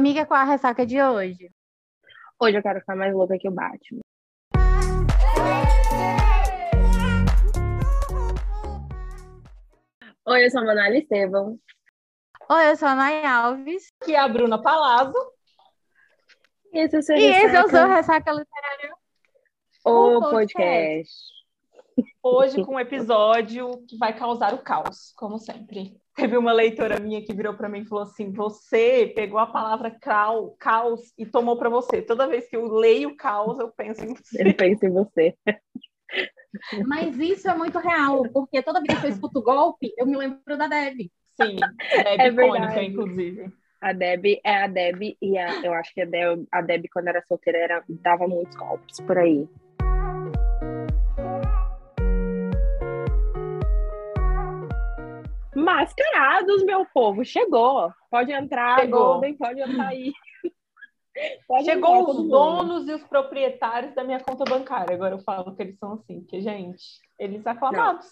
Amiga, qual a ressaca de hoje? Hoje eu quero ficar mais louca que o Batman. Oi, eu sou a Manuela Estevam. Oi, eu sou a Nay Alves. Que é a Bruna Palazzo. E esse é o seu E esse é o seu Ressaca, Ressaca Literária. o o podcast. Hoje com um episódio que vai causar o caos, como sempre. Teve uma leitora minha que virou para mim e falou assim: Você pegou a palavra crau, caos e tomou para você. Toda vez que eu leio caos, eu penso em você. Ele pensa em você. Mas isso é muito real, porque toda vez que eu escuto golpe, eu me lembro da Deb. Sim, é, É icônica, verdade. inclusive. A Deb é a Deb e a, eu acho que a Deb, a Deb, quando era solteira, era, dava muitos golpes por aí. Mascarados, meu povo, chegou. Pode entrar, Chegou. Golden, pode entrar aí. Pode Chegou os donos e os proprietários da minha conta bancária. Agora eu falo que eles são assim, porque, gente, eles aclamados.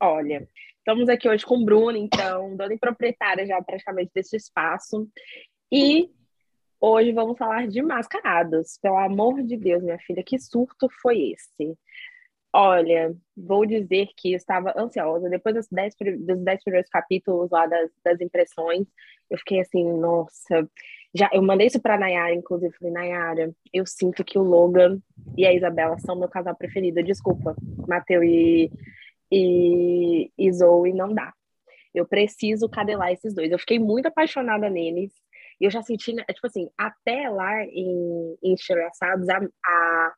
Olha, estamos aqui hoje com Bruna, então, dona e proprietária já praticamente desse espaço. E hoje vamos falar de mascarados. Pelo amor de Deus, minha filha, que surto foi esse? Olha, vou dizer que estava ansiosa. Depois dos dez, dos dez primeiros capítulos lá das, das impressões, eu fiquei assim, nossa. Já, eu mandei isso para Nayara, inclusive, falei, Nayara, eu sinto que o Logan e a Isabela são meu casal preferido. Desculpa, Mateu e, e, e Zoe, não dá. Eu preciso cadelar esses dois. Eu fiquei muito apaixonada neles. E eu já senti, né, tipo assim, até lá em, em Estilhaçados, a, a,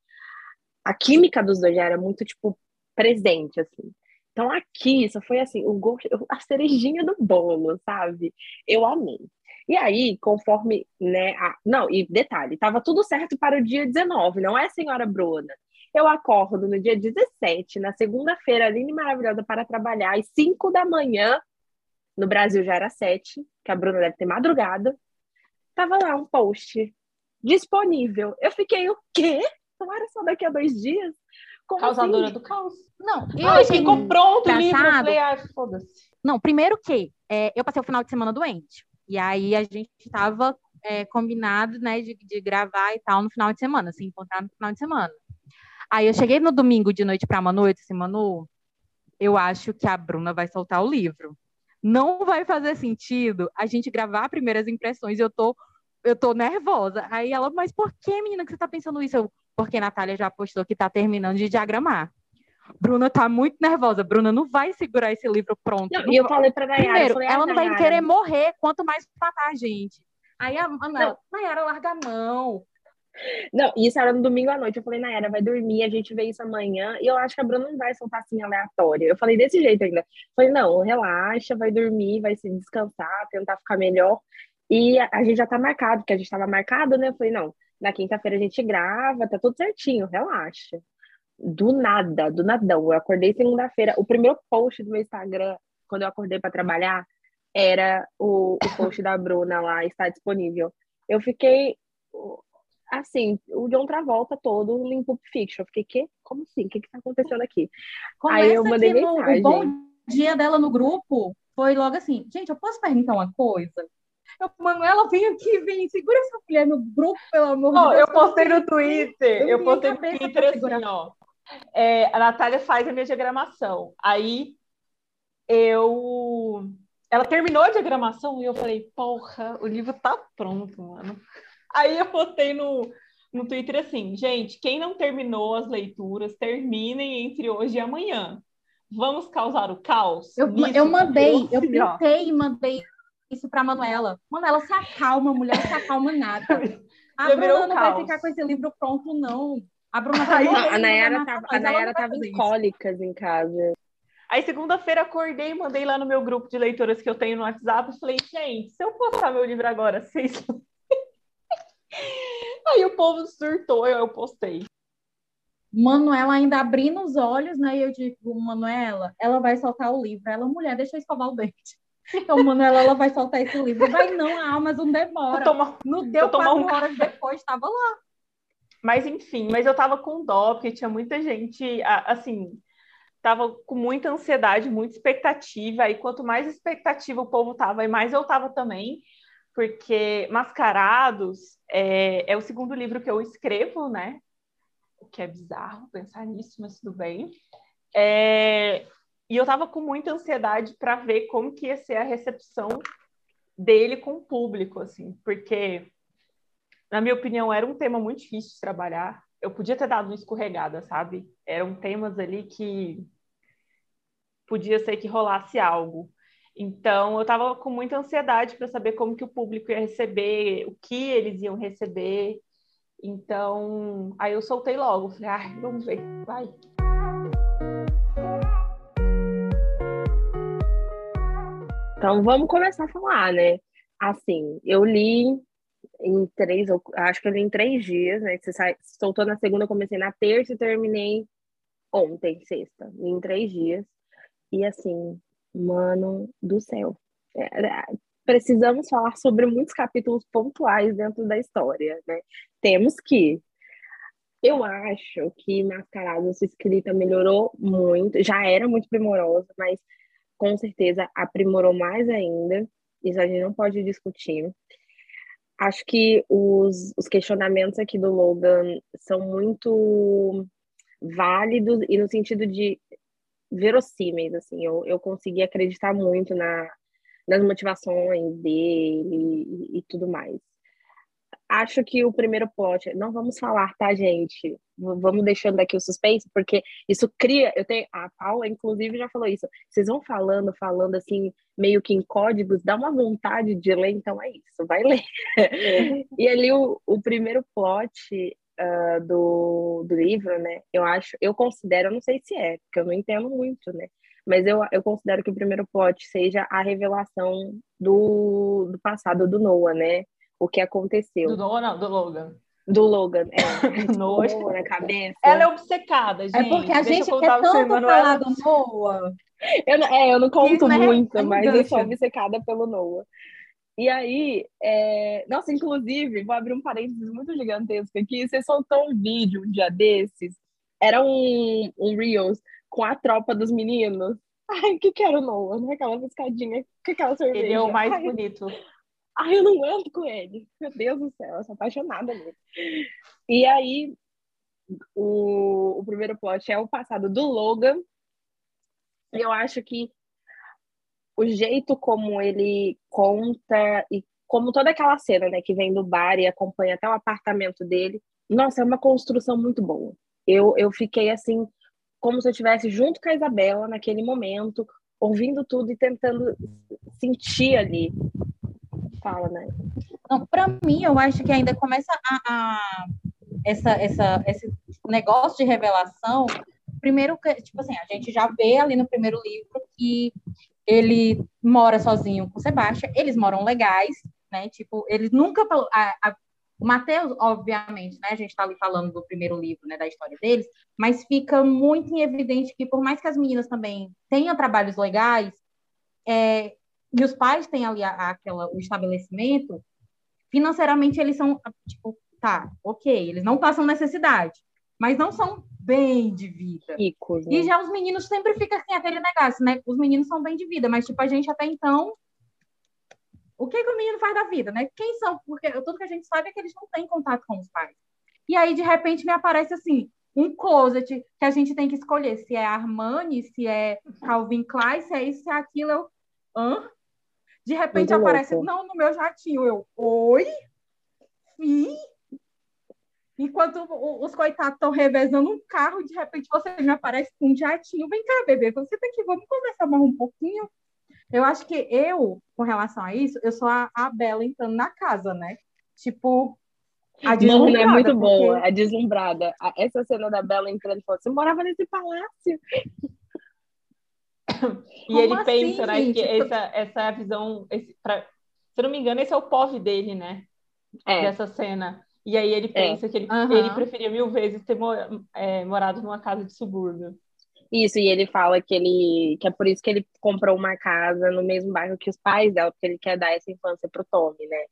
a química dos dois já era muito, tipo, presente, assim. Então aqui, isso foi assim, o gosto, a cerejinha do bolo, sabe? Eu amei. E aí, conforme, né, a- não, e detalhe, tava tudo certo para o dia 19, não é, senhora Bruna? Eu acordo no dia 17, na segunda-feira, linda e maravilhosa, para trabalhar, às 5 da manhã, no Brasil já era 7, que a Bruna deve ter madrugado, tava lá um post disponível. Eu fiquei, o quê? Não era só daqui a dois dias? Como Causadora assim? do caos. Não, eu Ai, achei ficou pronto o livro. Eu falei, ai, foda-se. Não, primeiro que é, eu passei o final de semana doente. E aí a gente estava combinado, né, de, de gravar e tal no final de semana, se encontrar no final de semana. Aí eu cheguei no domingo de noite para Manu e disse, Manu, eu acho que a Bruna vai soltar o livro. Não vai fazer sentido a gente gravar primeiras impressões e eu tô, eu tô nervosa. Aí ela, mas por que, menina, que você tá pensando isso? Eu, porque a Natália já postou que tá terminando de diagramar. Bruna tá muito nervosa. Bruna não vai segurar esse livro pronto. Não, Não e eu falei pra Nayara, Primeiro, falei, ela ah, não vai querer morrer, quanto mais matar a gente. Aí a Manuela, Nayara, larga a mão. Não, isso era no domingo à noite. Eu falei, Nayara, vai dormir, a gente vê isso amanhã. E eu acho que a Bruna não vai soltar assim aleatória. Eu falei desse jeito ainda. Falei, não, relaxa, vai dormir, vai se descansar, tentar ficar melhor. E a, a gente já tá marcado, porque a gente tava marcado, né? Eu falei, não, na quinta-feira a gente grava, tá tudo certinho, relaxa. Do nada, do nadão. Eu acordei segunda-feira. O primeiro post do meu Instagram, quando eu acordei para trabalhar, era o, o post da Bruna lá, está disponível. Eu fiquei assim, o John Travolta todo em Pulp Fiction. Eu fiquei, que? Como assim? O que que tá acontecendo aqui? Começa Aí eu mandei que no, mensagem. o bom dia dela no grupo foi logo assim, gente, eu posso perguntar uma coisa? Eu, Manuela, vem aqui, vem, segura essa mulher no grupo, pelo amor de Ó, Deus. eu postei no Twitter, Eu eu, postei no Twitter assim, ó. É, a Natália faz a minha diagramação. Aí eu. Ela terminou a diagramação e eu falei, porra, o livro tá pronto, mano. Aí eu postei no, no Twitter assim, gente, quem não terminou as leituras, terminem entre hoje e amanhã. Vamos causar o caos? Eu, eu mandei, eu printei e mandei isso pra Manuela. Manuela, se acalma, mulher, não se acalma nada. A Já Bruna não vai caos. ficar com esse livro pronto, não. A Bruna vai Aí- a Nayara tava, a Nayara vai tava em cólicas em casa. Aí, segunda-feira, acordei e mandei lá no meu grupo de leitoras que eu tenho no WhatsApp. e Falei, gente, se eu postar meu livro agora, vocês. Aí o povo surtou, eu, eu postei. Manuela ainda abrindo os olhos, né? E eu digo, Manuela, ela vai soltar o livro. Ela, mulher, deixa eu escovar o dente. Então, Manuela, ela vai soltar esse livro. Vai não, a Amazon demora. Eu tomo- Não deu quatro um horas depois, estava lá. Mas enfim, mas eu tava com dó, porque tinha muita gente, assim, tava com muita ansiedade, muita expectativa, e quanto mais expectativa o povo tava, e mais eu tava também. porque Mascarados é, é o segundo livro que eu escrevo, né? O que é bizarro pensar nisso, mas tudo bem. É, e eu tava com muita ansiedade para ver como que ia ser a recepção dele com o público, assim, porque, na minha opinião, era um tema muito difícil de trabalhar. Eu podia ter dado uma escorregada, sabe? Eram temas ali que podia ser que rolasse algo. Então, eu estava com muita ansiedade para saber como que o público ia receber, o que eles iam receber. Então, aí eu soltei logo, falei, ah, vamos ver, vai. Então, vamos começar a falar, né? Assim, eu li em três, acho que eu li em três dias, né? Você sai, soltou na segunda, comecei na terça e terminei ontem, sexta, em três dias. E assim, Mano do céu. É, é, precisamos falar sobre muitos capítulos pontuais dentro da história, né? Temos que. Eu acho que Mascarado, sua escrita melhorou muito, já era muito primorosa, mas com certeza aprimorou mais ainda. Isso a gente não pode discutir. Acho que os, os questionamentos aqui do Logan são muito válidos e no sentido de verossímeis, assim, eu, eu consegui acreditar muito na, nas motivações dele e, e, tudo mais. Acho que o primeiro plot, não vamos falar, tá, gente? Vamos deixando aqui o suspense, porque isso cria. Eu tenho. A Paula, inclusive, já falou isso. Vocês vão falando, falando assim, meio que em códigos, dá uma vontade de ler, então é isso, vai ler. e ali o, o primeiro plot uh, do, do livro, né? Eu acho, eu considero, eu não sei se é, porque eu não entendo muito, né? Mas eu, eu considero que o primeiro plot seja a revelação do, do passado do Noah, né? O que aconteceu. Do Noah, não, do Logan. Do Logan, é. Noah na cabeça. Ela é obcecada, gente. É porque a gente quer tanto falar do Noah. Eu, é, eu não conto né? muito, é mas eu sou obcecada pelo Noah. E aí, é... nossa, inclusive, vou abrir um parênteses muito gigantesco aqui. Você soltou um vídeo um dia desses, era um, um Reels com a tropa dos meninos. Ai, o que que era o Noah, né? Aquela piscadinha, que aquela cerveja. Ele é o mais Ai, bonito. Ai, eu não aguento com ele. Meu Deus do céu, eu sou apaixonada nele. E aí, o, o primeiro plot é o passado do Logan. E eu acho que o jeito como ele conta e como toda aquela cena, né, que vem do bar e acompanha até o apartamento dele, nossa, é uma construção muito boa. Eu, eu fiquei assim, como se eu estivesse junto com a Isabela naquele momento, ouvindo tudo e tentando sentir ali. Fala, né? Não, para mim, eu acho que ainda começa a, a essa, essa, esse negócio de revelação. Primeiro, tipo assim, a gente já vê ali no primeiro livro que ele mora sozinho com o Sebastião, eles moram legais, né? Tipo, eles nunca. A, a, o Matheus, obviamente, né? A gente está ali falando do primeiro livro, né? Da história deles, mas fica muito em evidente que, por mais que as meninas também tenham trabalhos legais, é, e os pais têm ali a, aquela, o estabelecimento, financeiramente eles são, tipo, tá, ok, eles não passam necessidade, mas não são bem de vida. Ricos, né? E já os meninos sempre ficam assim, aquele negócio, né? Os meninos são bem de vida, mas tipo, a gente até então. O que, que o menino faz da vida, né? Quem são? Porque tudo que a gente sabe é que eles não têm contato com os pais. E aí, de repente, me aparece assim, um closet que a gente tem que escolher se é Armani, se é Calvin Klein, se é isso, se é aquilo. Eu, hã? De repente Muito aparece, louco. não, no meu jatinho. Eu, oi? Fih? Enquanto os coitados estão revezando um carro, de repente você me aparece com um jatinho. Vem cá, bebê, você tem que vamos conversar mais um pouquinho. Eu acho que eu, com relação a isso, eu sou a, a Bela entrando na casa, né? Tipo, a Não, não é muito porque... boa, a deslumbrada. Essa cena da Bela entrando e falando, você morava nesse palácio. e Como ele assim, pensa, né, que essa, essa é a visão, esse, pra, se não me engano, esse é o POV dele, né? É. Dessa cena. E aí ele é. pensa é. que ele, uhum. ele preferia mil vezes ter mor é, morado numa casa de subúrbio. Isso, e ele fala que ele que é por isso que ele comprou uma casa no mesmo bairro que os pais dela, porque ele quer dar essa infância pro Tommy, né?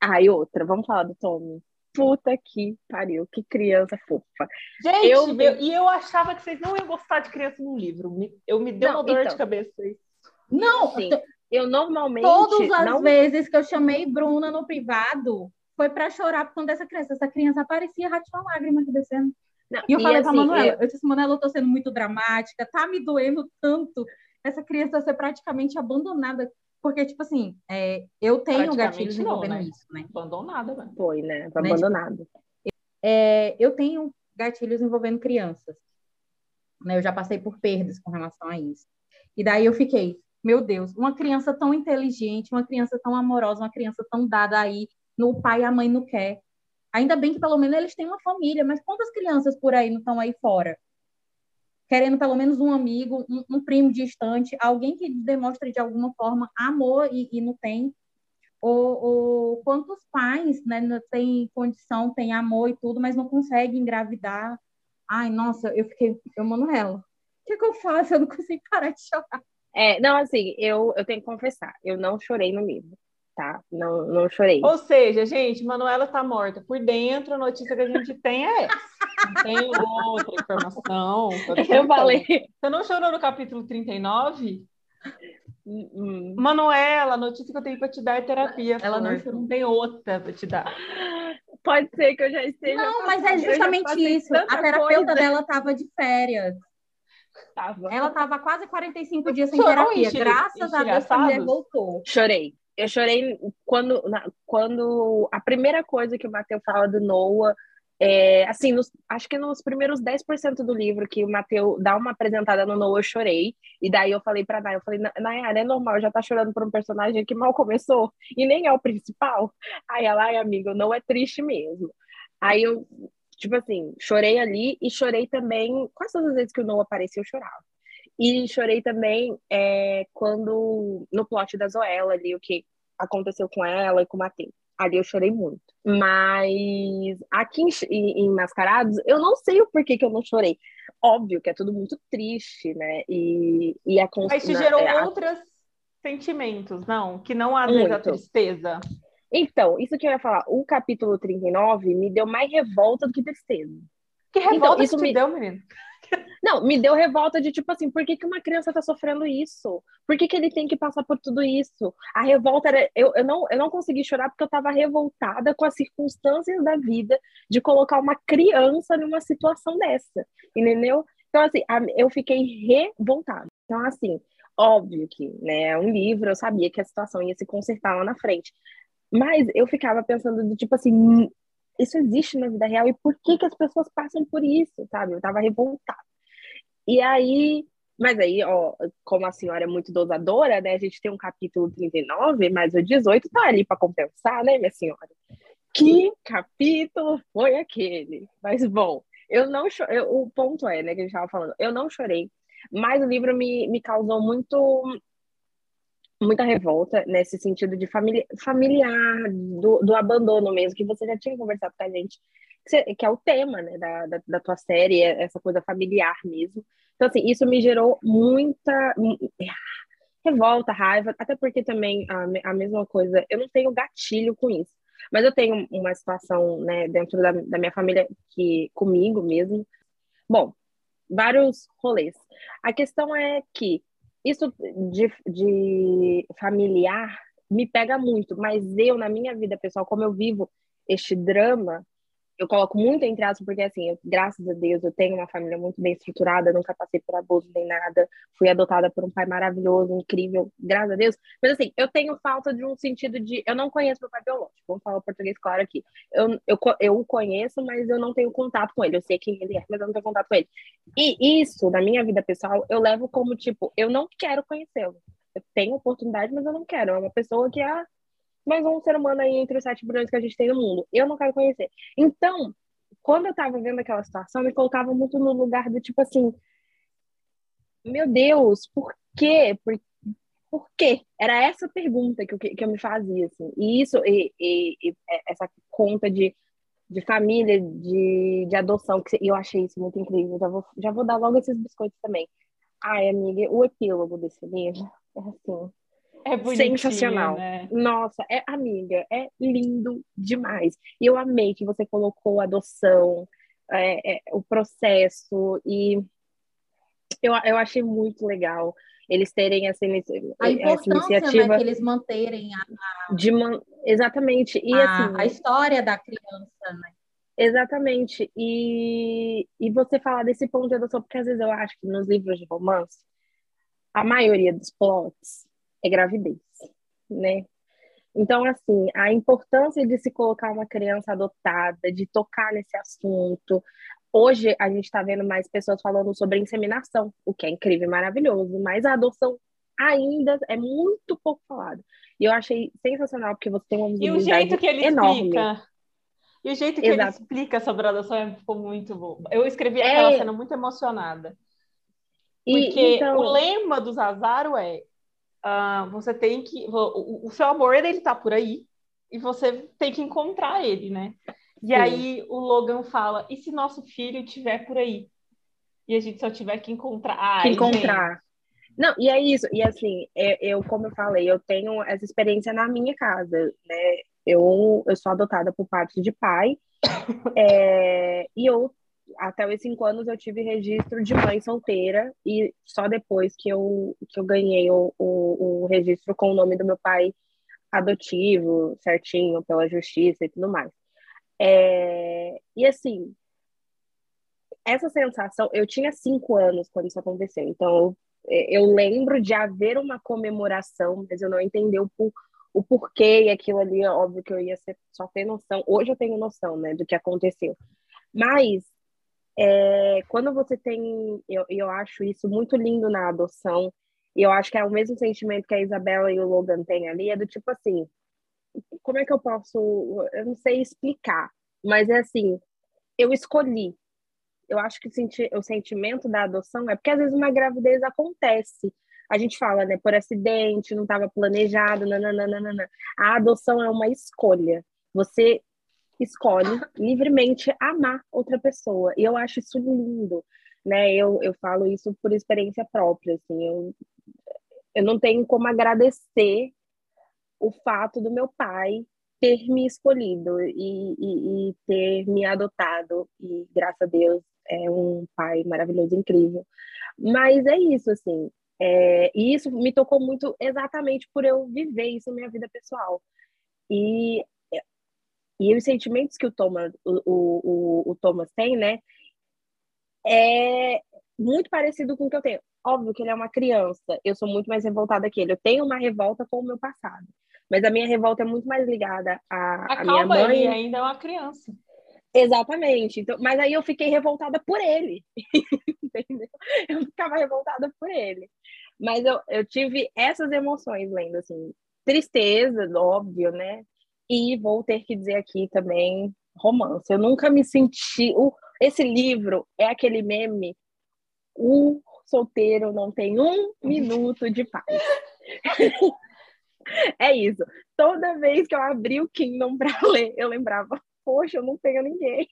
Ah, e outra, vamos falar do Tommy. Puta que pariu, que criança fofa. Gente, eu, eu, e eu achava que vocês não iam gostar de criança no livro. Eu me deu não, uma dor então, de cabeça isso. Não, Sim. Eu normalmente. Todas as não... vezes que eu chamei Bruna no privado, foi para chorar por conta dessa criança. Essa criança aparecia rato uma lágrima aqui descendo. Não, e eu e falei assim, pra Manuela, eu... eu disse, Manuela, eu tô sendo muito dramática, tá me doendo tanto essa criança ser praticamente abandonada. Porque, tipo assim, é, eu tenho gatilhos envolvendo né? isso, né? Abandonada, né? Foi, né? Foi abandonada. É, eu tenho gatilhos envolvendo crianças. Né? Eu já passei por perdas com relação a isso. E daí eu fiquei, meu Deus, uma criança tão inteligente, uma criança tão amorosa, uma criança tão dada aí, no pai e a mãe não quer. Ainda bem que pelo menos eles têm uma família, mas quantas crianças por aí não estão aí fora? Querendo pelo menos um amigo, um, um primo distante, alguém que demonstre de alguma forma amor e, e não tem. Ou, ou, quantos pais né, têm condição, têm amor e tudo, mas não conseguem engravidar. Ai, nossa, eu fiquei, eu, Manuela, o que, que eu faço? Eu não consigo parar de chorar. É, não, assim, eu, eu tenho que confessar, eu não chorei no livro tá? Não, não chorei. Ou seja, gente, Manuela tá morta por dentro, a notícia que a gente tem é essa. Não tem outra informação. Eu falei. Você não chorou no capítulo 39? Hum. Manuela, a notícia que eu tenho para te dar é terapia. Ela não, não tem outra para te dar. Pode ser que eu já esteja. Não, mas é justamente isso. A terapeuta coisa. dela estava de férias. Tava. Ela estava quase 45 dias sem terapia. Graças a Deus, a mulher voltou. Chorei eu chorei quando, quando a primeira coisa que o Mateus fala do Noah, é, assim, nos, acho que nos primeiros 10% do livro que o Mateus dá uma apresentada no Noah, eu chorei. E daí eu falei pra Nayara, eu falei, Nayara, é normal, já tá chorando por um personagem que mal começou e nem é o principal. Aí ela, ai, amigo, não é triste mesmo. Aí eu, tipo assim, chorei ali e chorei também, quase todas as vezes que o Noah aparecia, eu chorava. E chorei também é, quando, no plot da Zoela ali, o que aconteceu com ela e com o Matheus. Ali eu chorei muito. Mas aqui em, em Mascarados, eu não sei o porquê que eu não chorei. Óbvio que é tudo muito triste, né? E, e a Mas te gerou é, outros sentimentos, não? Que não vezes a tristeza. Então, isso que eu ia falar, o capítulo 39 me deu mais revolta do que tristeza. Que revolta então, isso me deu, menino? Não, me deu revolta de tipo assim, por que, que uma criança tá sofrendo isso? Por que, que ele tem que passar por tudo isso? A revolta era. Eu, eu, não, eu não consegui chorar porque eu tava revoltada com as circunstâncias da vida de colocar uma criança numa situação dessa, entendeu? Então, assim, eu fiquei revoltada. Então, assim, óbvio que, né, um livro, eu sabia que a situação ia se consertar lá na frente. Mas eu ficava pensando tipo assim, isso existe na vida real e por que que as pessoas passam por isso, sabe? Eu tava revoltada. E aí, mas aí, ó, como a senhora é muito dosadora, né? A gente tem um capítulo 39, mas o 18 tá ali para compensar, né, minha senhora? Que capítulo foi aquele? Mas bom, eu não chorei, o ponto é, né, que a gente tava falando, eu não chorei, mas o livro me, me causou muito muita revolta nesse sentido de famili familiar, do, do abandono mesmo, que você já tinha conversado com a gente, que é o tema né, da, da, da, tua série, essa coisa familiar mesmo. Então, assim, isso me gerou muita revolta, raiva, até porque também a, a mesma coisa, eu não tenho gatilho com isso, mas eu tenho uma situação né, dentro da, da minha família que comigo mesmo. Bom, vários rolês. A questão é que isso de, de familiar me pega muito, mas eu, na minha vida pessoal, como eu vivo este drama, eu coloco muito entre aspas, porque assim, eu, graças a Deus, eu tenho uma família muito bem estruturada, nunca passei por abuso nem nada, fui adotada por um pai maravilhoso, incrível, graças a Deus. Mas assim, eu tenho falta de um sentido de. Eu não conheço meu pai biológico, vamos falar o português claro aqui. Eu, eu, eu o conheço, mas eu não tenho contato com ele. Eu sei quem ele é, mas eu não tenho contato com ele. E isso, na minha vida pessoal, eu levo como tipo, eu não quero conhecê-lo. Eu tenho oportunidade, mas eu não quero. É uma pessoa que é mais um ser humano aí entre os sete bilhões que a gente tem no mundo. Eu não quero conhecer. Então, quando eu tava vendo aquela situação, me colocava muito no lugar do tipo assim, meu Deus, por quê? Por, por quê? Era essa pergunta que eu, que eu me fazia, assim. E isso, e, e, e essa conta de, de família, de, de adoção, que eu achei isso muito incrível. Já vou, já vou dar logo esses biscoitos também. Ai, amiga, o epílogo desse livro é assim, é sensacional. Né? Nossa, é amiga, é lindo demais. E eu amei que você colocou a adoção, é, é, o processo, e eu, eu achei muito legal. eles terem essa, inici a essa iniciativa. Né, que eles manterem a, a... De man... Exatamente. E, a, assim, a história da criança, né? Exatamente. E, e você falar desse ponto de adoção, porque às vezes eu acho que nos livros de romance, a maioria dos plots é gravidez, né? Então, assim, a importância de se colocar uma criança adotada, de tocar nesse assunto. Hoje a gente está vendo mais pessoas falando sobre inseminação, o que é incrível e maravilhoso, mas a adoção ainda é muito pouco falada. E eu achei sensacional, porque você tem uma visibilidade E o jeito que ele enorme. explica e o jeito que Exato. ele explica sobre a adoção é, ficou muito bom. Eu escrevi É. aquela cena muito emocionada. E, Porque então, o lema do Zazaro é ah, você tem que. O, o seu amor ele tá por aí e você tem que encontrar ele, né? E Sim. aí o Logan fala: e se nosso filho estiver por aí? E a gente só tiver que encontrar. Ai, que encontrar. Não, e é isso. E assim, eu, eu, como eu falei, eu tenho essa experiência na minha casa, né? Eu, eu sou adotada por parte de pai. é, e eu, até os cinco anos, eu tive registro de mãe solteira. E só depois que eu, que eu ganhei o, o, o registro com o nome do meu pai adotivo, certinho, pela justiça e tudo mais. É, e assim, essa sensação, eu tinha cinco anos quando isso aconteceu, então eu, eu lembro de haver uma comemoração, mas eu não entendi o, o porquê e aquilo ali, é óbvio que eu ia ser, só ter noção. Hoje eu tenho noção, né, do que aconteceu. Mas é, quando você tem, eu, eu acho isso muito lindo na adoção, e eu acho que é o mesmo sentimento que a Isabela e o Logan têm ali, é do tipo assim, como é que eu posso, eu não sei explicar, mas é assim, eu escolhi. Eu acho que o, senti o sentimento da adoção é porque às vezes uma gravidez acontece. A gente fala, né, por acidente, não estava planejado, nananana. A adoção é uma escolha. Você escolhe livremente amar outra pessoa. E eu acho isso lindo, né? Eu, eu falo isso por experiência própria, assim. Eu, eu não tenho como agradecer o fato do meu pai ter me escolhido e, e, e, ter me adotado e graças a Deus é um pai maravilhoso, incrível. Mas é isso, assim. É, e isso me tocou muito exatamente por eu viver isso na minha vida pessoal. E, e os sentimentos que o Thomas, o, o, o Thomas tem, né? É muito parecido com o que eu tenho. Óbvio que ele é uma criança, eu sou muito mais revoltada que ele. Eu tenho uma revolta com o meu passado. Mas a minha revolta é muito mais ligada à, à minha mãe. ele ainda é uma criança. Exatamente. Então, mas aí eu fiquei revoltada por ele. Entendeu? Eu ficava revoltada por ele. Mas eu, eu tive essas emoções lendo, assim, tristeza, óbvio, né? E vou ter que dizer aqui também romance. Eu nunca me senti. Esse livro é aquele meme. O solteiro não tem um minuto de paz. é isso. Toda vez que eu abri o Kingdom para ler, eu lembrava, poxa, eu não tenho ninguém.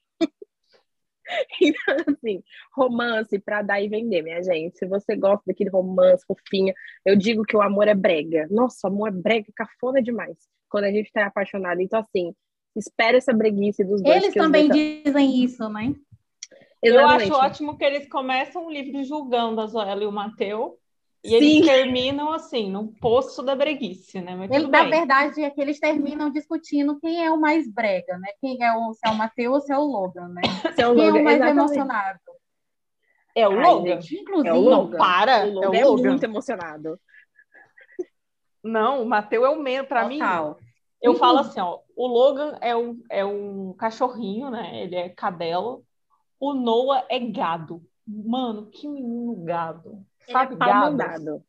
então, assim, romance para dar e vender, minha gente. Se você gosta daquele romance fofinho, eu digo que o amor é brega. Nossa, o amor é brega, cafona demais. Quando a gente tá apaixonado. Então, assim, espera essa breguice dos dois. Eles também dizem isso, né? Exatamente. Eu acho ótimo que eles começam o livro julgando a Zoela e o Mateu. E eles terminam assim, no poço da breguice, né? Mas Ele, na verdade, é que eles terminam discutindo quem é o mais brega, né? Quem é o, se é o Matheus ou se é o Logan, né? Se é o quem Logan, é o mais exatamente. emocionado. É o Ai, Logan. gente, Inclusive, É o Não, Logan. para. O Logan é é, o Logan. muito emocionado. Não, o Mateu é o menos. Pra mim, eu Uhum. falo assim, ó. O Logan é um, é um cachorrinho, né? Ele é cadela. O Noah é gado. Mano, que menino gado. Sabe, Ele é pau mandado.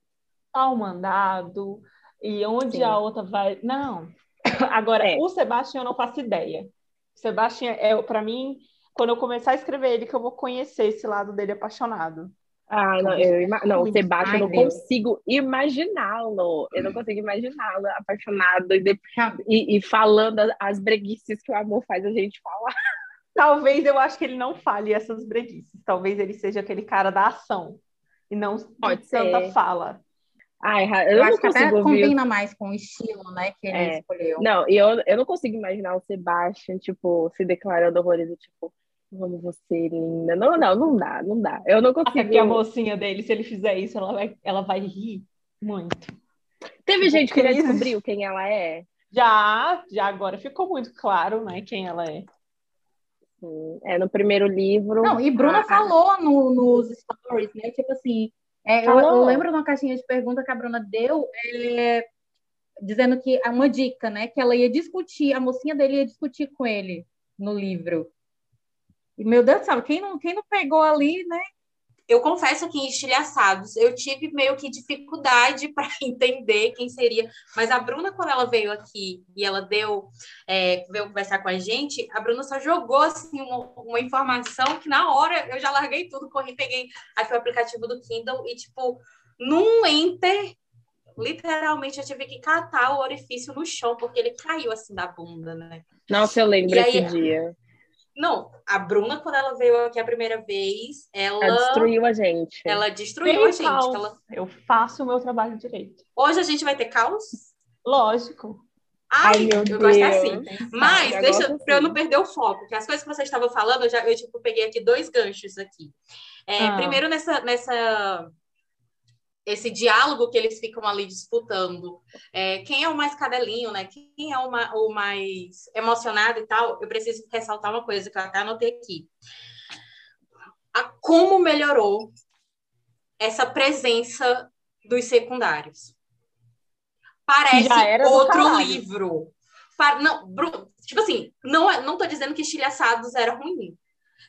Pau mandado. E onde Sim. a outra vai. Não. Agora, É. o Sebastião eu não faço ideia. O Sebastião é, pra mim, quando eu começar a escrever ele, que eu vou conhecer esse lado dele apaixonado. Ah, não, eu, ima- não, o Sebastião eu não consigo imaginá-lo. Eu não consigo imaginá-lo apaixonado e, de- e- e falando as- as breguices que o amor faz a gente falar. Talvez eu acho que ele não fale essas breguices. Talvez ele seja aquele cara da ação e não Pode de tanta ser. fala. Ai, eu, Eu, não acho que até ouvir. combina mais com o estilo, né, que ele É. escolheu. Não, e eu, eu não consigo imaginar o Sebastião, tipo, se declarando horrores, tipo, Como você, linda. Não, não, não dá, não dá. Eu não consigo. Até que a mocinha dele, se ele fizer isso, ela vai, ela vai rir muito. Teve tipo, gente que já descobriu quem ela é? Já, já agora ficou muito claro, né, quem ela é. É no primeiro livro. Não, e Bruna falou no, nos stories, né? Tipo assim, é, eu, eu, lembro de uma caixinha de pergunta que a Bruna deu, é, dizendo que uma dica, né? Que ela ia discutir, a mocinha dele ia discutir com ele no livro. E, meu Deus do céu, quem não, quem não pegou ali, né? Eu confesso que em Estilhaçados eu tive meio que dificuldade para entender quem seria, mas a Bruna, quando ela veio aqui e ela deu, é, veio conversar com a gente, a Bruna só jogou assim, uma, uma, informação que na hora eu já larguei tudo, corri, peguei aqui o aplicativo do Kindle e, tipo, num enter, literalmente eu tive que catar o orifício no chão, porque ele caiu assim da bunda, né? Nossa, eu lembro esse dia. Não, a Bruna, quando ela veio aqui a primeira vez, ela. Ela destruiu a gente. Ela destruiu a gente. Ela... Eu faço o meu trabalho direito. Hoje a gente vai ter caos? Lógico. Ai, Ai meu eu Deus. gosto assim. Mas, eu deixa, assim. para eu não perder o foco, que as coisas que vocês estavam falando, eu já eu tipo, peguei aqui dois ganchos aqui. É, ah. Primeiro, nessa, nessa esse diálogo que eles ficam ali disputando. É, quem é o mais cadelinho, né? Quem é o, ma o, mais emocionado e tal? Eu preciso ressaltar uma coisa que eu até anotei aqui. A como melhorou essa presença dos secundários. Parece outro livro. Não, tipo assim, não, é, não tô dizendo que Estilhaçados era ruim.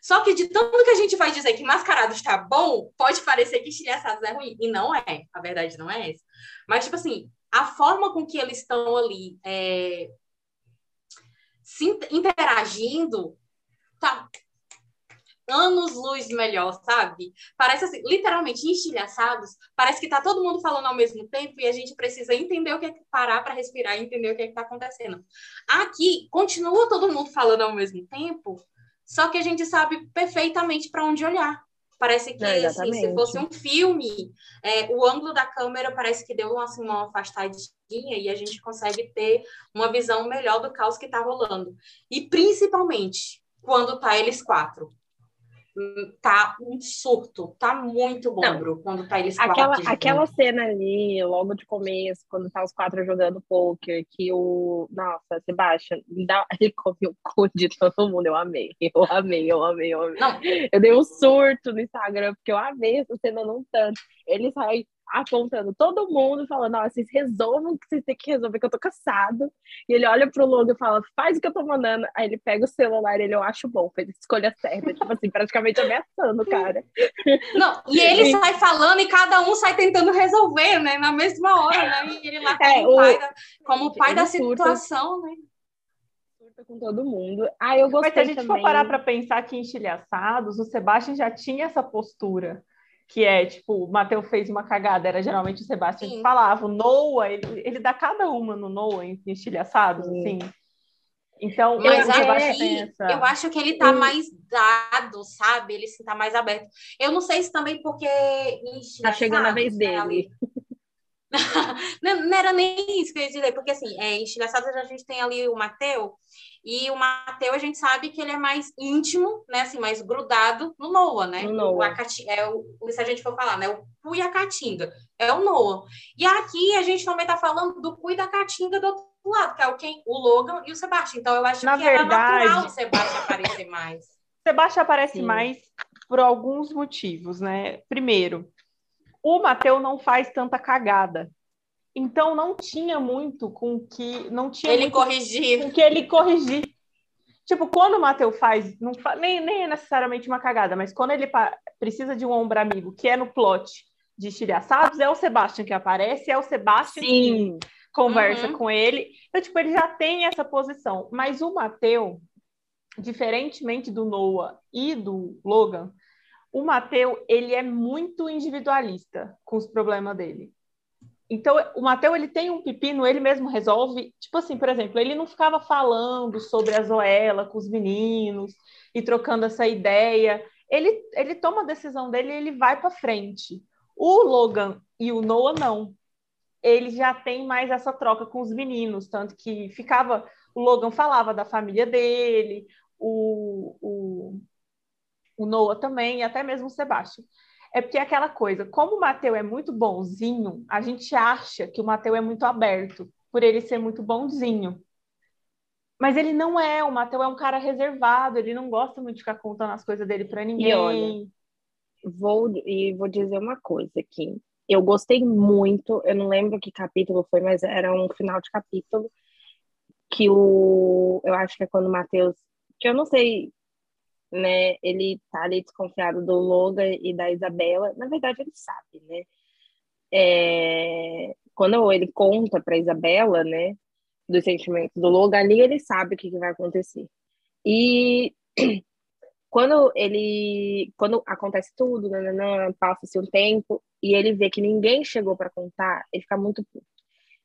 Só que de tanto que a gente vai dizer que mascarado está bom, pode parecer que estilhaçados é ruim. E não é. A verdade não é essa. Mas, tipo assim, a forma com que eles estão ali é, se interagindo tá anos luz melhor, sabe? Parece assim, literalmente estilhaçados, parece que tá todo mundo falando ao mesmo tempo e a gente precisa entender o que é que parar para respirar e entender o que é que tá acontecendo. Aqui continua todo mundo falando ao mesmo tempo, só que a gente sabe perfeitamente para onde olhar. Parece que é, assim, se fosse um filme, é, o ângulo da câmera parece que deu assim, uma afastadinha e a gente consegue ter uma visão melhor do caos que está rolando. E principalmente quando tá eles quatro tá um surto, tá muito bom, Não, quando tá eles aquela, aquela cena ali, logo de começo, quando tá os quatro jogando poker, que o, nossa, Sebastião, dá, ele come o cu de todo mundo, eu amei, eu amei, eu amei, eu amei. Não. Eu dei um surto no Instagram, porque eu amei essa cena num tanto. Ele sai apontando todo mundo, falando: Ó, vocês resolvam o que vocês têm que resolver, que eu tô cansado. E ele olha pro logo e fala: faz o que eu tô mandando. Aí ele pega o celular e ele, eu acho bom, fez a escolha certa. tipo assim, praticamente ameaçando o cara. Não, e ele sai falando e cada um sai tentando resolver, né? Na mesma hora, né? E ele lá é, como, o pai da, como pai da situação, né? com todo mundo. Ah, eu gostei Mas se a gente também... for parar para pensar que em Estilhaçados, o Sebastião já tinha essa postura que é tipo, o Matheus fez uma cagada, era geralmente o Sebastião que falava. O Noah, ele, ele dá cada uma no Noah em estilhaçados, assim. Então, mas aí, essa... eu acho que ele tá mais dado, sabe? Ele se tá mais aberto. Eu não sei se também porque. Tá chegando a vez dele. não, não, era nem isso que eu ia dizer, porque assim, é, em a gente tem ali o Matheus, e o Mateu, a gente sabe que ele é mais íntimo, né? Assim, mais grudado no Noah, né? No Noah. O Acati, é o, se a gente for falar, né? O Pu e a Caatinga. É o Noah. E aqui a gente também tá falando do Pu e da Caatinga do outro lado, que é o, quem, o Logan e o Sebastião. Então eu acho Na que verdade, era natural o Sebastião aparecer mais. Sebastião aparece Sim. mais por alguns motivos, né? Primeiro, o Mateu não faz tanta cagada. Então não tinha muito com que não tinha ele corrigir, com que ele corrigir. Tipo, quando o Matheus faz, não fa... nem, nem é necessariamente uma cagada, mas quando ele pa... precisa de um ombro amigo, que é no plot de estilhaçados, é o Sebastian que aparece, é o Sebastian Sim. que conversa uhum. com ele. Então, tipo, ele já tem essa posição. Mas o Matheus, diferentemente do Noah e do Logan, o Matheus, ele é muito individualista com os problemas dele. Então, o Mateu, ele tem um pepino, ele mesmo resolve. Tipo assim, por exemplo, ele não ficava falando sobre a Zoela com os meninos e trocando essa ideia. Ele, ele toma a decisão dele e ele vai para frente. O Logan e o Noah, não. Ele já tem mais essa troca com os meninos, tanto que ficava. O Logan falava da família dele, o, o o Noah também, e até mesmo o Sebastião. É porque é aquela coisa, como o Mateu é muito bonzinho, a gente acha que o Mateu é muito aberto, por ele ser muito bonzinho. Mas ele não é, o Mateu é um cara reservado, ele não gosta muito de ficar contando as coisas dele para ninguém. E olha, vou, e vou dizer uma coisa aqui. Eu gostei muito, eu não lembro que capítulo foi, mas era um final de capítulo que o. Eu acho que é quando o Matheus. Que eu não sei, né? Ele tá ali desconfiado do Logan e da Isabela. Na verdade, ele sabe, né? É, quando ele conta para Isabela, né, dos sentimentos do Logan ali, ele sabe o que, que vai acontecer. E quando ele quando acontece tudo, passa-se um tempo e ele vê que ninguém chegou para contar, ele fica muito puto.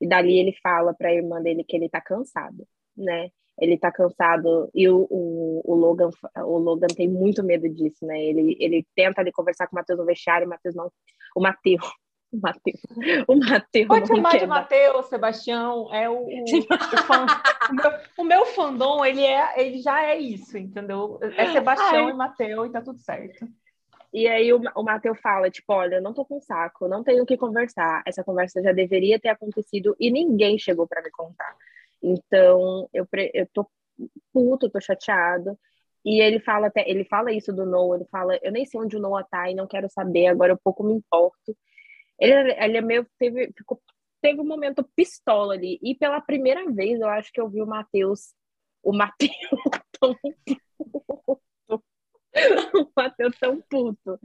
E dali ele fala para a irmã dele que ele tá cansado, né? Ele tá cansado e o, o, o, Logan o Logan tem muito medo disso, né? Ele, ele tenta ali conversar com o Matheus no vestiário, o Matheus não o Matheus o Matheus. O Matheus. Pode chamar de Matheus, Sebastião. É o, o, fã, o, meu, o meu fandom, ele, é, ele já é isso, entendeu? É Sebastião Ai. e Matheus e tá tudo certo. E aí o, o Matheus fala, tipo, olha, não tô com saco, não tenho o que conversar. Essa conversa já deveria ter acontecido e ninguém chegou para me contar. Então, eu, eu tô puto, tô chateado. E ele fala até, ele fala isso do Noah, ele fala, eu nem sei onde o Noah tá e não quero saber, agora eu pouco me importo. Ele, ele é meio, teve, ficou, teve um momento pistola ali. E pela primeira vez eu acho que eu vi o Matheus, o Matheus tão puto. o Matheus tão puto.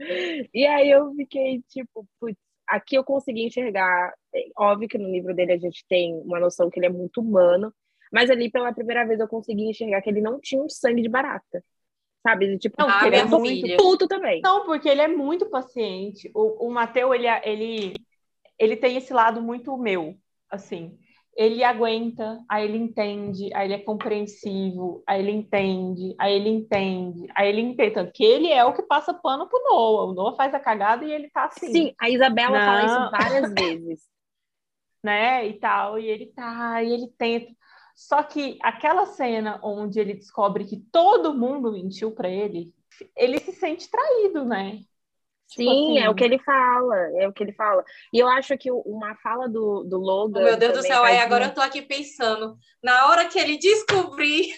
E aí eu fiquei tipo, putz, aqui eu consegui enxergar. É, óbvio que no livro dele a gente tem uma noção que ele é muito humano, mas ali pela primeira vez eu consegui enxergar que ele não tinha um sangue de barata. Sabe? Tipo, não, ah, ele é muito filha. puto também. Não, porque ele é muito paciente. O, o Mateu, ele, ele, ele tem esse lado muito meu, assim. Ele aguenta, aí ele entende, aí ele é compreensivo, aí ele entende, aí ele entende, aí ele entende. Tanto que ele é o que passa pano pro Noah. O Noah faz a cagada e ele tá assim. Sim, a Isabela Não. fala isso várias vezes. né, e tal, e ele tá, e ele tenta. Só que aquela cena onde ele descobre que todo mundo mentiu para ele, ele se sente traído, né? Tipo Sim, assim... é o que ele fala, é o que ele fala. E eu acho que uma fala do, do Logan. Oh, meu Deus do céu, aí agora eu tô aqui pensando. Na hora que ele descobrir.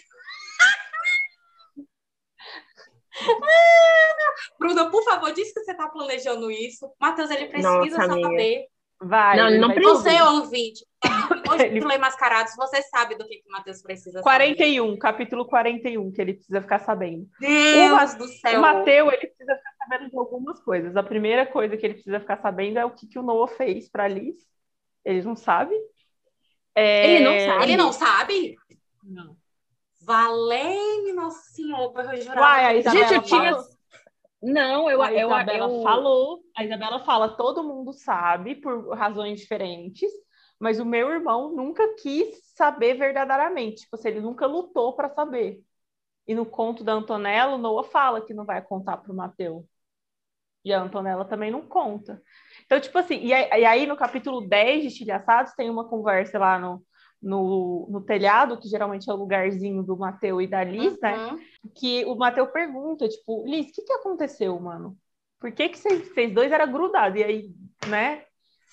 Bruna, por favor, diz que você tá planejando isso. Matheus, ele precisa Nossa, saber. Vai. Não, não precisa. Você, ouvinte, hoje ele... mascarados, você sabe do que, que o Matheus precisa 41, saber. capítulo 41, que ele precisa ficar sabendo. Deus o, do céu. O Matheus, ele precisa ficar sabendo de algumas coisas. A primeira coisa que ele precisa ficar sabendo é o que, que o Noah fez para Liz. Ele não sabe. É... Ele não sabe? Ele não sabe? Não. Valeu, nossa senhora, eu Vai, Gente, eu tinha... Não, eu, a eu, Isabela eu... falou, a Isabela fala, todo mundo sabe por razões diferentes, mas o meu irmão nunca quis saber verdadeiramente, tipo, assim, ele nunca lutou para saber. E no conto da Antonella, o Noah fala que não vai contar para o Mateus. E a Antonella também não conta. Então, tipo assim, e aí, no capítulo 10 de Estilhaçados tem uma conversa lá no, no, no telhado, que geralmente é o lugarzinho do Mateu e da Liz, né? uhum. né? Que o Mateu pergunta, tipo, Liz, o que, que aconteceu, mano? Por que, que vocês, dois eram grudados? E aí, né?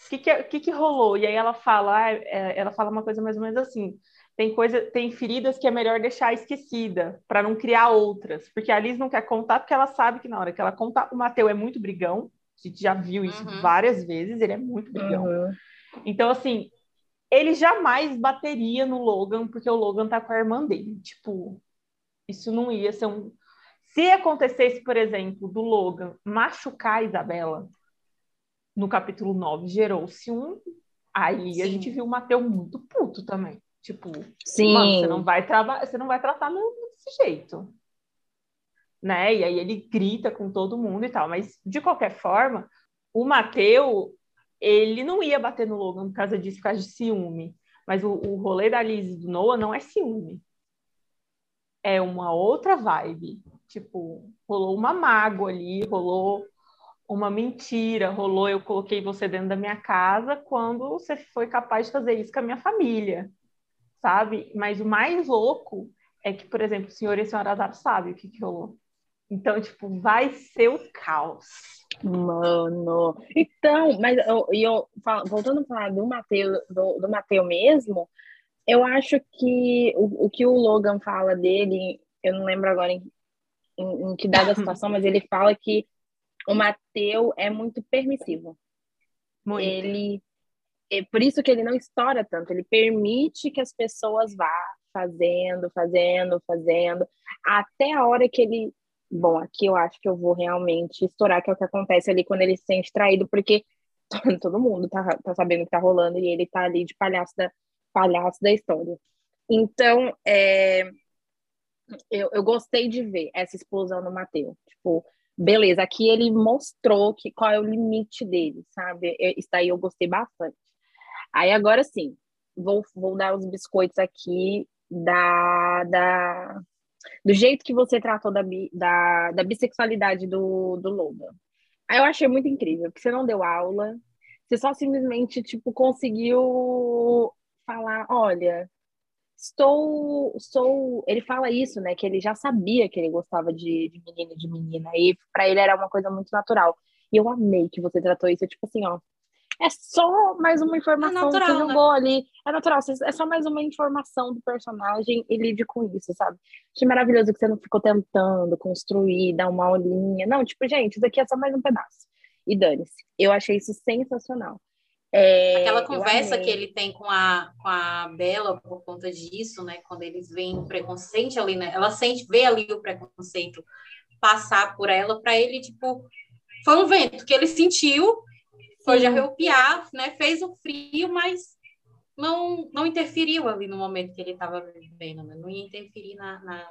O que, que, que, que rolou? E aí ela fala, ah, é, ela fala uma coisa mais ou menos assim. Tem coisa, tem feridas que é melhor deixar esquecida para não criar outras, porque a Liz não quer contar porque ela sabe que na hora que ela contar, o Mateu é muito brigão. A gente já viu isso uhum. várias vezes, ele é muito brigão. Uhum. Então, assim, ele jamais bateria no Logan, porque o Logan tá com a irmã dele. Tipo, isso não ia ser um. Se acontecesse, por exemplo, do Logan machucar a Isabela, no capítulo 9, gerou-se um. Aí Sim. a gente viu o Mateu muito puto também. Tipo, Sim. Mano, você não vai trabalhar, você não vai tratar desse jeito. Né? E aí ele grita com todo mundo e tal. Mas, de qualquer forma, o Mateu, ele não ia bater no Logan por causa disso, por causa de ciúme. Mas o, o rolê da Liz e do Noah não é ciúme. É uma outra vibe. Tipo, rolou uma mágoa ali, rolou uma mentira, rolou eu coloquei você dentro da minha casa quando você foi capaz de fazer isso com a minha família, sabe? Mas o mais louco é que, por exemplo, o senhor e a senhora Azar sabem o que, que rolou. Então, tipo, vai ser o caos. Mano, então, mas eu, eu voltando a falar do Mateus, do, do mesmo, eu acho que o, o que o Logan fala dele, eu não lembro agora em, em, em que dada a situação, mas ele fala que o Mateus é muito permissivo. Muito. Ele é por isso que ele não estoura tanto, ele permite que as pessoas vá fazendo, fazendo, fazendo, até a hora que ele. Bom, aqui eu acho que eu vou realmente estourar, que é o que acontece ali quando ele se sente traído, porque todo mundo tá, tá sabendo o que tá rolando e ele tá ali de palhaço da, palhaço da história. Então, é, eu, eu gostei de ver essa explosão no Mateus. Tipo, beleza, aqui ele mostrou que, qual é o limite dele, sabe? Isso daí eu gostei bastante. Aí agora sim, vou, vou dar os biscoitos aqui da, da, do jeito que você tratou da, da, da bissexualidade do, do Logan. Aí eu achei muito incrível, porque você não deu aula, você só simplesmente, tipo, conseguiu falar, olha, estou, sou, ele fala isso, né, que ele já sabia que ele gostava de, de menino e de menina, e para ele era uma coisa muito natural. E eu amei que você tratou isso, tipo assim, ó, é só mais uma informação é natural, que jogou né? ali. É natural, é só mais uma informação do personagem e lide com isso, sabe? Achei maravilhoso que você não ficou tentando construir, dar uma olhinha. Não, tipo, gente, isso aqui é só mais um pedaço. E dane-se. Eu achei isso sensacional. É, Aquela conversa que ele tem com a, com a Bela por conta disso, né? Quando eles veem o preconceito ali, né? Ela sente, vê ali o preconceito passar por ela, para ele, tipo, foi um vento que ele sentiu foi de arrepiar, né? Fez o frio, mas não, não interferiu ali no momento que ele estava vivendo, né? Não ia interferir na, na,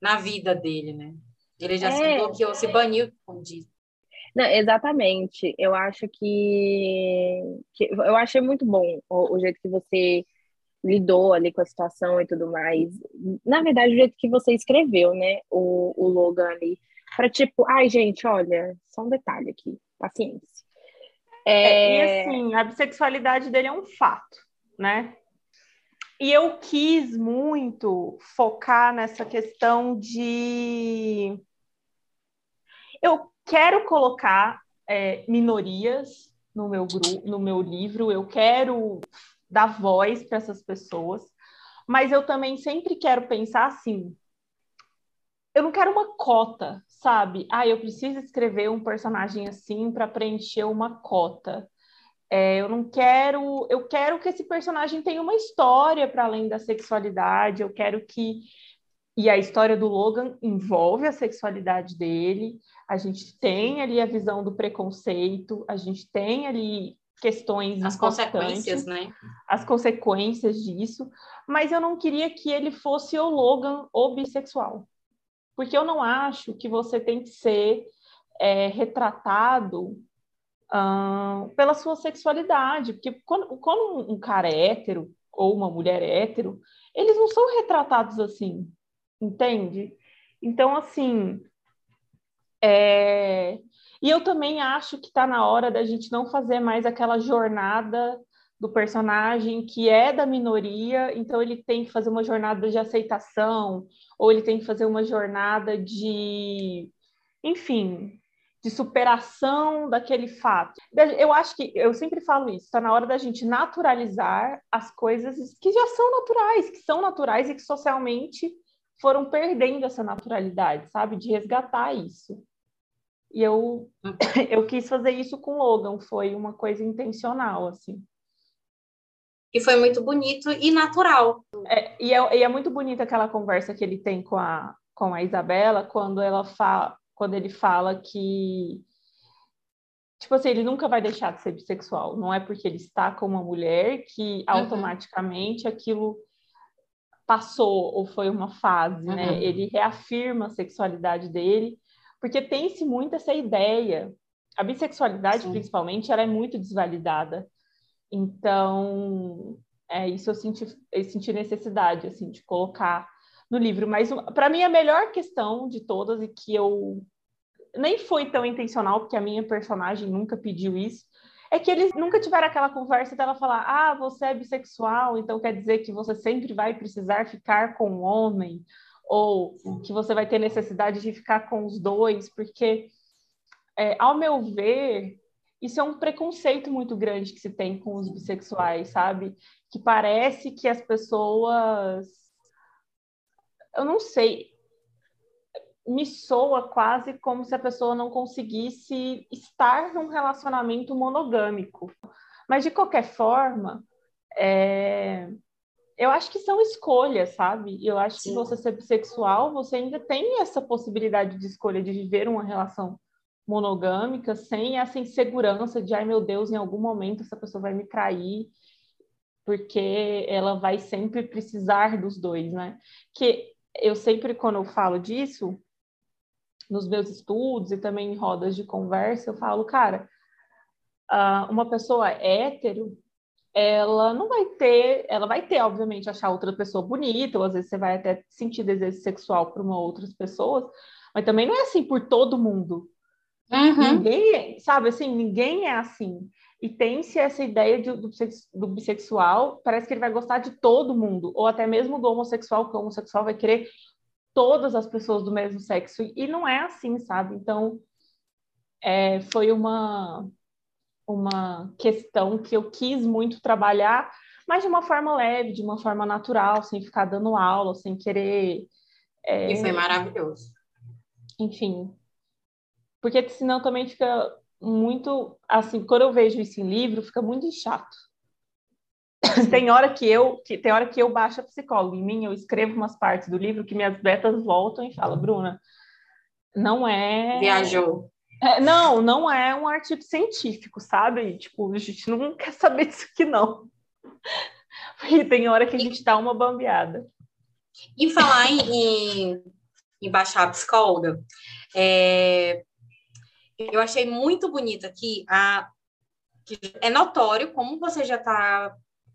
na, vida dele, né? Ele já é, se bloqueou, se baniu, como diz. Não, exatamente. Eu acho que, que eu achei muito bom o, o, jeito que você lidou ali com a situação e tudo mais. Na verdade, o jeito que você escreveu, né, o, o Logan ali, para tipo, ai gente, olha, só um detalhe aqui, paciência. É... E assim, a bissexualidade dele é um fato, né? E eu quis muito focar nessa questão de. Eu quero colocar é, minorias no meu grupo, no meu livro, eu quero dar voz para essas pessoas, mas eu também sempre quero pensar assim: eu não quero uma cota, sabe? Ah, eu preciso escrever um personagem assim para preencher uma cota. É, eu não quero, eu quero que esse personagem tenha uma história para além da sexualidade. Eu quero que e a história do Logan envolve a sexualidade dele. A gente tem ali a visão do preconceito. A gente tem ali questões as consequências, né? As consequências disso. Mas eu não queria que ele fosse o Logan ou bissexual porque eu não acho que você tem que ser é, retratado pela sua sexualidade, porque quando, quando um cara é hétero ou uma mulher é hétero, eles não são retratados assim, entende? Então, assim, é... e eu também acho que está na hora da gente não fazer mais aquela jornada do personagem que é da minoria, então ele tem que fazer uma jornada de aceitação, ou ele tem que fazer uma jornada de, enfim, de superação daquele fato. Eu acho que, eu sempre falo isso, está na hora da gente naturalizar as coisas que já são naturais, que são naturais e que socialmente foram perdendo essa naturalidade, sabe? De resgatar isso. E eu, eu quis fazer isso com Logan, foi uma coisa intencional, assim. E foi muito bonito e natural. É, e, é, e é muito bonita aquela conversa que ele tem com a, com a Isabela, quando, ela fala, quando ele fala que tipo assim, ele nunca vai deixar de ser bissexual. Não é porque ele está com uma mulher que uhum. automaticamente uhum. aquilo passou ou foi uma fase, né? uhum. né? Ele reafirma a sexualidade dele, porque tem-se muito essa ideia. A bissexualidade, Sim. principalmente, ela é muito desvalidada. Então, é, isso eu senti, eu senti necessidade, assim, de colocar no livro. Mas, para mim, a melhor questão de todas, e que eu nem foi tão intencional, porque a minha personagem nunca pediu isso, é que eles nunca tiveram aquela conversa dela falar: ah, você é bissexual, então quer dizer que você sempre vai precisar ficar com um homem, ou que você vai ter necessidade de ficar com os dois, porque, é, ao meu ver, isso é um preconceito muito grande que se tem com os bissexuais, sabe? Que parece que as pessoas. Eu não sei. Me soa quase como se a pessoa não conseguisse estar num relacionamento monogâmico. Mas, de qualquer forma, é... eu acho que são escolhas, sabe? Eu acho Sim. que você ser bissexual, você ainda tem essa possibilidade de escolha de viver uma relação monogâmica sem essa insegurança de, ai meu Deus, em algum momento essa pessoa vai me trair, porque ela vai sempre precisar dos dois, né? Que eu sempre, quando eu falo disso, nos meus estudos e também em rodas de conversa, eu falo, cara, uma pessoa hétero, ela não vai ter, ela vai ter, obviamente, achar outra pessoa bonita, ou às vezes você vai até sentir desejo sexual por uma outras pessoas, mas também não é assim por todo mundo. Uhum. Ninguém, sabe assim, ninguém é assim. E tem-se essa ideia de, do, do, bissexual, parece que ele vai gostar de todo mundo, ou até mesmo do homossexual, que o homossexual vai querer todas as pessoas do mesmo sexo. E não é assim, sabe? Então, é, foi uma, uma questão que eu quis muito trabalhar, mas de uma forma leve, de uma forma natural, sem ficar dando aula, sem querer. É... E foi maravilhoso. Enfim, porque senão também fica muito assim, quando eu vejo isso em livro, fica muito chato. tem hora que eu que, tem hora que eu baixo a psicóloga em mim, eu escrevo umas partes do livro que minhas betas voltam e falam, Bruna, não é viajou. É, não, não é um artigo científico, sabe? Tipo, a gente não quer saber disso aqui, não. E tem hora que a gente dá uma bambeada. E falar em, em, em baixar a psicóloga, é, eu achei muito bonito aqui a que é notório como você já está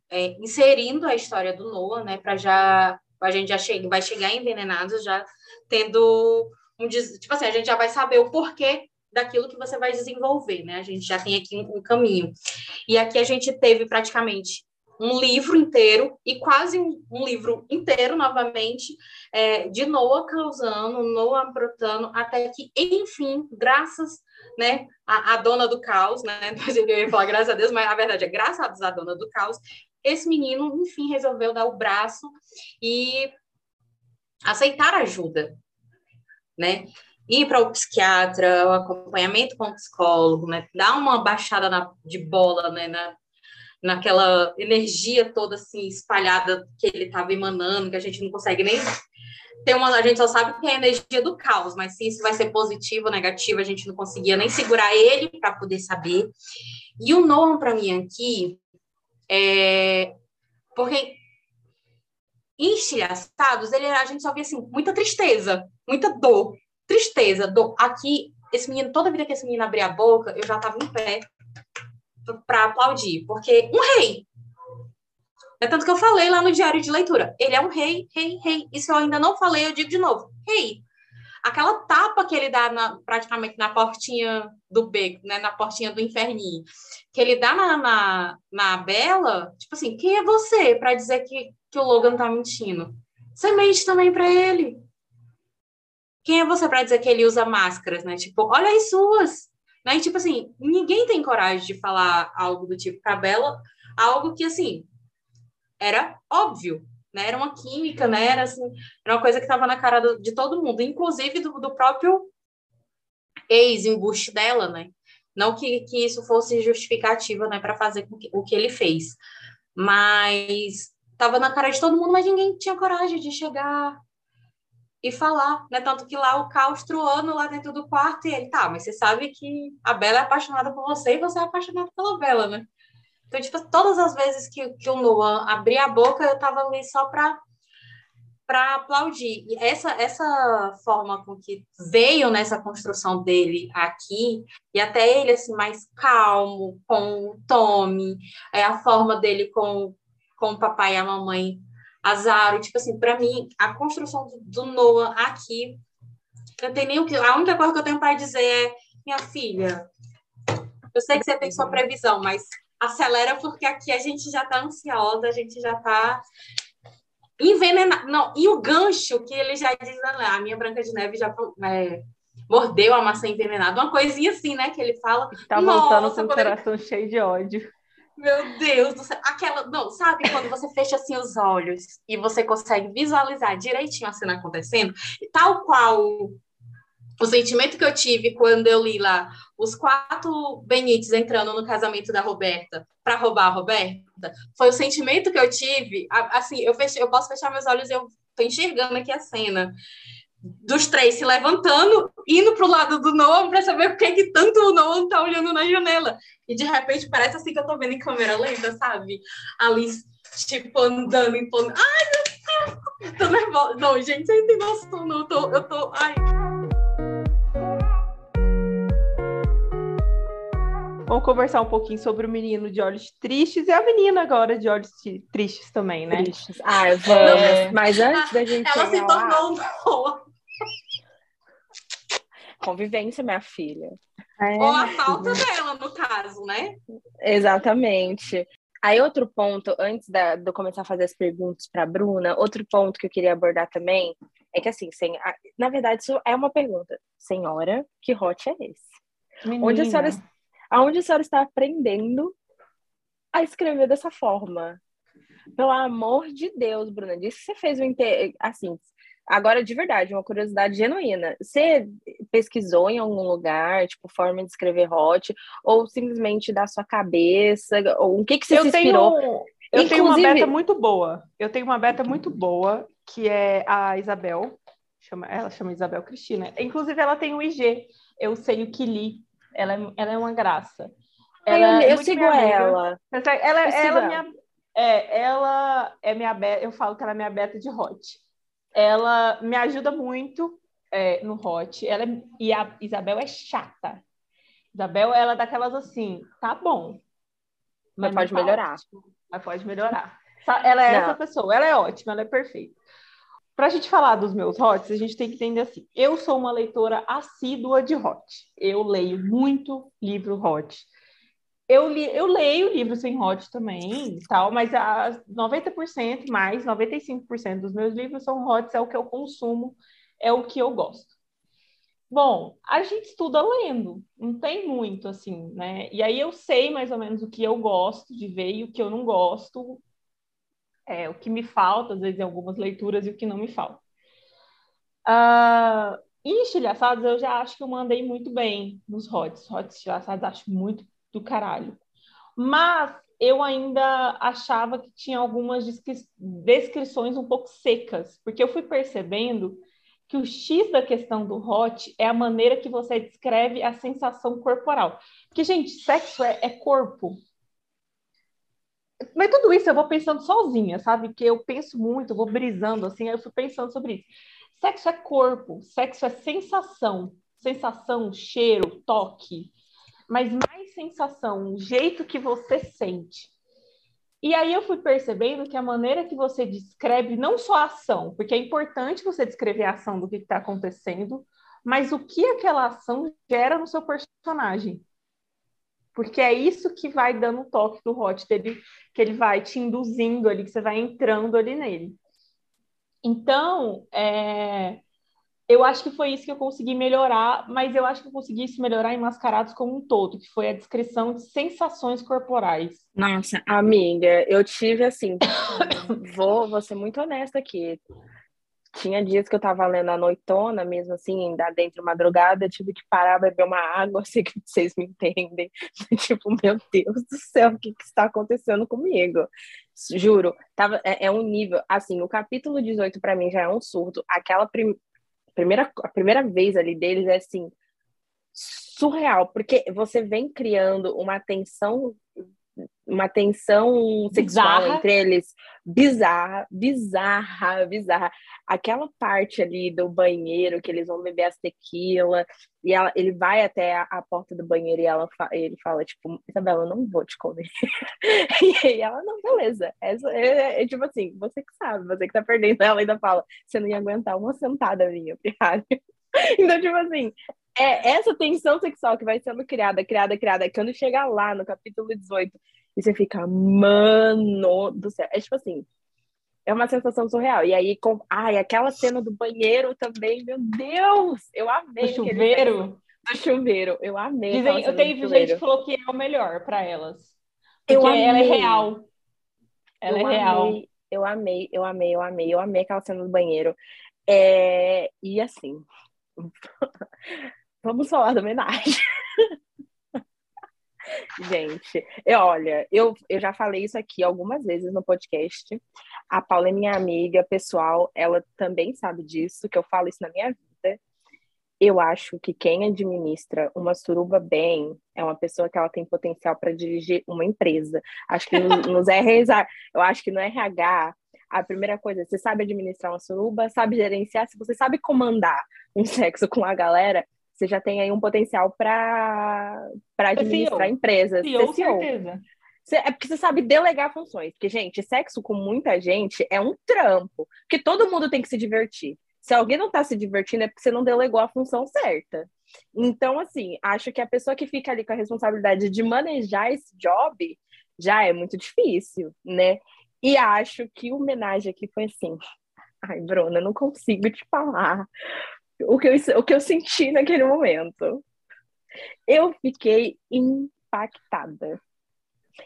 é, inserindo a história do Noah, né? Para já a gente já chega, vai chegar envenenados já tendo um tipo assim a gente já vai saber o porquê daquilo que você vai desenvolver, né? A gente já tem aqui um, um caminho. E aqui a gente teve praticamente um livro inteiro e quase um, um livro inteiro novamente é, de Noah causando, Noah brotando, até que, enfim, graças né, a, a, dona do caos, né? Eu ia falar graças a Deus, mas a verdade é graças a dona do caos, esse menino, enfim, resolveu dar o braço e aceitar ajuda, né? Ir para o psiquiatra, o acompanhamento com o psicólogo, né? Dar uma baixada na, de bola, né? Na, naquela energia toda assim espalhada que ele estava emanando, que a gente não consegue nem tem uma, a gente só sabe que é a energia do caos, mas se isso vai ser positivo ou negativo, a gente não conseguia nem segurar ele para poder saber. E o Noam, para mim, aqui, é. Porque estilhaçados, ele, a gente só via assim, muita tristeza, muita dor, tristeza, dor. Aqui, esse menino, toda vida que esse menino abria a boca, eu já estava em pé para aplaudir, porque um rei, é tanto que eu falei lá no diário de leitura. Ele é um rei, rei, rei. Isso eu ainda não falei, eu digo de novo. Rei. Aquela tapa que ele dá na, praticamente na portinha do beco, né? Na portinha do inferninho. Que ele dá na, na, na Bela, tipo assim, quem é você para dizer que, que o Logan tá mentindo? Você mente também para ele. Quem é você para dizer que ele usa máscaras, né? Tipo, olha as suas. Né? E, tipo assim, ninguém tem coragem de falar algo do tipo pra Bela, algo que, assim, era óbvio, né? Era uma química, né? Era, assim, era uma coisa que estava na cara do, de todo mundo, inclusive do, do próprio ex-embuste dela, né? Não que, que isso fosse justificativa, né, para fazer o que ele fez, mas estava na cara de todo mundo, mas ninguém tinha coragem de chegar e falar, né? Tanto que lá o caos truando lá dentro do quarto e ele, tá, mas você sabe que a Bela é apaixonada por você e você é apaixonado pela Bela, né? Então, tipo, todas as vezes que, que o Noah abria a boca, eu estava ali só para para aplaudir. E essa, essa forma com que veio nessa construção dele aqui, e até ele assim mais calmo com o Tommy, é a forma dele com, com o papai e a mamãe Azaro, tipo assim, para mim, a construção do, do Noah aqui, eu tenho nem o que, a única coisa que eu tenho para dizer é, minha filha, eu sei que você tem sua previsão, mas acelera porque aqui a gente já está ansiosa, a gente já está envenenar. Não, e o gancho que ele já diz, ah, a minha Branca de Neve já é, mordeu a maçã envenenada, uma coisinha assim, né? Que ele fala. Tá voltando com o coração cheio de ódio. Meu Deus do céu. Aquela. Não, sabe quando você fecha assim os olhos e você consegue visualizar direitinho a cena acontecendo? E tal qual o sentimento que eu tive quando eu li lá os quatro Benites entrando no casamento da Roberta para roubar a Roberta, foi o sentimento que eu tive. Assim, eu, fechei, eu posso fechar meus olhos e eu tô enxergando aqui a cena dos três se levantando, indo pro lado do Noah para saber por que, que tanto o Noah tá olhando na janela. E de repente parece assim que eu tô vendo em câmera lenta, sabe? Ali, tipo, andando plano. Ai, meu Deus! Tô nervosa. Não, gente, eu não tem não. Eu tô. Eu tô ai. Vamos conversar um pouquinho sobre o menino de olhos tristes e a menina agora de olhos tristes também, né? Tristes. Ah, vamos. É... Mas antes da gente. Ela se tornou lá... Convivência, minha filha. É, Ou a falta dela, no caso, né? Exatamente. Aí, outro ponto, antes da, de eu começar a fazer as perguntas para a Bruna, outro ponto que eu queria abordar também é que, assim, sem, na verdade, isso é uma pergunta. Senhora, que hot é esse? Menina. Onde a senhora Aonde a senhora está aprendendo a escrever dessa forma? Pelo amor de Deus, Bruna, disse que você fez o inter... assim, agora de verdade, uma curiosidade genuína. Você pesquisou em algum lugar, tipo, forma de escrever hot, ou simplesmente da sua cabeça, ou o que que você eu se inspirou? Tenho... Eu Inclusive... tenho uma beta muito boa. Eu tenho uma beta muito boa, que é a Isabel. Chama, ela chama Isabel Cristina. Inclusive, ela tem o IG. Eu sei o que li. Ela é, ela é uma graça. Ela eu, eu sigo ela. Ela, ela, ela, minha, é, ela é minha beta, eu falo que ela é minha beta de hot. Ela me ajuda muito é, no hot. Ela é, e a Isabel é chata. Isabel, ela é daquelas assim, tá bom. Mas, mas pode tá melhorar. Ótimo, mas pode melhorar. Ela é Não. essa pessoa, ela é ótima, ela é perfeita. Para a gente falar dos meus hots, a gente tem que entender assim: eu sou uma leitora assídua de hot. Eu leio muito livro hot. Eu, li, eu leio livros sem hot também, tal, mas a 90% mais 95% dos meus livros são hots, é o que eu consumo, é o que eu gosto. Bom, a gente estuda lendo, não tem muito assim, né? E aí eu sei mais ou menos o que eu gosto de ver e o que eu não gosto, é, o que me falta, às vezes, em algumas leituras e o que não me falta. Uh, em estilhaçados, eu já acho que eu mandei muito bem nos hots. Hots estilhaçados, acho muito do caralho. Mas eu ainda achava que tinha algumas descrições um pouco secas, porque eu fui percebendo que o X da questão do hot é a maneira que você descreve a sensação corporal. Porque, gente, sexo é, é corpo. Mas tudo isso eu vou pensando sozinha, sabe? Que eu penso muito, eu vou brisando assim, eu fui pensando sobre isso. Sexo é corpo, sexo é sensação, sensação, cheiro, toque, mas mais sensação, o jeito que você sente. E aí eu fui percebendo que a maneira que você descreve não só a ação, porque é importante você descrever a ação do que está acontecendo, mas o que aquela ação gera no seu personagem porque é isso que vai dando o toque do hot dele, que ele vai te induzindo ali, que você vai entrando ali nele. Então, é, eu acho que foi isso que eu consegui melhorar, mas eu acho que eu consegui isso melhorar em Mascarados como um todo, que foi a descrição de sensações corporais. Nossa, amiga, eu tive assim, vou, vou ser muito honesta aqui tinha dias que eu tava lendo a noitona, mesmo assim, da dentro madrugada, tive que parar, beber uma água, sei que vocês me entendem. tipo, meu Deus do céu, o que, que está acontecendo comigo? Juro, tava, é, é um nível, assim, o capítulo 18 para mim já é um surto. Aquela prim, primeira, a primeira vez ali deles é assim, surreal, porque você vem criando uma tensão uma tensão sexual bizarra. entre eles bizarra, bizarra, bizarra. Aquela parte ali do banheiro que eles vão beber as tequila e ela, ele vai até a, a porta do banheiro e ela ele fala tipo Isabela, eu não vou te comer. e ela não, beleza. É, é, é, tipo assim, você que sabe, você que tá perdendo. Ela ainda fala, você não ia aguentar uma sentada minha, pirralho. então tipo assim, é essa tensão sexual que vai sendo criada, criada, criada, quando chega lá no capítulo 18, e você fica, mano do céu. É tipo assim, é uma sensação surreal. E aí, com... ai, aquela cena do banheiro também, meu Deus! Eu amei. Do chuveiro? Do chuveiro, eu amei. Dizem, eu tenho gente que falou que é o melhor para elas. Porque eu amei. ela é real. Ela eu é real. Amei, eu amei, eu amei, eu amei, eu amei aquela cena do banheiro. É... E assim, vamos falar da homenagem. Gente, eu, olha, eu, eu já falei isso aqui algumas vezes no podcast. A Paula é minha amiga pessoal, ela também sabe disso, que eu falo isso na minha vida. Eu acho que quem administra uma suruba bem é uma pessoa que ela tem potencial para dirigir uma empresa. Acho que nos, nos RH, eu acho que no RH, a primeira coisa, você sabe administrar uma suruba, sabe gerenciar, se você sabe comandar um sexo com a galera, você já tem aí um potencial para administrar empresas. CEO, certeza. É porque você sabe delegar funções. Porque, gente, sexo com muita gente é um trampo. Porque todo mundo tem que se divertir. Se alguém não está se divertindo, é porque você não delegou a função certa. Então, assim, acho que a pessoa que fica ali com a responsabilidade de manejar esse job já é muito difícil, né? E acho que o homenagem aqui foi assim. Ai, Bruna, não consigo te falar o que, eu, o que eu senti naquele momento. Eu fiquei impactada.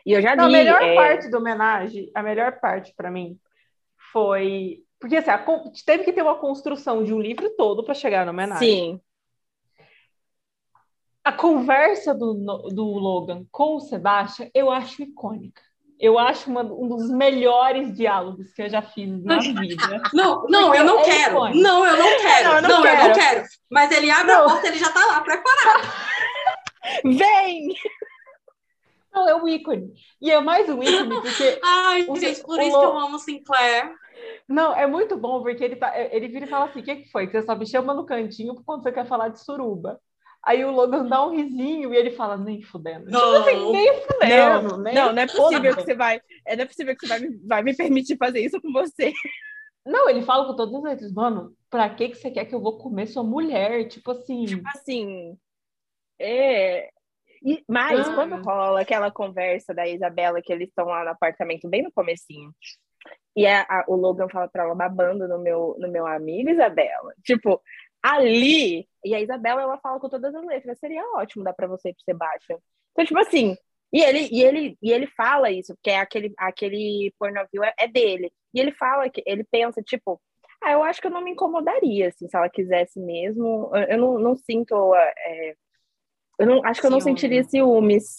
E eu já li. A melhor é... parte da homenagem, a melhor parte para mim foi. Porque assim, a, teve que ter uma construção de um livro todo para chegar na homenagem. Sim. A conversa do, do Logan com o Sebastian eu acho icônica. Eu acho uma, um dos melhores diálogos que eu já fiz na vida. Não, não, eu não é quero. Não, eu não quero. Não, eu não, não quero. eu não quero. Mas ele abre não. a porta, ele já tá lá preparado. Vem! Não, é o ícone. E é mais um ícone porque. Ai, o, gente, por o, isso o... que eu amo Sinclair. Não, é muito bom, porque ele, tá, ele vira e fala assim: o que, que foi? Que você só me chama no cantinho quando você quer falar de suruba. Aí o Logan dá um risinho e ele fala, nem fudendo. Tipo não, assim, nem fudendo. Não, nem não, não é possível que você vai. É, não é possível que você vai, vai me permitir fazer isso com você. Não, ele fala com todos os letras, mano, pra que, que você quer que eu vou comer sua mulher? Tipo assim. Tipo assim. É. E, mas ah. quando rola aquela conversa da Isabela, que eles estão lá no apartamento, bem no comecinho, e a, a, o Logan fala pra ela babando no meu, no meu amigo, Isabela. Tipo, ali, e a Isabela, ela fala com todas as letras, seria ótimo dar para você pro Sebastian. Então, tipo assim, e ele, e ele, e ele fala isso, porque aquele, aquele pornoview é, é dele. E ele fala que ele pensa, tipo, ah, eu acho que eu não me incomodaria, assim, se ela quisesse mesmo. Eu, eu não, não sinto. É, eu não, acho que eu não sentiria ciúmes.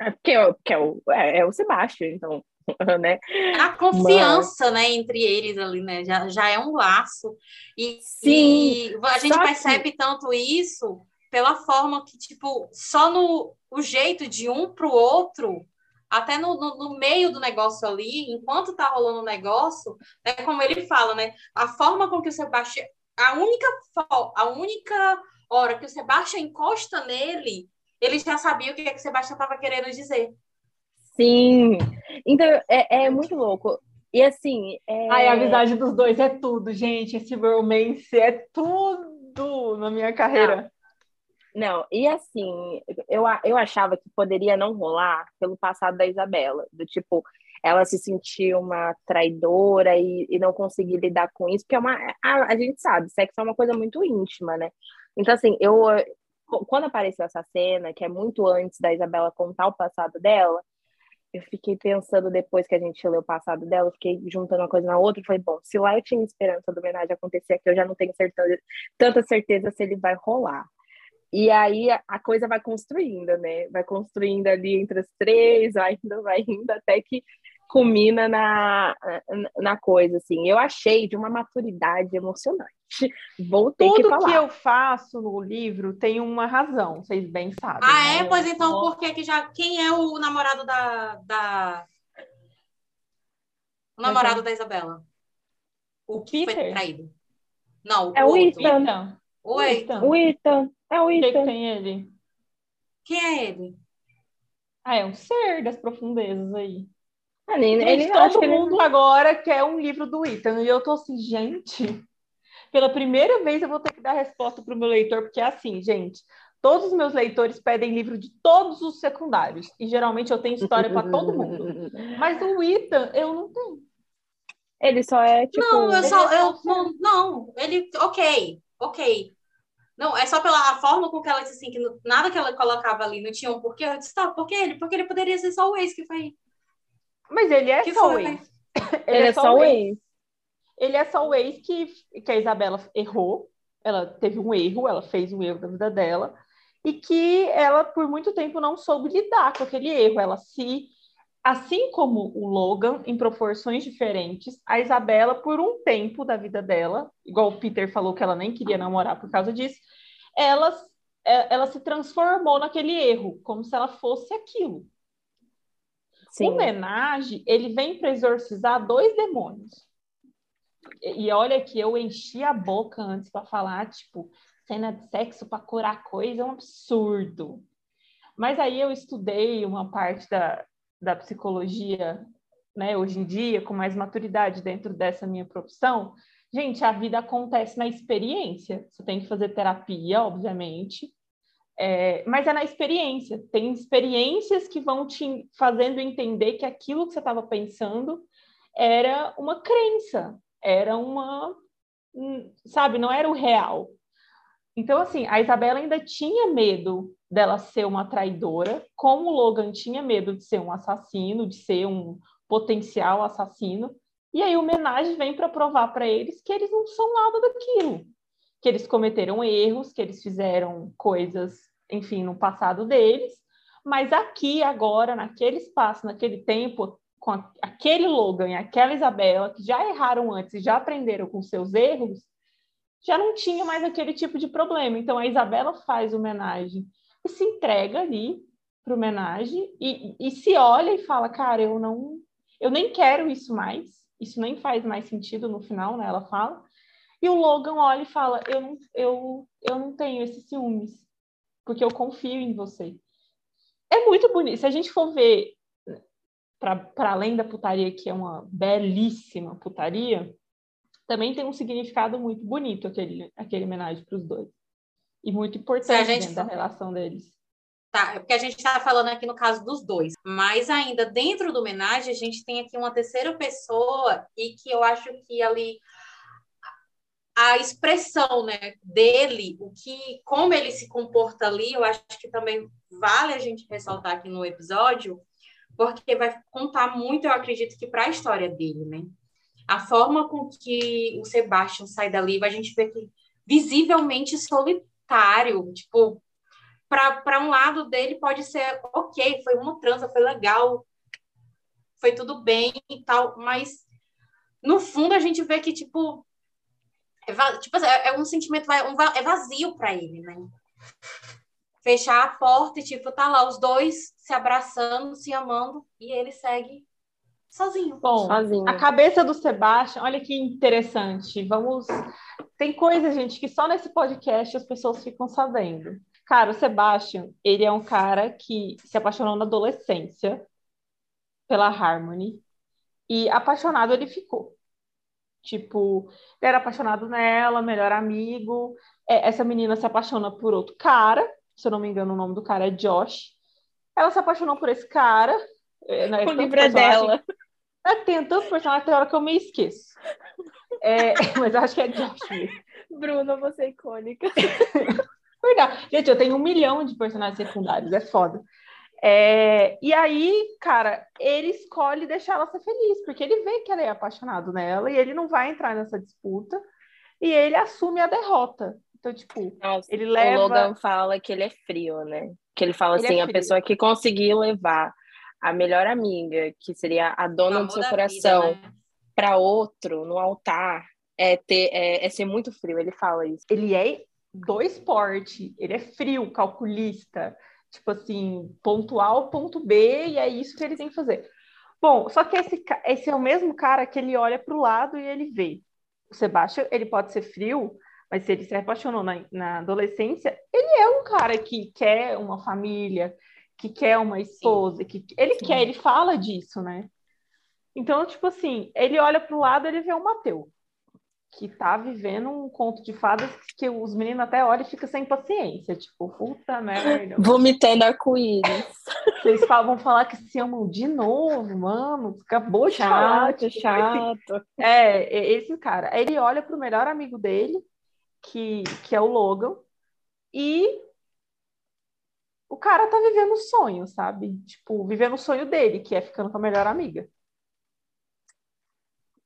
É porque, porque é, o, é, é o Sebastião, então né? A confiança, Mas... né, entre eles ali, né, já, já é um laço. E, Sim, e a gente percebe que... tanto isso pela forma que, tipo, só no o jeito de um para o outro, até no, no, no, meio do negócio ali, enquanto tá rolando o negócio, é como ele fala, né? A forma com que o Sebastião. A única, a única hora que o Sebastião encosta nele, ele já sabia o que, é que o Sebastião estava querendo dizer. Sim. Então, é, é muito louco. E assim. É... Ai, a amizade dos dois é tudo, gente. Esse romance é tudo na minha carreira. Não, não. e assim, eu, eu achava que poderia não rolar pelo passado da Isabela. Do tipo, ela se sentir uma traidora e, e não conseguir lidar com isso, porque é uma. A, a gente sabe, sexo é uma coisa muito íntima, né? Então, assim, eu. Quando apareceu essa cena, que é muito antes da Isabela contar o passado dela, eu fiquei pensando depois que a gente leu o passado dela, fiquei juntando uma coisa na outra falei, bom, se lá eu tinha esperança do homenagem acontecer aqui, eu já não tenho certeza, tanta certeza se ele vai rolar. E aí a, coisa vai construindo, né? Vai construindo ali entre os três, vai indo, vai indo, até que culmina na, na coisa, assim. Eu achei de uma maturidade emocionante. Vou ter Tudo que falar. que eu faço no livro tem uma razão, vocês bem sabem. Ah, é? Né? Pois então, por que já... Quem é o namorado da... da... O namorado da Isabela? O que Peter. foi traído? Não, é o, o Ethan. O Ethan. O Ethan. É o Ethan. Quem tem ele? Quem é ele? Ah, é um ser das profundezas aí. Ah, nem, gente, ele, todo mundo ele... agora quer um livro do Ethan. E eu tô assim, gente, pela primeira vez eu vou ter que dar resposta para o meu leitor, porque é assim, gente. Todos os meus leitores pedem livro de todos os secundários. E geralmente eu tenho história para todo mundo. Mas o Ethan, eu não tenho. Ele só é tipo. Não, eu só. Eu, não, não, ele. Ok, ok. Não, é só pela forma com que ela disse assim, que nada que ela colocava ali não tinha um porquê. Eu disse, tá, por que ele? Porque ele poderia ser só o ex que foi. Mas ele é que só o ex. Ele, ele é, só o ex. ex. Ele é só o ex que, que a Isabela errou. Ela teve um erro, ela fez um erro da vida dela. E que ela, por muito tempo, não soube lidar com aquele erro. Ela se Assim como o Logan, em proporções diferentes, a Isabela, por um tempo da vida dela, igual o Peter falou que ela nem queria namorar por causa disso, ela, é, ela se transformou naquele erro, como se ela fosse aquilo. Sim. O Menage, ele vem para exorcizar dois demônios. E olha que eu enchi a boca antes para falar, tipo, cena de sexo para curar coisa é um absurdo. Mas aí eu estudei uma parte da, da psicologia, né, hoje em dia, com mais maturidade dentro dessa minha profissão, gente, a vida acontece na experiência. Você tem que fazer terapia, obviamente, é, mas é na experiência. Tem experiências que vão te fazendo entender que aquilo que você estava pensando era uma crença, era uma, sabe, não era o real. Então, assim, a Isabela ainda tinha medo dela ser uma traidora, como o Logan tinha medo de ser um assassino, de ser um potencial assassino. E aí o homenagem vem para provar para eles que eles não são nada daquilo, que eles cometeram erros, que eles fizeram coisas, enfim, no passado deles, mas aqui, agora, naquele espaço, naquele tempo, com aquele Logan e aquela Isabela, que já erraram antes e já aprenderam com seus erros, já não tinha mais aquele tipo de problema. Então a Isabela faz homenagem e se entrega ali para homenagem e, e se olha e fala, cara, eu não, eu nem quero isso mais, isso nem faz mais sentido no final, né? Ela fala. E o Logan olha e fala, eu não, eu, eu não tenho esses ciúmes, porque eu confio em você. É muito bonito. Se a gente for ver para além da putaria, que é uma belíssima putaria, também tem um significado muito bonito aquele, aquele homenagem para os dois. E muito importante gente... da relação deles. Tá, é porque a gente está falando aqui no caso dos dois. Mas ainda dentro do homenagem, a gente tem aqui uma terceira pessoa e que eu acho que ali a expressão né, dele, o que, como ele se comporta ali, eu acho que também vale a gente ressaltar aqui no episódio, porque vai contar muito, eu acredito que para a história dele, né? a forma com que o Sebastian sai dali, a gente vê que visivelmente solitário, tipo, para um lado dele pode ser ok, foi uma transa, foi legal, foi tudo bem e tal, mas no fundo a gente vê que, tipo, é, tipo, é, é um sentimento, é vazio para ele, né? Fechar a porta e, tipo, tá lá os dois se abraçando, se amando, e ele segue Sozinho. Bom, Sozinho. a cabeça do Sebastião, olha que interessante. Vamos. Tem coisa, gente, que só nesse podcast as pessoas ficam sabendo. Cara, o Sebastian, ele é um cara que se apaixonou na adolescência pela Harmony. E apaixonado ele ficou. Tipo, ele era apaixonado nela, melhor amigo. É, essa menina se apaixona por outro cara. Se eu não me engano, o nome do cara é Josh. Ela se apaixonou por esse cara. É, o livro é dela. É, tem tanto personagem que hora que eu me esqueço. É, mas acho que é Josh mesmo. Bruna, você é icônica. Verdade. Gente, eu tenho um milhão de personagens secundários, é foda. É, e aí, cara, ele escolhe deixar ela ser feliz, porque ele vê que ela é apaixonado nela e ele não vai entrar nessa disputa e ele assume a derrota. Então, tipo, Nossa, ele leva. O Logan fala que ele é frio, né? Que ele fala ele é assim: é a pessoa que conseguiu levar a melhor amiga, que seria a dona do seu coração, né? para outro no altar, é, ter, é, é ser muito frio. Ele fala isso. Ele é do esporte, ele é frio, calculista, tipo assim, ponto A ou ponto B, e é isso que ele tem que fazer. Bom, só que esse, esse é o mesmo cara que ele olha para o lado e ele vê. O Sebastião, ele pode ser frio, mas se ele se apaixonou na, na adolescência, ele é um cara que quer uma família, que quer uma esposa, Sim. que ele Sim. quer, ele fala disso, né? Então, tipo assim, ele olha para o lado, ele vê o Mateu. Que tá vivendo um conto de fadas que os meninos até olham e ficam sem paciência, tipo, puta merda. Vomitando arco-íris. Vocês vão falar que se amam de novo, mano. Acabou de chato, falar. Tipo, chato. É, esse cara. Ele olha pro melhor amigo dele, que, que é o Logan, e o cara tá vivendo o sonho, sabe? Tipo, vivendo o sonho dele, que é ficando com a melhor amiga.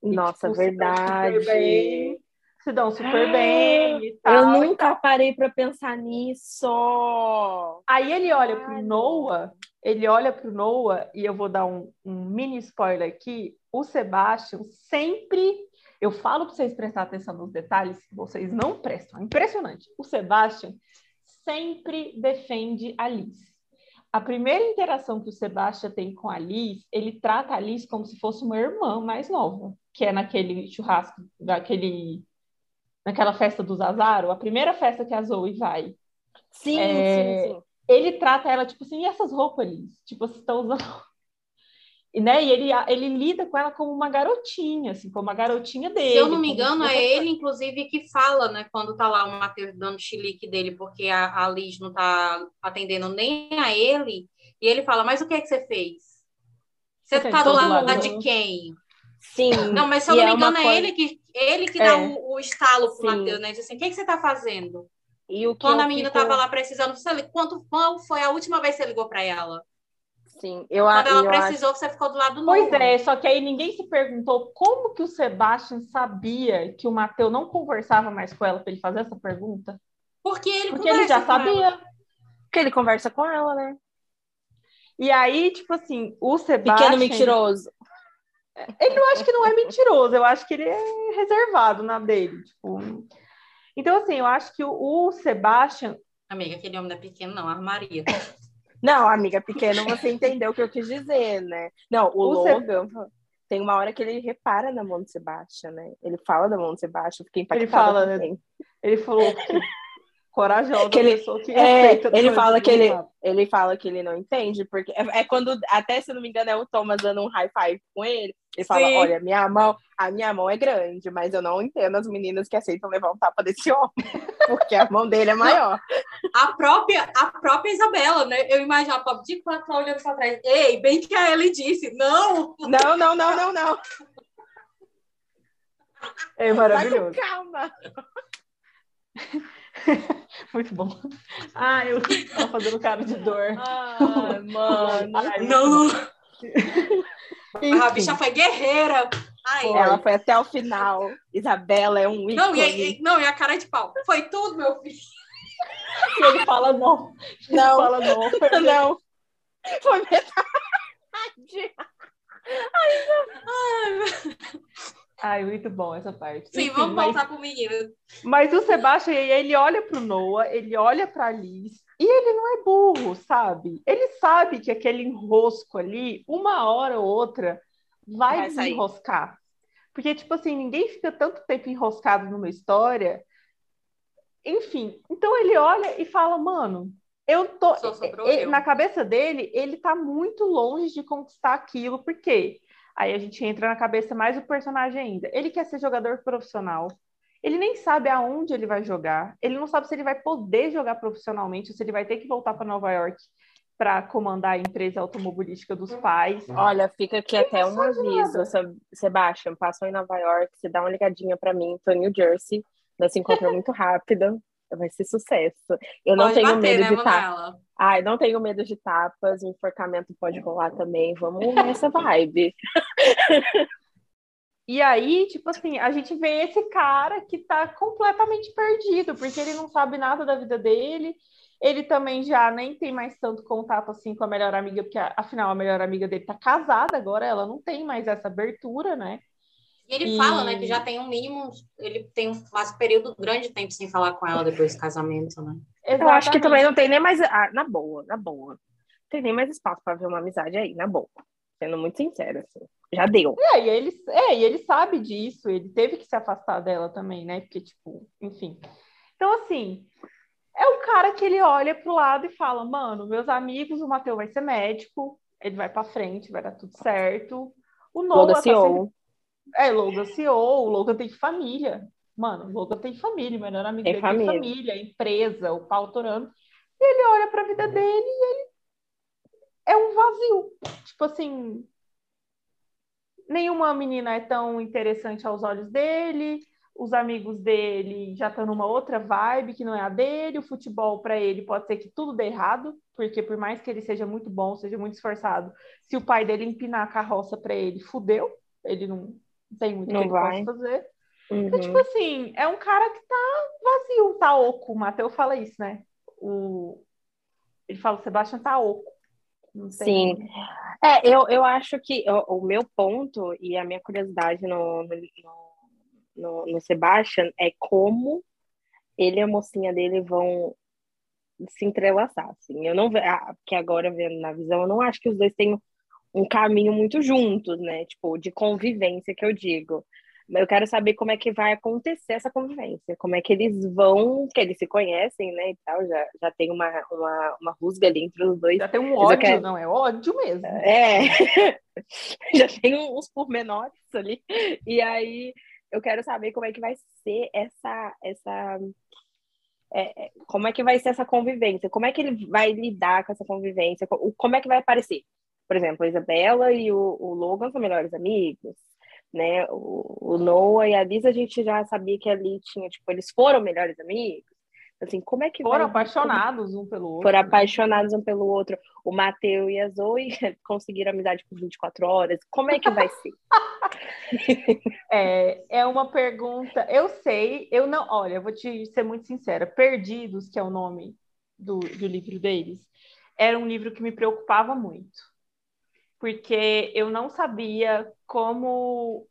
Nossa, tipo, verdade. Se, se dão super bem e tal. Eu nunca parei para pensar nisso. Aí ele olha pro Noah, ele olha pro Noah, e eu vou dar um, um mini spoiler aqui. O Sebastian sempre. Eu falo para vocês prestar atenção nos detalhes que vocês não prestam. É impressionante. O Sebastian sempre defende a Liz. A primeira interação que o Sebastian tem com a Liz, ele trata a Liz como se fosse uma irmã mais nova, que é naquele churrasco, daquele, naquela festa do Zazaro, a primeira festa que a Zoe vai. Sim, é, sim, sim. Ele trata ela tipo assim, e essas roupas, Liz? Tipo, você está usando né, e ele, ele lida com ela como uma garotinha, assim, como uma garotinha dele. Se eu não me engano, é ele, inclusive, que fala, né, quando tá lá o Matheus dando chilique dele, porque a, a Liz não tá atendendo nem a ele, e ele fala, mas o que é que você fez? Você, você tá do lado, lado de quem? Sim. Não, mas se eu não me é engano, é, coisa... ele que, ele que é. dá o, o estalo pro Matheus, né? Diz assim, o que, é que você tá fazendo? E o que Quando a menina fico... tava lá precisando, você, quanto, qual foi a última vez que você ligou para ela? Sim, eu Quando ela eu precisou, acho... você ficou do lado Pois novo. é, só que aí ninguém se perguntou como que o Sebastian sabia que o Matheus não conversava mais com ela para ele fazer essa pergunta. Porque ele Porque ele já sabia. Ela. Porque ele conversa com ela, né? E aí, tipo assim, o Sebastian. Pequeno mentiroso. Ele não acho que não é mentiroso, eu acho que ele é reservado na dele. Tipo... Então, assim, eu acho que o, o Sebastian. Amiga, aquele homem não é pequeno, não, armaria. Não, amiga pequena, você entendeu o que eu quis dizer, né? Não, o, o Logan tem uma hora que ele repara na mão do Sebastião, né? Ele fala da mão do Sebastião, fiquei impactada. Ele fala, né? Ele falou que corajosa que ele, pessoa que é, ele fala que ele, ele fala que ele não entende porque é, é, quando até se não me engano é o Thomas dando um high five com ele ele fala Sim. olha minha mão a minha mão é grande mas eu não entendo as meninas que aceitam levar um tapa desse homem porque a mão dele é maior a própria a própria Isabela né eu imagino a pobre de quatro olhando para trás ei bem que a Ellie disse não não não não não não é maravilhoso calma Muito bom. Ah, eu tava fazendo cara de dor. Ai, mano. Ai, não. A bicha foi guerreira. Ai, ela foi até o final. Isabela é um ícone. Não, e, não, e a cara de pau. Foi tudo, meu filho. E ele fala não. Ele não. fala não. Não. Foi metade. Ai, não. Ai, Ai, muito bom essa parte. Sim, Enfim, vamos mas, voltar pro menino. Mas o Sebastião, ele olha pro Noah, ele olha pra Liz, e ele não é burro, sabe? Ele sabe que aquele enrosco ali, uma hora ou outra, vai, vai desenroscar. Porque, tipo assim, ninguém fica tanto tempo enroscado numa história. Enfim, então ele olha e fala, mano, eu tô. Ele, na cabeça dele, ele tá muito longe de conquistar aquilo, porque Aí a gente entra na cabeça mais do personagem ainda. Ele quer ser jogador profissional. Ele nem sabe aonde ele vai jogar. Ele não sabe se ele vai poder jogar profissionalmente ou se ele vai ter que voltar para Nova York para comandar a empresa automobilística dos pais. Olha, fica aqui ele até um aviso, nada. Sebastian, passou em Nova York, você dá uma ligadinha para mim, tô em New Jersey, nós se encontramos muito rápido vai ser sucesso. Eu não pode tenho bater, medo né, de tapas. Ai, não tenho medo de tapas, o enforcamento pode rolar também. Vamos nessa vibe. E aí, tipo assim, a gente vê esse cara que tá completamente perdido, porque ele não sabe nada da vida dele. Ele também já nem tem mais tanto contato assim com a melhor amiga, porque afinal a melhor amiga dele tá casada agora, ela não tem mais essa abertura, né? E ele e... fala, né, que já tem um mínimo, ele tem um período grande de tempo sem falar com ela depois do casamento, né? Exatamente. Eu acho que também não tem nem mais, ah, na boa, na boa. Não tem nem mais espaço para ver uma amizade aí, na boa. Sendo muito sincera, assim. Já deu. É, e ele, é, e ele sabe disso, ele teve que se afastar dela também, né? Porque, tipo, enfim. Então, assim, é o cara que ele olha pro lado e fala, mano, meus amigos, o Matheus vai ser médico, ele vai para frente, vai dar tudo certo. O Noah tá sendo, é, Logan CEO, o Logan tem família. Mano, o Logan tem família, o melhor amigo tem dele família. tem família, empresa, o pau torando. E ele olha pra vida dele e ele é um vazio. Tipo assim, nenhuma menina é tão interessante aos olhos dele, os amigos dele já estão numa outra vibe que não é a dele, o futebol para ele pode ser que tudo dê errado, porque por mais que ele seja muito bom, seja muito esforçado, se o pai dele empinar a carroça para ele, fudeu, ele não tem muito o que ele possa fazer. Uhum. Então, tipo assim, é um cara que tá vazio, tá oco. O Matheus fala isso, né? O... Ele fala, o Sebastião tá oco. Sim. É, eu, eu acho que o, o, meu ponto e a minha curiosidade no, no, no, no Sebastian é como ele e a mocinha dele vão se entrelaçar, assim. Eu não vejo, ah, porque agora vendo na visão, eu não acho que os dois têm um caminho muito juntos, né? Tipo, de convivência que eu digo. Eu quero saber como é que vai acontecer essa convivência, como é que eles vão, que eles se conhecem, né, e tal, já, já tem uma, uma, uma rusga ali entre os dois. Já tem um ódio, quero... não, é ódio mesmo. É, já tem uns pormenores ali, e aí eu quero saber como é que vai ser essa, essa é, é, como é que vai ser essa convivência, como é que ele vai lidar com essa convivência, como é que vai aparecer. Por exemplo, a Isabela e o, o Logan são melhores amigos, né? O, o Noah e a Lisa, a gente já sabia que ali tinha, tipo, eles foram melhores amigos. Assim, como é que Foram vai... apaixonados um pelo outro. Foram né? apaixonados um pelo outro. O Mateu e a Zoe conseguiram amizade por 24 horas. Como é que vai ser? é, é uma pergunta. Eu sei, eu não. Olha, eu vou te ser muito sincera. Perdidos, que é o nome do, do livro deles, era um livro que me preocupava muito porque eu não sabia como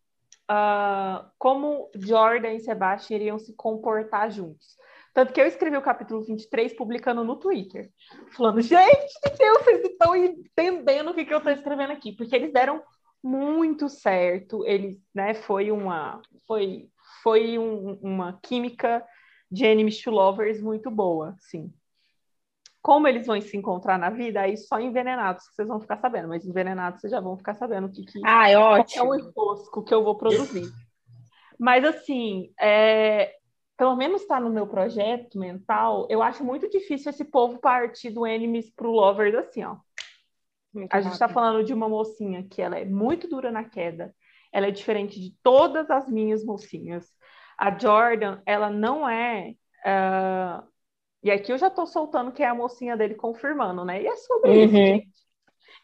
uh, como Jordan e Sebastian iriam se comportar juntos. Tanto que eu escrevi o capítulo 23 publicando no Twitter, falando, gente de Deus, vocês estão entendendo o que, que eu estou escrevendo aqui, porque eles deram muito certo, eles, né, foi uma, foi, foi um, uma química de to lovers muito boa, sim. Como eles vão se encontrar na vida, aí só envenenados que vocês vão ficar sabendo, mas envenenados vocês já vão ficar sabendo o que, que ah, é, ótimo. é o enrosco que eu vou produzir. Mas assim, é, pelo menos está no meu projeto mental, eu acho muito difícil esse povo partir do enemies pro lovers assim, ó. Muito a gente está falando de uma mocinha que ela é muito dura na queda, ela é diferente de todas as minhas mocinhas. A Jordan, ela não é uh, e aqui eu já estou soltando que é a mocinha dele confirmando, né? E é sobre uhum. isso, gente.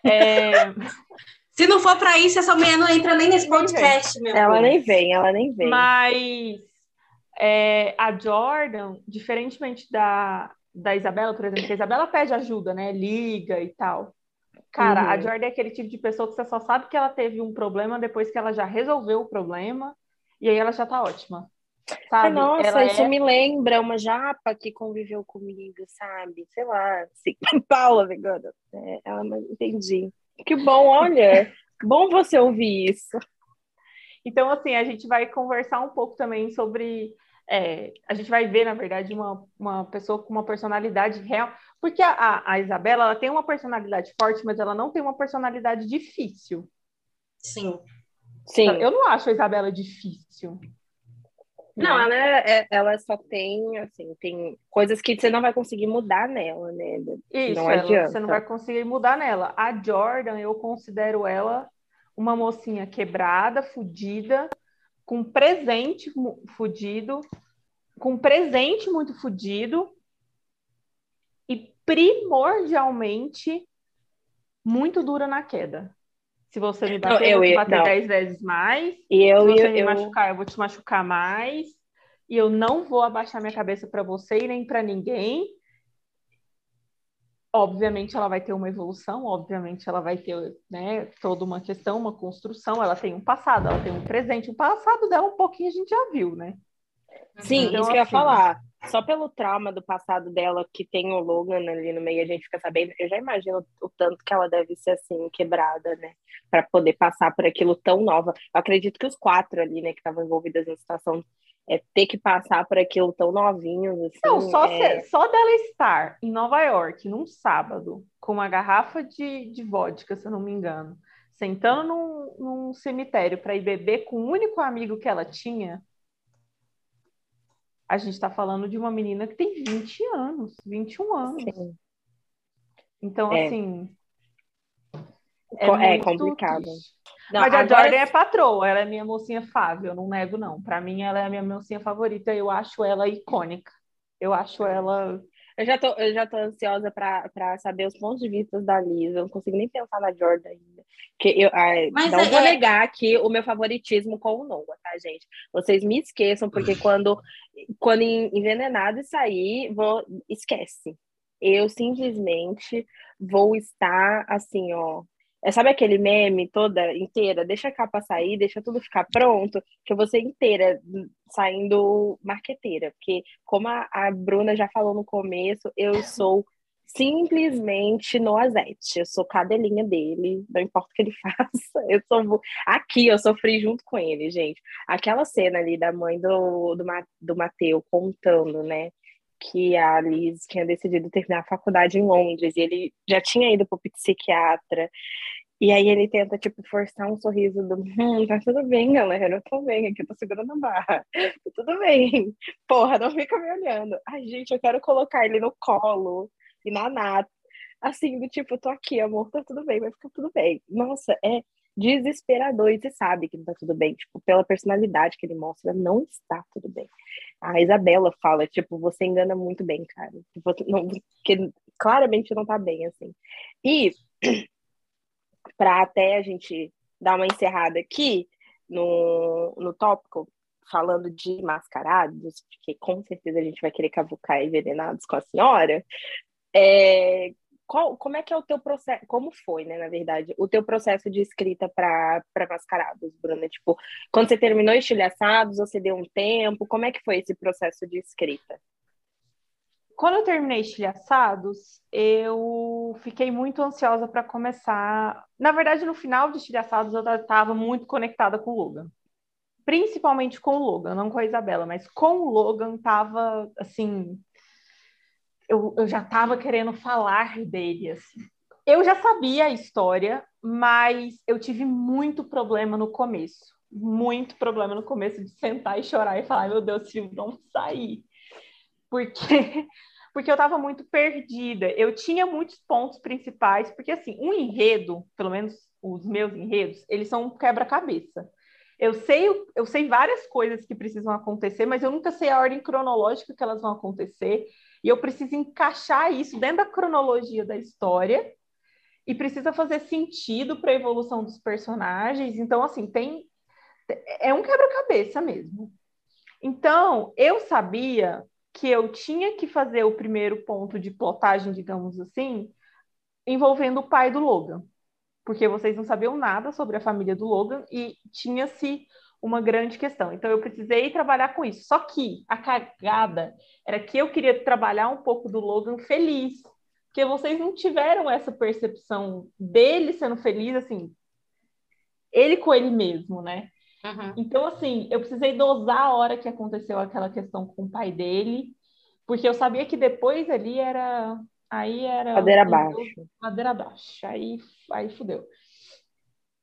É... Se não for para isso, essa mulher não entra nem nesse podcast, meu Ela nem vem, ela nem vem. Mas é, a Jordan, diferentemente da, da Isabela, por exemplo, que a Isabela pede ajuda, né? Liga e tal. Cara, uhum. a Jordan é aquele tipo de pessoa que você só sabe que ela teve um problema depois que ela já resolveu o problema e aí ela já tá ótima. Sabe? Nossa, ela isso é... me lembra uma japa que conviveu comigo, sabe? Sei lá, assim, Paula vegana. É, ela não entendi. Que bom, olha, bom você ouvir isso. Então, assim, a gente vai conversar um pouco também sobre. É, a gente vai ver, na verdade, uma, uma pessoa com uma personalidade real. Porque a, a Isabela ela tem uma personalidade forte, mas ela não tem uma personalidade difícil. Sim. Sim. Eu não acho a Isabela difícil. Não, né? ela, é, ela só tem, assim, tem coisas que você não vai conseguir mudar nela, né? Isso, não ela, adianta. você não vai conseguir mudar nela. A Jordan, eu considero ela uma mocinha quebrada, fudida, com presente fudido, com presente muito fudido e primordialmente muito dura na queda. Se você me bater, não, eu, eu vou te bater dez vezes mais. E eu, Se você eu, me machucar, eu vou te machucar mais. E eu não vou abaixar minha cabeça para você e nem para ninguém. Obviamente ela vai ter uma evolução, obviamente ela vai ter né, toda uma questão, uma construção. Ela tem um passado, ela tem um presente. O passado dela um pouquinho a gente já viu, né? Sim, então, isso que eu ia assim, falar. Só pelo trauma do passado dela, que tem o Logan ali no meio, a gente fica sabendo. Eu já imagino o tanto que ela deve ser assim, quebrada, né? Para poder passar por aquilo tão nova. Eu acredito que os quatro ali, né, que estavam envolvidos na situação, é ter que passar por aquilo tão novinhos. Assim, Não, só, é... só dela estar em Nova York num sábado, com uma garrafa de, de vodka, se eu não me engano, sentando num, num cemitério para ir beber com o único amigo que ela tinha a gente está falando de uma menina que tem 20 anos, 21 anos. Sim. Então, é. assim. É, é complicado. Não, Mas a agora... Jordan é patroa, ela é minha mocinha fável, eu não nego, não. Para mim, ela é a minha mocinha favorita, eu acho ela icônica. Eu acho ela. Eu já tô, eu já tô ansiosa para saber os pontos de vista da Liz. Eu não consigo nem pensar na Jordan ainda. Que eu, ai, Mas não é, vou é... negar aqui o meu favoritismo com o Noah, tá, gente? Vocês me esqueçam, porque quando, quando envenenado sair, vou... esquece. Eu simplesmente vou estar assim, ó, é, sabe aquele meme toda inteira? Deixa a capa sair, deixa tudo ficar pronto, que eu vou ser inteira saindo marqueteira. Porque, como a, a Bruna já falou no começo, eu sou simplesmente no azete. Eu sou cadelinha dele, não importa o que ele faça. Eu sou aqui, eu sofri junto com ele, gente. Aquela cena ali da mãe do, do, do Mateu contando, né? Que a Liz tinha decidido terminar a faculdade em Londres e ele já tinha ido para o psiquiatra. E aí ele tenta, tipo, forçar um sorriso do hum, tá tudo bem, galera, eu tô bem aqui, eu tô segurando a barra. Tá tudo bem. Porra, não fica me olhando. Ai, gente, eu quero colocar ele no colo e na nata. Assim, do tipo, tô aqui, amor, tá tudo bem, vai ficar tudo bem. Nossa, é desesperador e você sabe que não tá tudo bem. Tipo, pela personalidade que ele mostra, não está tudo bem. A Isabela fala, tipo, você engana muito bem, cara. Tipo, não, que claramente não tá bem, assim. E para até a gente dar uma encerrada aqui no, no tópico, falando de mascarados, porque com certeza a gente vai querer cavucar envenenados com a senhora. É, qual, como é que é o teu processo? Como foi, né, na verdade, o teu processo de escrita para mascarados, Bruna? Tipo, quando você terminou Estilhaçados, você deu um tempo? Como é que foi esse processo de escrita? quando eu terminei Estilhaçados, eu fiquei muito ansiosa para começar. Na verdade, no final de Estilhaçados, eu estava muito conectada com o Logan. Principalmente com o Logan, não com a Isabela, mas com o Logan estava assim. Eu, eu já estava querendo falar dele. Assim. Eu já sabia a história, mas eu tive muito problema no começo. Muito problema no começo de sentar e chorar e falar: meu Deus, esse livro não sair porque porque eu estava muito perdida. Eu tinha muitos pontos principais, porque assim, um enredo, pelo menos os meus enredos, eles são um quebra-cabeça. Eu sei, eu sei várias coisas que precisam acontecer, mas eu nunca sei a ordem cronológica que elas vão acontecer, e eu preciso encaixar isso dentro da cronologia da história e precisa fazer sentido para a evolução dos personagens. Então, assim, tem é um quebra-cabeça mesmo. Então, eu sabia que eu tinha que fazer o primeiro ponto de plotagem, digamos assim, envolvendo o pai do Logan. Porque vocês não sabiam nada sobre a família do Logan e tinha-se uma grande questão. Então eu precisei trabalhar com isso. Só que a cagada era que eu queria trabalhar um pouco do Logan feliz. Porque vocês não tiveram essa percepção dele sendo feliz, assim, ele com ele mesmo, né? Uhum. Então, assim, eu precisei dosar a hora que aconteceu aquela questão com o pai dele, porque eu sabia que depois ali era. Aí era. Madeira abaixo. Madeira abaixo. Aí, aí fudeu.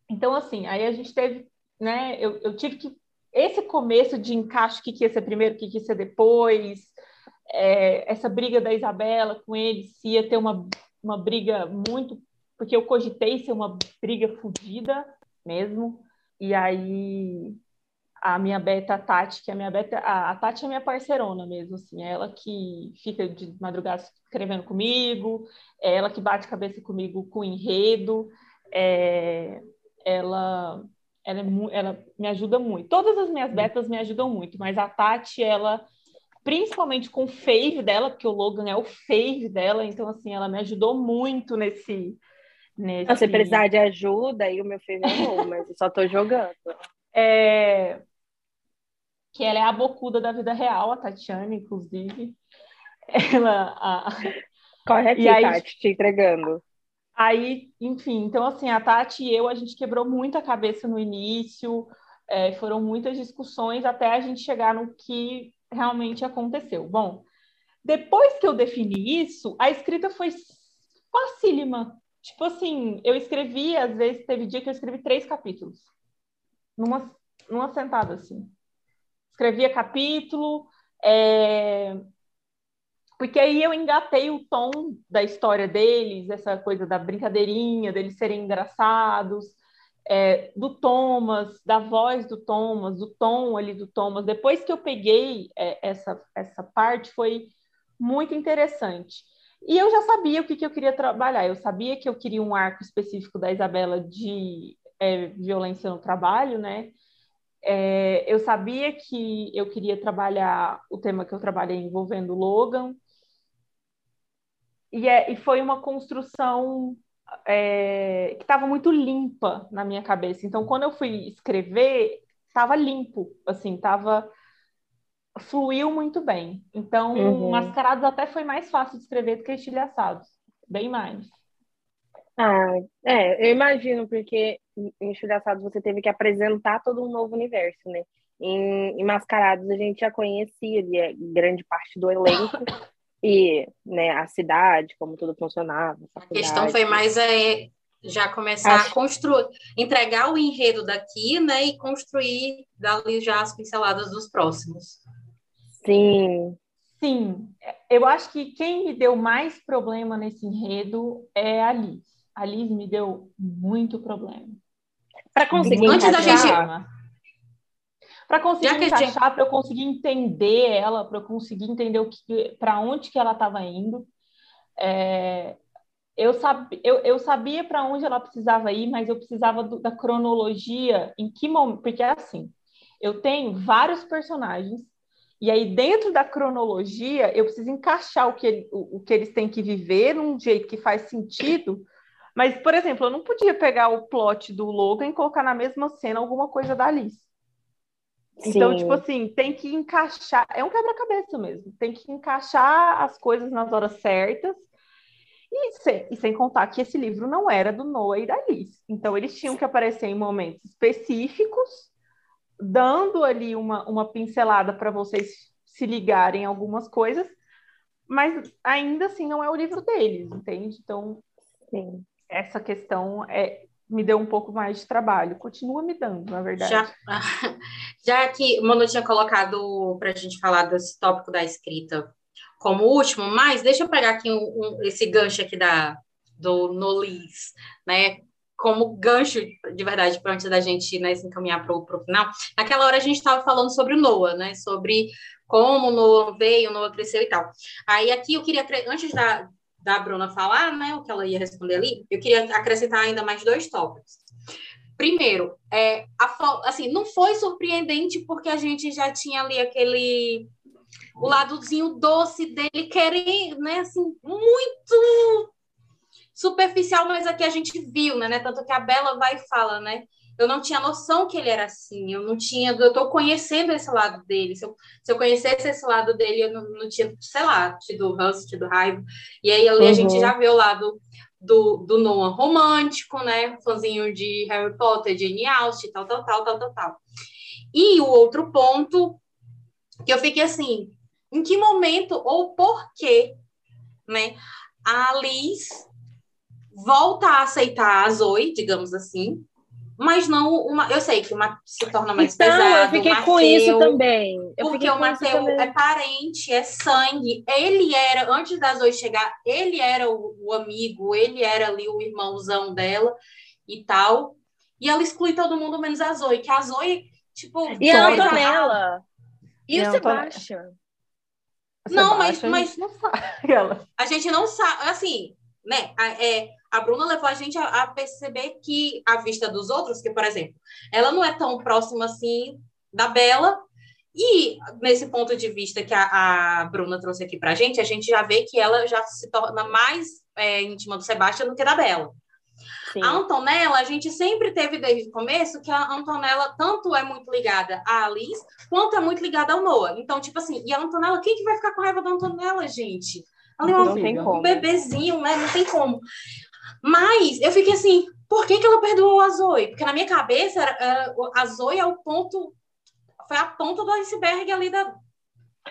Então, assim, aí a gente teve, né? Eu, eu tive que. Esse começo de encaixe, o que, que ia ser primeiro, o que, que ia ser depois, é, essa briga da Isabela com ele, se ia ter uma, uma briga muito. Porque eu cogitei ser uma briga fodida mesmo. E aí a minha beta, a Tati, que é a minha beta, a, a Tati é minha parceirona mesmo, assim, é ela que fica de madrugada escrevendo comigo, é ela que bate cabeça comigo com enredo, é, ela, ela, é, ela me ajuda muito. Todas as minhas betas me ajudam muito, mas a Tati, ela, principalmente com o fave dela, porque o Logan é o fave dela, então, assim, ela me ajudou muito nesse Nesse... Se precisar de ajuda, aí o meu filho é mas eu só tô jogando. É... Que ela é a bocuda da vida real, a Tatiana, inclusive. Ela. A... Corre aqui, aí, Tati, te entregando. Aí, enfim, então assim, a Tati e eu, a gente quebrou muito a cabeça no início, é, foram muitas discussões até a gente chegar no que realmente aconteceu. Bom, depois que eu defini isso, a escrita foi facílima. Tipo assim, eu escrevi, às vezes teve dia que eu escrevi três capítulos. Numa, numa sentada, assim. Escrevia capítulo, É... Porque aí eu engatei o tom da história deles, essa coisa da brincadeirinha, deles serem engraçados, é, do Thomas, da voz do Thomas, do tom ali do Thomas. Depois que eu peguei é, essa, essa parte, foi muito interessante. E eu já sabia o que, que eu queria trabalhar. Eu sabia que eu queria um arco específico da Isabela de é, violência no trabalho, né? É, eu sabia que eu queria trabalhar o tema que eu trabalhei envolvendo Logan. E, é, e foi uma construção é, que estava muito limpa na minha cabeça. Então, quando eu fui escrever, estava limpo, assim, estava fluiu muito bem. Então, uhum. mascarados até foi mais fácil de escrever do que estilhaçados, bem mais. Ah, é, eu imagino, porque em Estilhaçados você teve que apresentar todo um novo universo, né? Em, em Mascarados a gente já conhecia ali grande parte do elenco e né, a cidade, como tudo funcionava. A, a questão foi mais é, já começar Acho... a construir, entregar o enredo daqui, né? E construir dali já as pinceladas dos próximos. Sim. Sim, eu acho que quem me deu mais problema nesse enredo é a Liz. A Liz me deu muito problema. Para conseguir Antes da gente para conseguir encaixar, gente... para eu conseguir entender ela, para eu conseguir entender o que, para onde que ela estava indo. É, eu, sab, eu, eu sabia para onde ela precisava ir, mas eu precisava do, da cronologia, em que momento, porque é assim, eu tenho vários personagens e aí, dentro da cronologia, eu preciso encaixar o que, o, o que eles têm que viver num jeito que faz sentido. Mas, por exemplo, eu não podia pegar o plot do Logan e colocar na mesma cena alguma coisa da Alice. Sim. Então, tipo assim, tem que encaixar. É um quebra-cabeça mesmo. Tem que encaixar as coisas nas horas certas. E sem, e sem contar que esse livro não era do Noah e da Alice. Então, eles tinham que aparecer em momentos específicos dando ali uma, uma pincelada para vocês se ligarem algumas coisas, mas ainda assim não é o livro deles, entende? Então, Sim. essa questão é, me deu um pouco mais de trabalho. Continua me dando, na verdade. Já, já que o Manu tinha colocado para a gente falar desse tópico da escrita como último, mas deixa eu pegar aqui um, um, esse gancho aqui da, do Nolis, né? como gancho, de verdade, para antes da gente né, se encaminhar para o final, naquela hora a gente estava falando sobre o Noah, né? Sobre como o Noah veio, o Noah cresceu e tal. Aí aqui eu queria, antes da, da Bruna falar, né, o que ela ia responder ali, eu queria acrescentar ainda mais dois tópicos. Primeiro, é, a, assim, não foi surpreendente porque a gente já tinha ali aquele o ladozinho doce dele querendo, né, assim, muito superficial, mas aqui a gente viu, né, né? Tanto que a Bela vai e fala, né? Eu não tinha noção que ele era assim, eu não tinha, eu tô conhecendo esse lado dele. Se eu, se eu conhecesse esse lado dele, eu não, não tinha, sei lá, tido ranço, tido raiva. E aí ali uhum. a gente já vê o lado do, do Noah romântico, né? Fãzinho de Harry Potter, de Jane Austen, tal, tal, tal, tal, tal, tal. E o outro ponto que eu fiquei assim, em que momento ou por quê, né? A Liz volta a aceitar a Zoe, digamos assim, mas não uma. Eu sei que uma se torna mais então, pesado. Eu fiquei Mateu, com isso também. Eu porque o Mateu é parente, é sangue. Ele era, antes da Zoe chegar, ele era o, o, amigo, ele era ali o irmãozão dela e tal. E ela exclui todo mundo menos a Zoe, que a Zoe, tipo. E a Antonella. E o Sebastian. Não, mas, mas não sabe. a gente não sabe, assim, né? É, a Bruna levou a gente a, a, perceber que, à vista dos outros, que, por exemplo, ela não é tão próxima assim da Bela, e nesse ponto de vista que a, a Bruna trouxe aqui para a gente, a gente já vê que ela já se torna mais é, íntima do Sebastião do que da Bela. Sim. A Antonella, a gente sempre teve desde o começo que a Antonella tanto é muito ligada à Alice, quanto é muito ligada ao Noah. Então, tipo assim, e a Antonella, quem que vai ficar com raiva da Antonella, gente? Ali é um, um bebezinho, né? Não tem como. Mas eu fiquei assim, por que, que ela perdoou a Zoe? Porque na minha cabeça, era, era, a Zoe é o ponto, foi a ponta do iceberg ali da,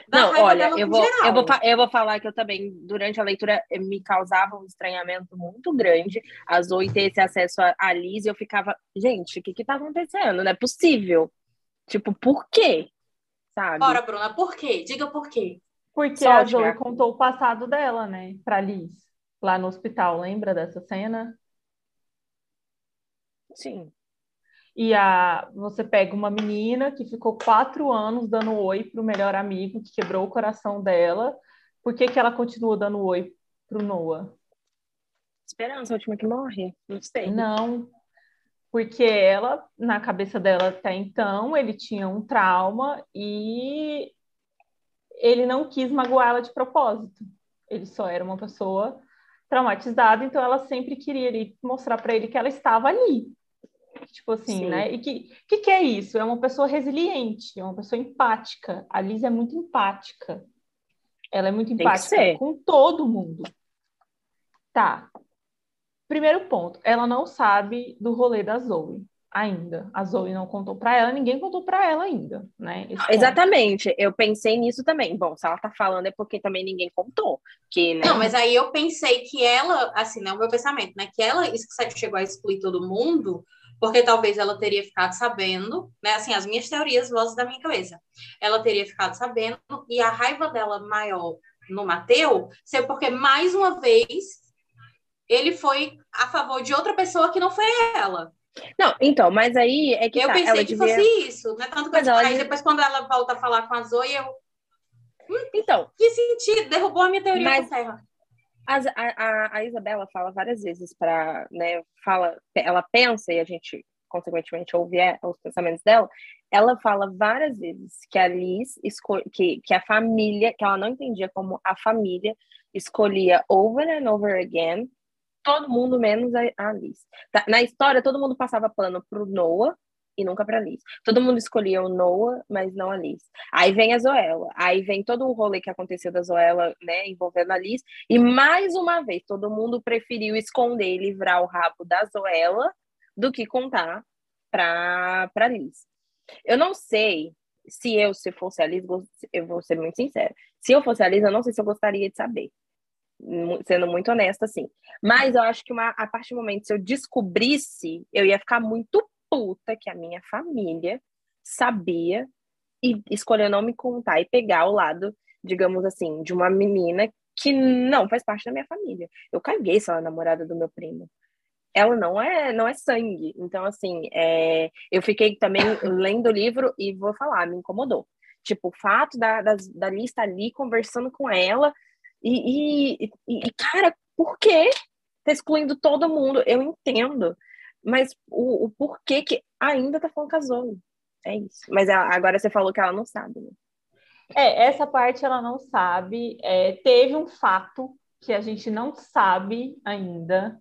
da não, olha, eu vou, eu, vou, eu vou falar que eu também, durante a leitura, me causava um estranhamento muito grande a Zoe ter esse acesso a, Liz e eu ficava, gente, o que que tá acontecendo? Não é possível. Tipo, por quê? sabe? Bora, Bruna, por quê? Diga por quê. Porque Solte, a Zoe contou o passado dela, né, pra Liz, lá no hospital. Lembra dessa cena? Sim. E a, você pega uma menina que ficou quatro anos dando oi pro melhor amigo, que quebrou o coração dela. Por que, que ela continua dando oi pro Noah? Esperança, a última que morre. Não sei. Não, porque ela, na cabeça dela até então, ele tinha um trauma e ele não quis magoá-la de propósito. Ele só era uma pessoa traumatizada, então ela sempre queria ali, mostrar para ele que ela estava ali. Tipo assim, Sim. né? E que, que que é isso? É uma pessoa resiliente, é uma pessoa empática. A Liz é muito empática. Ela é muito empática com todo mundo. Tá. Primeiro ponto, ela não sabe do rolê da Zoe ainda. A Zoe não contou para ela, ninguém contou para ela ainda, né? Exatamente. Eu pensei nisso também. Bom, se ela tá falando é porque também ninguém contou. Que, né? Não, mas aí eu pensei que ela, assim, né, o meu pensamento, né, que ela chegou a excluir todo mundo, porque talvez ela teria ficado sabendo, né, assim, as minhas teorias, vozes da minha cabeça. Ela teria ficado sabendo e a raiva dela maior no Mateu ser porque mais uma vez ele foi a favor de outra pessoa que não foi ela. Não, então, mas aí é que eu tá, pensei que devia... fosse isso, né? Tanto que mas eu, ela... aí depois quando ela volta a falar com a Zoe, eu hum, então, que sentido? Derrubou a minha teoria mas... terra. A, a, a, Isabela fala várias vezes para, né, fala, ela pensa e a gente consequentemente ouve é, os pensamentos dela, ela fala várias vezes que a Liz que, que a família, que ela não entendia como a família escolhia over and over again todo mundo menos a, Liz. Tá, na história, todo mundo passava pano pro Noah e nunca pra Liz. Todo mundo escolhia o Noah, mas não a Liz. Aí vem a Zoela. Aí vem todo o rolê que aconteceu da Zoela, né, envolvendo a Liz. E mais uma vez, todo mundo preferiu esconder e livrar o rabo da Zoela do que contar pra, pra Liz. Eu não sei se eu, se fosse a Liz, eu vou ser muito sincera. Se eu fosse a Liz, eu não sei se eu gostaria de saber sendo muito honesta, assim. Mas eu acho que uma, a partir do momento, se eu descobrisse, eu ia ficar muito puta que a minha família sabia e escolheu não me contar e pegar o lado, digamos assim, de uma menina que não faz parte da minha família. Eu caguei se ela é namorada do meu primo. Ela não é, não é sangue. Então, assim, é, eu fiquei também lendo o livro e vou falar, me incomodou. Tipo, o fato da, da, da lista ali conversando com ela, e, e, e, cara, por que tá excluindo todo mundo? Eu entendo, mas o, o porquê que ainda tá falando casou. É isso. Mas ela, agora você falou que ela não sabe, né? É, essa parte ela não sabe. É, teve um fato que a gente não sabe ainda.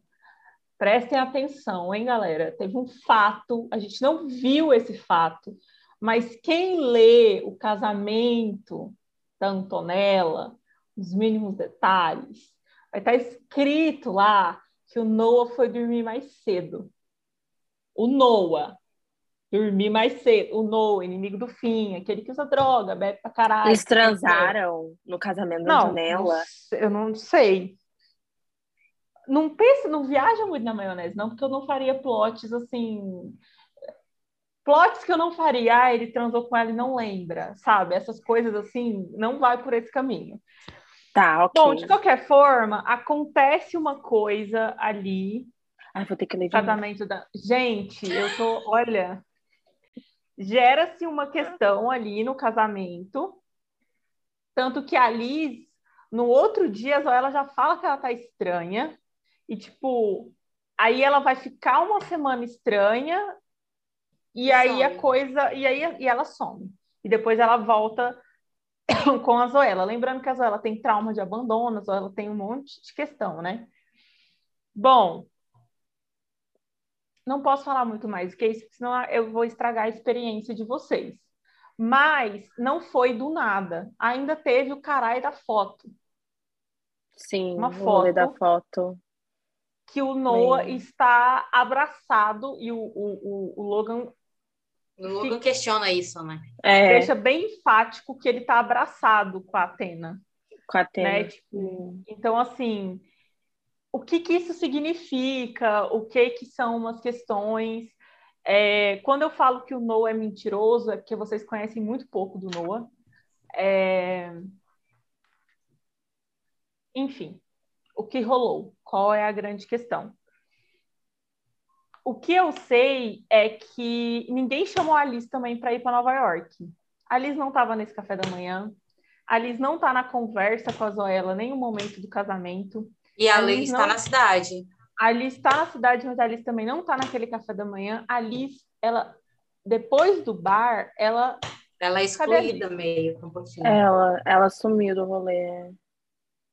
Prestem atenção, hein, galera? Teve um fato, a gente não viu esse fato, mas quem lê o casamento da Antonella os mínimos detalhes. Vai estar escrito lá que o Noah foi dormir mais cedo. O Noah dormir mais cedo. O Noah, inimigo do fim, aquele que usa droga, bebe pra caralho. Eles transaram no casamento da Janela? Eu não sei. Não pensa, não viaja muito na maionese, não, porque eu não faria plots assim plots que eu não faria, ah, ele transou com ela e não lembra, sabe? Essas coisas assim, não vai por esse caminho. Tá, ok. Bom, de qualquer forma, acontece uma coisa ali. Ai, vou ter que ler de casamento da. Gente, eu tô. Olha. Gera-se uma questão ali no casamento. Tanto que a Liz, no outro dia, ela já fala que ela tá estranha. E, tipo, aí ela vai ficar uma semana estranha. E aí some. a coisa. E aí e ela some. E depois ela volta com a Zoela. Lembrando que a Zoela tem trauma de abandono, a Zoela tem um monte de questão, né? Bom, não posso falar muito mais do que isso, senão eu vou estragar a experiência de vocês. Mas não foi do nada. Ainda teve o caralho da foto. Sim, uma foto da foto. Que o Noah Bem... está abraçado e o, o, o, o Logan o Logan questiona isso, né? É. Deixa bem enfático que ele está abraçado com a Atena. Com a Atena. Né? Tipo, então, assim, o que que isso significa? O que que são umas questões? É, quando eu falo que o Noah é mentiroso, é porque vocês conhecem muito pouco do Noah. É... Enfim, o que rolou? Qual é a grande questão? O que eu sei é que ninguém chamou a Alice também para ir para Nova York. A Liz não estava nesse café da manhã. A Liz não está na conversa com a Zoela nem no momento do casamento. E a, a Liz está na cidade. A Liz está na cidade, mas a Liz também não está naquele café da manhã. A Liz, ela, depois do bar, ela. Ela é excluída meio, um pouquinho. Ela, ela sumiu do rolê.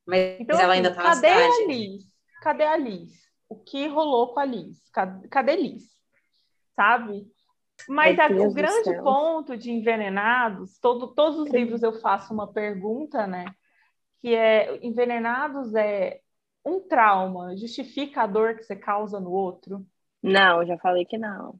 Mas então, ela assim, ainda está na cidade. Cadê a Liz? Cadê a Liz? O que rolou com a Liz? Cadê, Liz? Sabe? Mas a, o grande ponto de Envenenados, todo, todos os livros eu faço uma pergunta, né? Que é Envenenados é um trauma justifica a dor que você causa no outro? Não, já falei que não.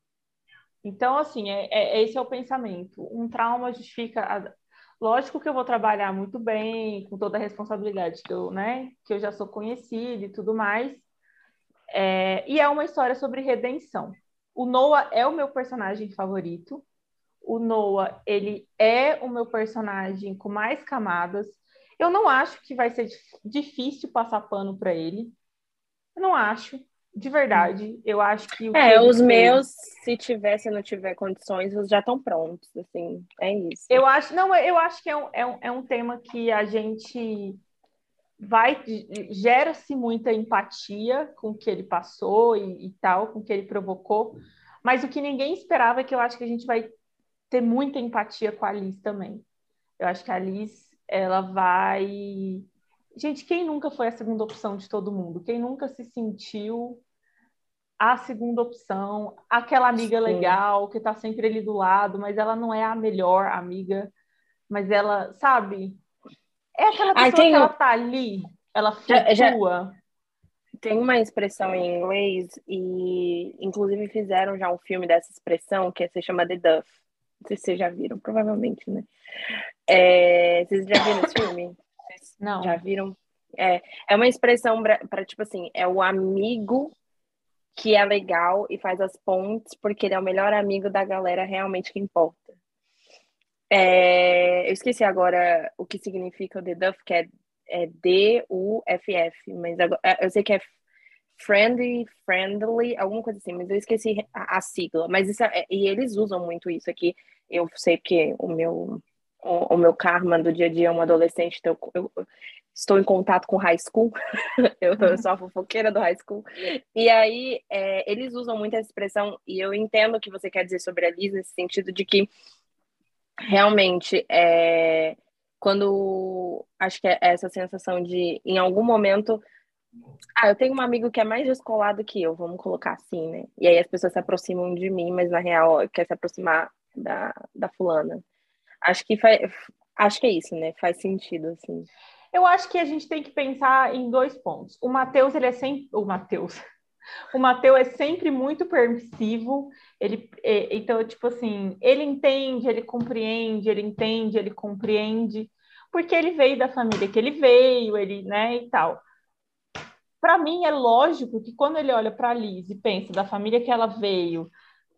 Então, assim, é, é, esse é o pensamento. Um trauma justifica. A... Lógico que eu vou trabalhar muito bem, com toda a responsabilidade que eu, né, que eu já sou conhecida e tudo mais. É... e é uma história sobre redenção. O Noah é o meu personagem favorito. O Noah, ele é o meu personagem com mais camadas. Eu não acho que vai ser difícil passar pano para ele. Eu não acho, de verdade. Eu acho que. é, que os fez... meus, se tiver, se não tiver condições, já estão prontos. Assim, é isso. Eu acho, não, eu acho que é um, é um, é um tema que a gente vai gera-se muita empatia com o que ele passou e, e, tal, com o que ele provocou, mas o que ninguém esperava é que eu acho que a gente vai ter muita empatia com a Liz também. Eu acho que a Liz ela vai. Gente, quem nunca foi a segunda opção de todo mundo? Quem nunca se sentiu a segunda opção, aquela amiga Sim. legal que tá sempre ali do lado, mas ela não é a melhor amiga, mas ela, sabe? É aquela pessoa tem... que ela tá ali, ela flutua. Já, já... Tem uma expressão em inglês e inclusive fizeram já um filme dessa expressão que se chama The Duff. Não sei se vocês já viram, provavelmente, né? É, vocês já viram esse filme? Vocês Não. Já viram? É, é uma expressão para, tipo assim, é o amigo que é legal e faz as pontes porque ele é o melhor amigo da galera realmente que importa. É, eu esqueci agora o que significa o deduff, que é, é D-U-F-F, mas agora, é, eu sei que é friendly, friendly, alguma coisa assim, mas eu esqueci a, a sigla. Mas isso é, e eles usam muito isso aqui. Eu sei que o meu o, o, meu karma do dia a dia é um adolescente, então eu, eu estou em contato com high school, eu, eu, sou a fofoqueira do high school, e aí é, eles usam muito essa expressão, e eu entendo o que você quer dizer sobre a Liz, nesse sentido de que realmente é, quando acho que é essa sensação de em algum momento ah, eu tenho um amigo que é mais descolado que eu, vamos colocar assim, né? E aí as pessoas se aproximam de mim, mas na real quer se aproximar da, da fulana. Acho que faz, acho que é isso, né? Faz sentido, assim. Eu acho que a gente tem que pensar em dois pontos. O Matheus, ele é sempre. O Matheus. O Matheus é sempre muito permissivo. Ele, é, então, tipo assim, ele entende, ele compreende, ele entende, ele compreende, porque ele veio da família que ele veio, ele, né, e tal. Para mim é lógico que quando ele olha para Liz e pensa da família que ela veio,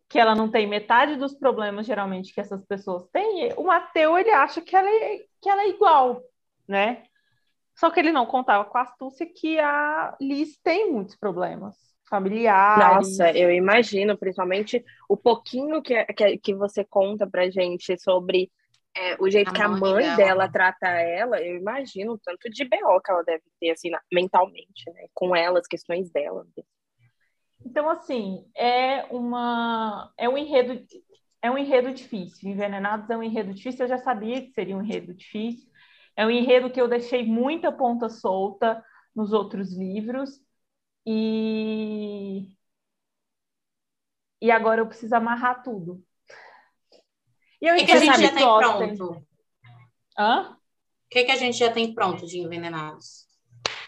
que ela não tem metade dos problemas geralmente que essas pessoas têm, o Mateu ele acha que ela é, que ela é igual, né? Só que ele não contava com a astúcia que a Liz tem muitos problemas familiares. Nossa, eu imagino, principalmente o pouquinho que, que, que você conta pra gente sobre é, o jeito a que a mãe dela. dela. trata ela, eu imagino o tanto de BO que ela deve ter, assim, mentalmente, né? Com ela, as questões dela. Então, assim, é uma é um enredo é um enredo difícil. Envenenados é um enredo difícil. Eu já sabia que seria um enredo difícil. É um enredo que eu deixei muita ponta solta nos outros livros e e agora eu preciso amarrar tudo. E eu o que, que a gente já tem pronto? Hã? O que, que a gente já tem pronto de envenenados?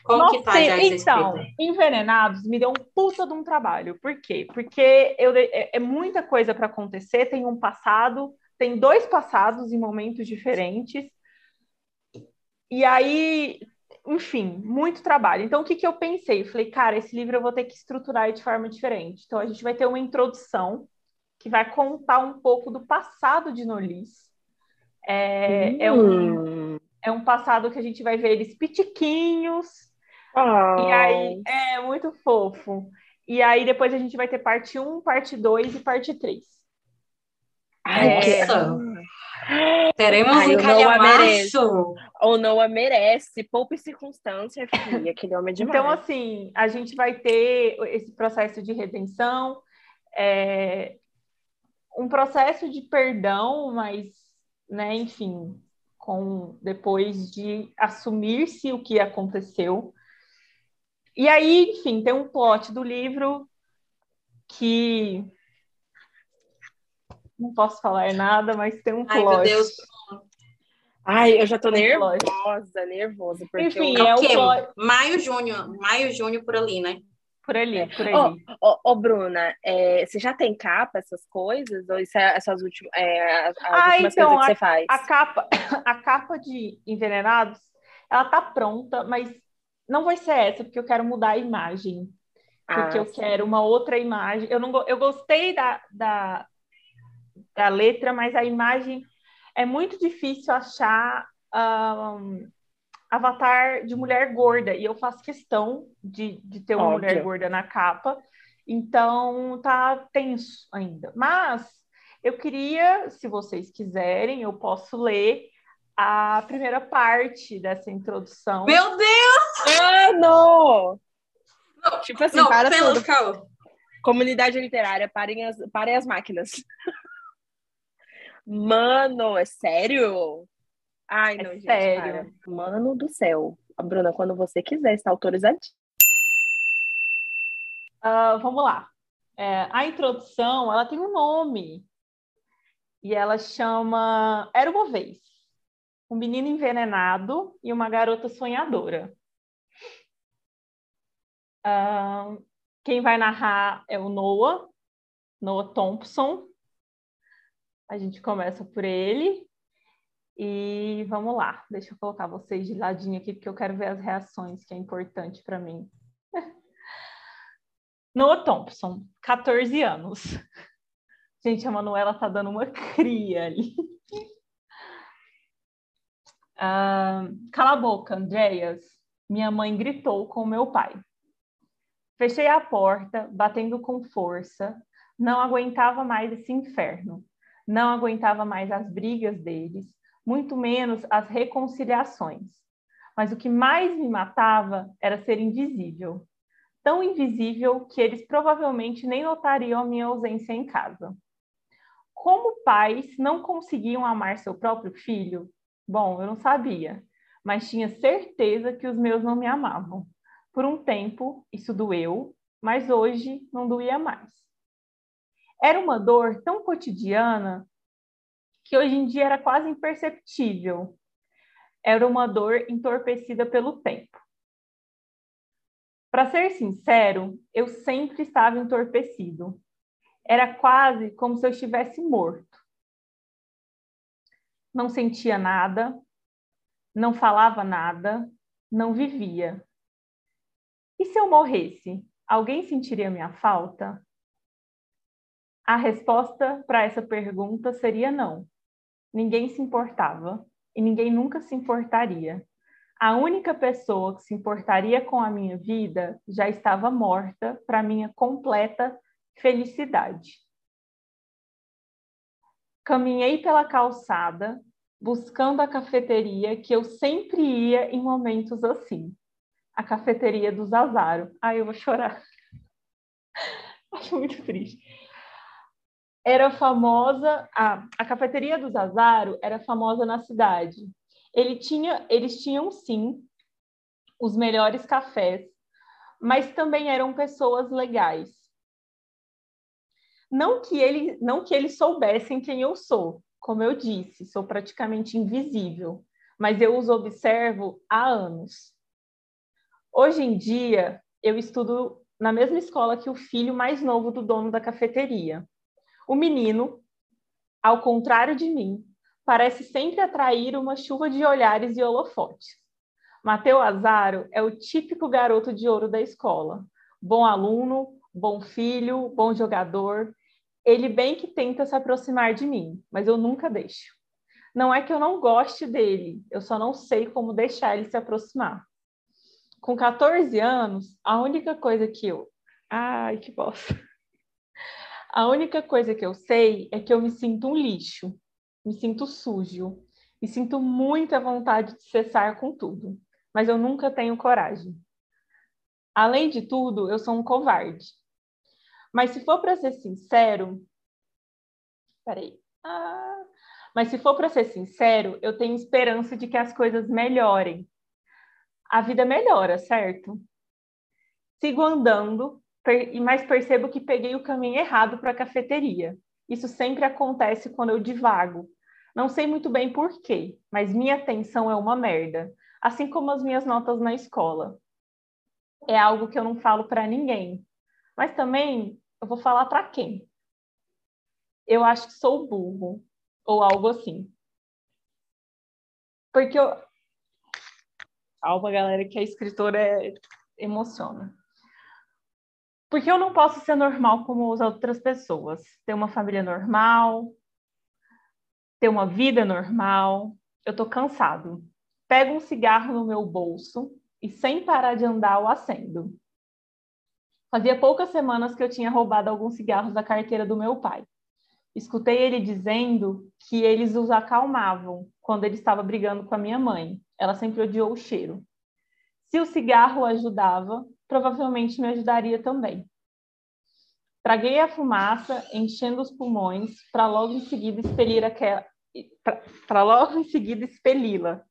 Como que tá já Então, Envenenados me deu um puta de um trabalho. Por quê? Porque eu, é, é muita coisa para acontecer, tem um passado, tem dois passados em momentos diferentes. E aí, enfim, muito trabalho. Então, o que, que eu pensei? Eu falei, cara, esse livro eu vou ter que estruturar de forma diferente. Então, a gente vai ter uma introdução, que vai contar um pouco do passado de Nolis. É, hum. é, um, é um passado que a gente vai ver eles pitiquinhos. Oh. E aí é muito fofo. E aí depois a gente vai ter parte 1, parte 2 e parte 3. É... Teremos Ai, um calhamaço. Ou não a merece. Poupa circunstância, filha. Aquele homem é demais. Então, assim, a gente vai ter esse processo de redenção, é... um processo de perdão, mas, né, enfim, com depois de assumir-se o que aconteceu. E aí, enfim, tem um plot do livro que não posso falar nada, mas tem um plot. Ai, meu Deus. Ai, eu já tô nervosa, nervosa. Enfim, eu... é o plot... Maio, junho, maio, junho, por ali, né? Por ali, é. por ali. Ô, oh, oh, Bruna, é, você já tem capa, essas coisas? Ou isso é essas últimas, é, as ah, últimas então, coisas que a, você faz? A capa, a capa de Envenenados, ela tá pronta, mas não vai ser essa, porque eu quero mudar a imagem. Porque ah, eu sim. quero uma outra imagem. Eu, não, eu gostei da, da, da letra, mas a imagem é muito difícil achar um, avatar de mulher gorda, e eu faço questão de, de ter uma Óbvio. mulher gorda na capa, então tá tenso ainda. Mas eu queria, se vocês quiserem, eu posso ler a primeira parte dessa introdução. Meu Deus! Mano! Não, tipo assim, não, para tudo. Calma. Comunidade literária, parem as, parem as máquinas. Mano, é sério? Ai, é não, é gente. Sério. Para. Mano do céu. A Bruna, quando você quiser, está autorizada. Uh, vamos lá. É, a introdução, ela tem um nome. E ela chama Era uma vez. Um menino envenenado e uma garota sonhadora. Uh, quem vai narrar é o Noah, Noah Thompson. A gente começa por ele. E vamos lá, deixa eu colocar vocês de ladinho aqui, porque eu quero ver as reações, que é importante para mim. Noah Thompson, 14 anos. Gente, a Manuela tá dando uma cria ali. Uh, cala a boca, Andréas. Minha mãe gritou com meu pai. Fechei a porta, batendo com força. Não aguentava mais esse inferno não aguentava mais as brigas deles, muito menos as reconciliações. Mas o que mais me matava era ser invisível. Tão invisível que eles provavelmente nem notariam a minha ausência em casa. Como pais não conseguiam amar seu próprio filho? Bom, eu não sabia, mas tinha certeza que os meus não me amavam. Por um tempo, isso doeu, mas hoje não doía mais. Era uma dor tão cotidiana que hoje em dia era quase imperceptível. Era uma dor entorpecida pelo tempo. Para ser sincero, eu sempre estava entorpecido. Era quase como se eu estivesse morto. Não sentia nada, não falava nada, não vivia. E se eu morresse, alguém sentiria minha falta? A resposta para essa pergunta seria não. Ninguém se importava e ninguém nunca se importaria. A única pessoa que se importaria com a minha vida já estava morta para minha completa felicidade. Caminhei pela calçada, buscando a cafeteria que eu sempre ia em momentos assim. A cafeteria do Zazaro. Ai, eu vou chorar. Acho muito triste era famosa, a, a cafeteria do Zazaro era famosa na cidade. Ele tinha, eles tinham sim os melhores cafés, mas também eram pessoas legais. Não que ele, não que eles soubessem quem eu sou, como eu disse, sou praticamente invisível, mas eu os observo há anos. Hoje em dia, eu estudo na mesma escola que o filho mais novo do dono da cafeteria. O menino, ao contrário de mim, parece sempre atrair uma chuva de olhares e holofotes. Mateu Azaro é o típico garoto de ouro da escola. Bom aluno, bom filho, bom jogador. Ele bem que tenta se aproximar de mim, mas eu nunca deixo. Não é que eu não goste dele, eu só não sei como deixar ele se aproximar. Com 14 anos, a única coisa que eu. Ai, que bosta. A única coisa que eu sei é que eu me sinto um lixo, me sinto sujo, me sinto muita vontade de cessar com tudo, mas eu nunca tenho coragem. Além de tudo, eu sou um covarde. Mas se for para ser sincero, peraí. Ah, mas se for para ser sincero, eu tenho esperança de que as coisas melhorem. A vida melhora, certo? Sigo andando, mas percebo que peguei o caminho errado para a cafeteria. Isso sempre acontece quando eu divago. Não sei muito bem por quê, mas minha atenção é uma merda, assim como as minhas notas na escola. É algo que eu não falo para ninguém, mas também eu vou falar para quem? Eu acho que sou burro, ou algo assim. Porque eu. Calma, galera, que a escritora é... emociona. Porque eu não posso ser normal como as outras pessoas. Ter uma família normal, ter uma vida normal. Eu tô cansado. Pego um cigarro no meu bolso e sem parar de andar o acendo. Fazia poucas semanas que eu tinha roubado alguns cigarros da carteira do meu pai. Escutei ele dizendo que eles os acalmavam quando ele estava brigando com a minha mãe. Ela sempre odiou o cheiro. Se o cigarro ajudava, provavelmente me ajudaria também. Traguei a fumaça, enchendo os pulmões, para logo em seguida expelir aquela para logo em seguida expeli-la.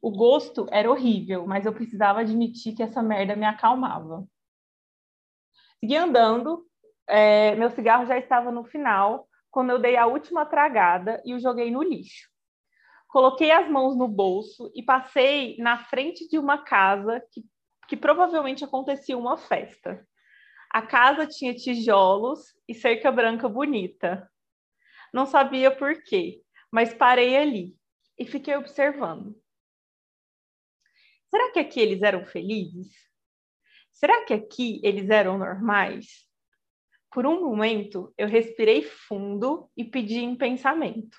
O gosto era horrível, mas eu precisava admitir que essa merda me acalmava. Segui andando, é, meu cigarro já estava no final, quando eu dei a última tragada e o joguei no lixo. Coloquei as mãos no bolso e passei na frente de uma casa que, que provavelmente acontecia uma festa. A casa tinha tijolos e cerca branca bonita. Não sabia por quê, mas parei ali e fiquei observando. Será que aqui eles eram felizes? Será que aqui eles eram normais? Por um momento, eu respirei fundo e pedi em pensamento.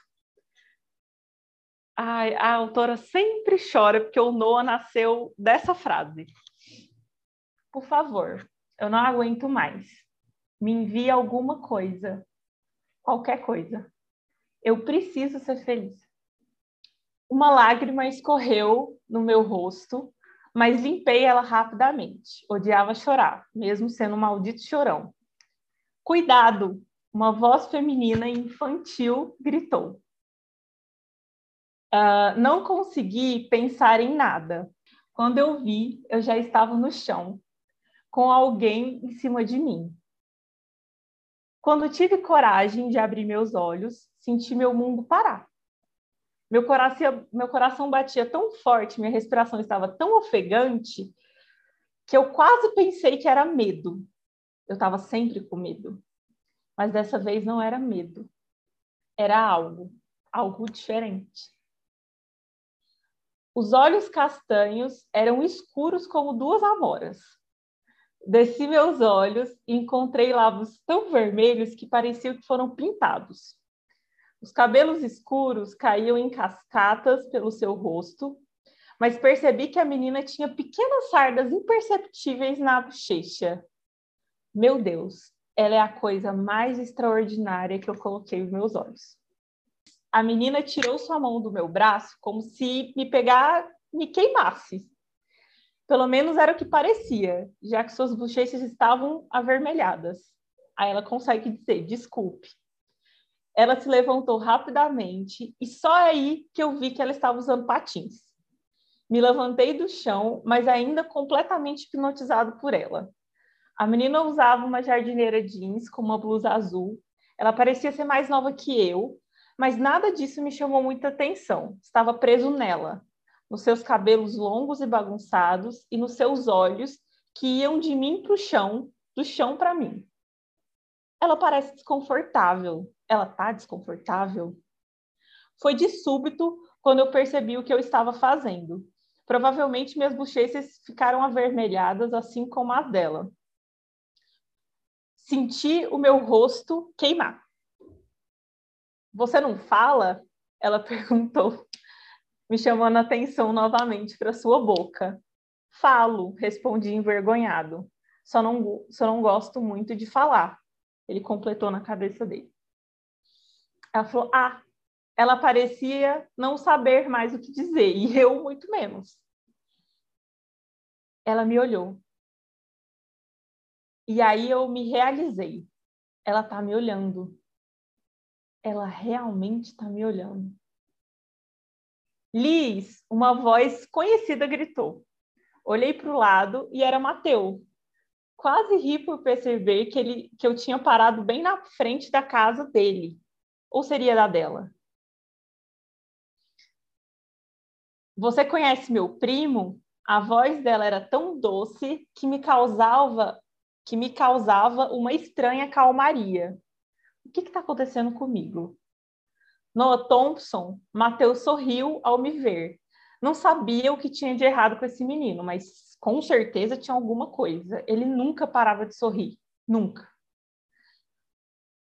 Ai, a autora sempre chora porque o Noah nasceu dessa frase. Por favor, eu não aguento mais. Me envie alguma coisa. Qualquer coisa. Eu preciso ser feliz. Uma lágrima escorreu no meu rosto, mas limpei ela rapidamente. Odiava chorar, mesmo sendo um maldito chorão. Cuidado! Uma voz feminina infantil gritou. Uh, não consegui pensar em nada. Quando eu vi, eu já estava no chão, com alguém em cima de mim. Quando tive coragem de abrir meus olhos, senti meu mundo parar. Meu coração, meu coração batia tão forte, minha respiração estava tão ofegante, que eu quase pensei que era medo. Eu estava sempre com medo. Mas dessa vez não era medo. Era algo, algo diferente. Os olhos castanhos eram escuros como duas amoras. Desci meus olhos e encontrei lábios tão vermelhos que pareciam que foram pintados. Os cabelos escuros caíam em cascatas pelo seu rosto, mas percebi que a menina tinha pequenas sardas imperceptíveis na bochecha. Meu Deus, ela é a coisa mais extraordinária que eu coloquei nos meus olhos. A menina tirou sua mão do meu braço como se me pegar, me queimasse. Pelo menos era o que parecia, já que suas bochechas estavam avermelhadas. Aí ela consegue dizer: desculpe. Ela se levantou rapidamente e só aí que eu vi que ela estava usando patins. Me levantei do chão, mas ainda completamente hipnotizado por ela. A menina usava uma jardineira jeans com uma blusa azul. Ela parecia ser mais nova que eu, mas nada disso me chamou muita atenção. Estava preso nela, nos seus cabelos longos e bagunçados e nos seus olhos que iam de mim para o chão, do chão para mim. Ela parece desconfortável. Ela tá desconfortável? Foi de súbito quando eu percebi o que eu estava fazendo. Provavelmente minhas bochechas ficaram avermelhadas, assim como as dela senti o meu rosto queimar. Você não fala? Ela perguntou, me chamando a atenção novamente para sua boca. Falo, respondi envergonhado. Só não, só não gosto muito de falar. Ele completou na cabeça dele. Ela falou: Ah, ela parecia não saber mais o que dizer, e eu muito menos. Ela me olhou. E aí eu me realizei. Ela está me olhando. Ela realmente está me olhando. Liz, uma voz conhecida gritou. Olhei para o lado e era Mateu. Quase ri por perceber que, ele, que eu tinha parado bem na frente da casa dele. Ou seria da dela? Você conhece meu primo? A voz dela era tão doce que me causava que me causava uma estranha calmaria. O que está acontecendo comigo? Noah Thompson, Mateus sorriu ao me ver. Não sabia o que tinha de errado com esse menino, mas com certeza tinha alguma coisa. Ele nunca parava de sorrir. Nunca.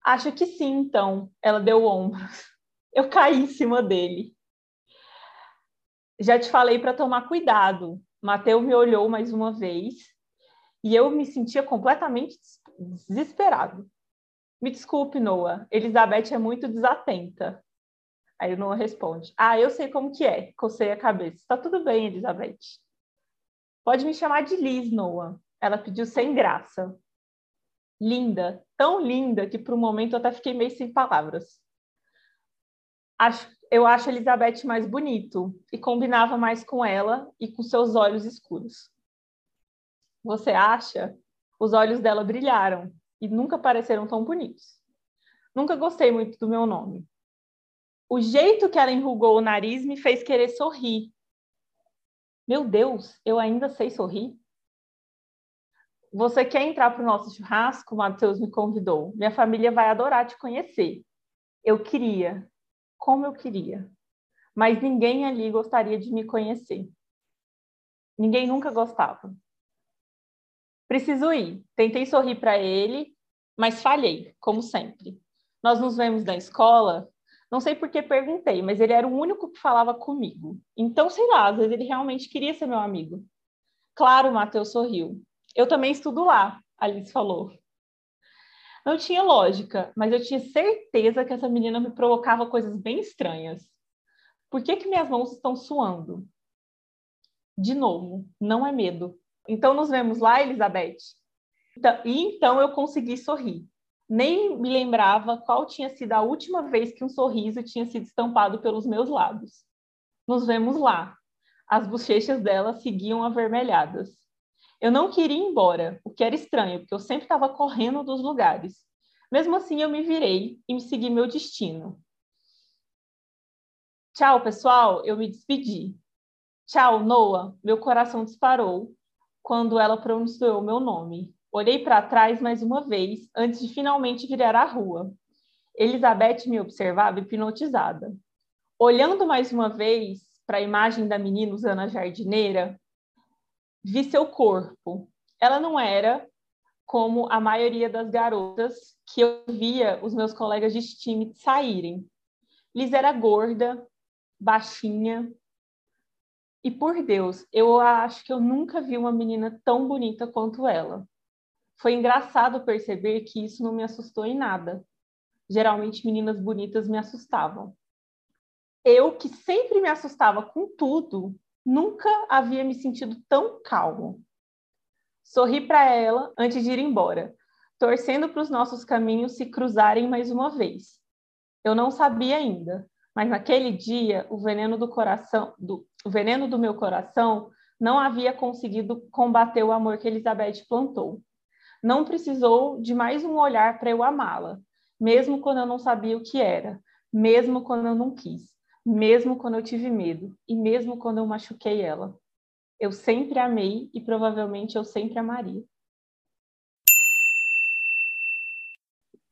Acho que sim, então. Ela deu ombros. Eu caí em cima dele. Já te falei para tomar cuidado. Mateus me olhou mais uma vez e eu me sentia completamente desesperado. Me desculpe, Noah. Elizabeth é muito desatenta. Aí o Noah responde: Ah, eu sei como que é. Cocei a cabeça. Tá tudo bem, Elizabeth. Pode me chamar de Liz, Noah. Ela pediu sem graça. Linda, tão linda que por um momento eu até fiquei meio sem palavras. Acho, eu acho a Elizabeth mais bonito e combinava mais com ela e com seus olhos escuros. Você acha? Os olhos dela brilharam e nunca pareceram tão bonitos. Nunca gostei muito do meu nome. O jeito que ela enrugou o nariz me fez querer sorrir. Meu Deus, eu ainda sei sorrir? Você quer entrar para o nosso churrasco? Matheus me convidou. Minha família vai adorar te conhecer. Eu queria, como eu queria. Mas ninguém ali gostaria de me conhecer. Ninguém nunca gostava. Preciso ir. Tentei sorrir para ele, mas falhei, como sempre. Nós nos vemos na escola não sei por que perguntei, mas ele era o único que falava comigo. Então, sei lá, às vezes ele realmente queria ser meu amigo. Claro, Matheus sorriu. Eu também estudo lá, Alice falou. Não tinha lógica, mas eu tinha certeza que essa menina me provocava coisas bem estranhas. Por que, que minhas mãos estão suando? De novo, não é medo. Então nos vemos lá, Elizabeth? Então, e então eu consegui sorrir nem me lembrava qual tinha sido a última vez que um sorriso tinha sido estampado pelos meus lábios. Nos vemos lá. As bochechas dela seguiam avermelhadas. Eu não queria ir embora, o que era estranho, porque eu sempre estava correndo dos lugares. Mesmo assim, eu me virei e me segui meu destino. Tchau, pessoal, eu me despedi. Tchau, Noah. Meu coração disparou quando ela pronunciou meu nome. Olhei para trás mais uma vez, antes de finalmente virar a rua. Elizabeth me observava hipnotizada. Olhando mais uma vez para a imagem da menina usando a jardineira, vi seu corpo. Ela não era como a maioria das garotas que eu via os meus colegas de time saírem. Liz era gorda, baixinha. E por Deus, eu acho que eu nunca vi uma menina tão bonita quanto ela foi engraçado perceber que isso não me assustou em nada. Geralmente meninas bonitas me assustavam. Eu, que sempre me assustava com tudo, nunca havia me sentido tão calmo. Sorri para ela antes de ir embora, torcendo para os nossos caminhos se cruzarem mais uma vez. Eu não sabia ainda, mas naquele dia o veneno do coração, do, o veneno do meu coração não havia conseguido combater o amor que Elizabeth plantou. Não precisou de mais um olhar para eu amá-la, mesmo quando eu não sabia o que era, mesmo quando eu não quis, mesmo quando eu tive medo e mesmo quando eu machuquei ela. Eu sempre amei e provavelmente eu sempre amaria.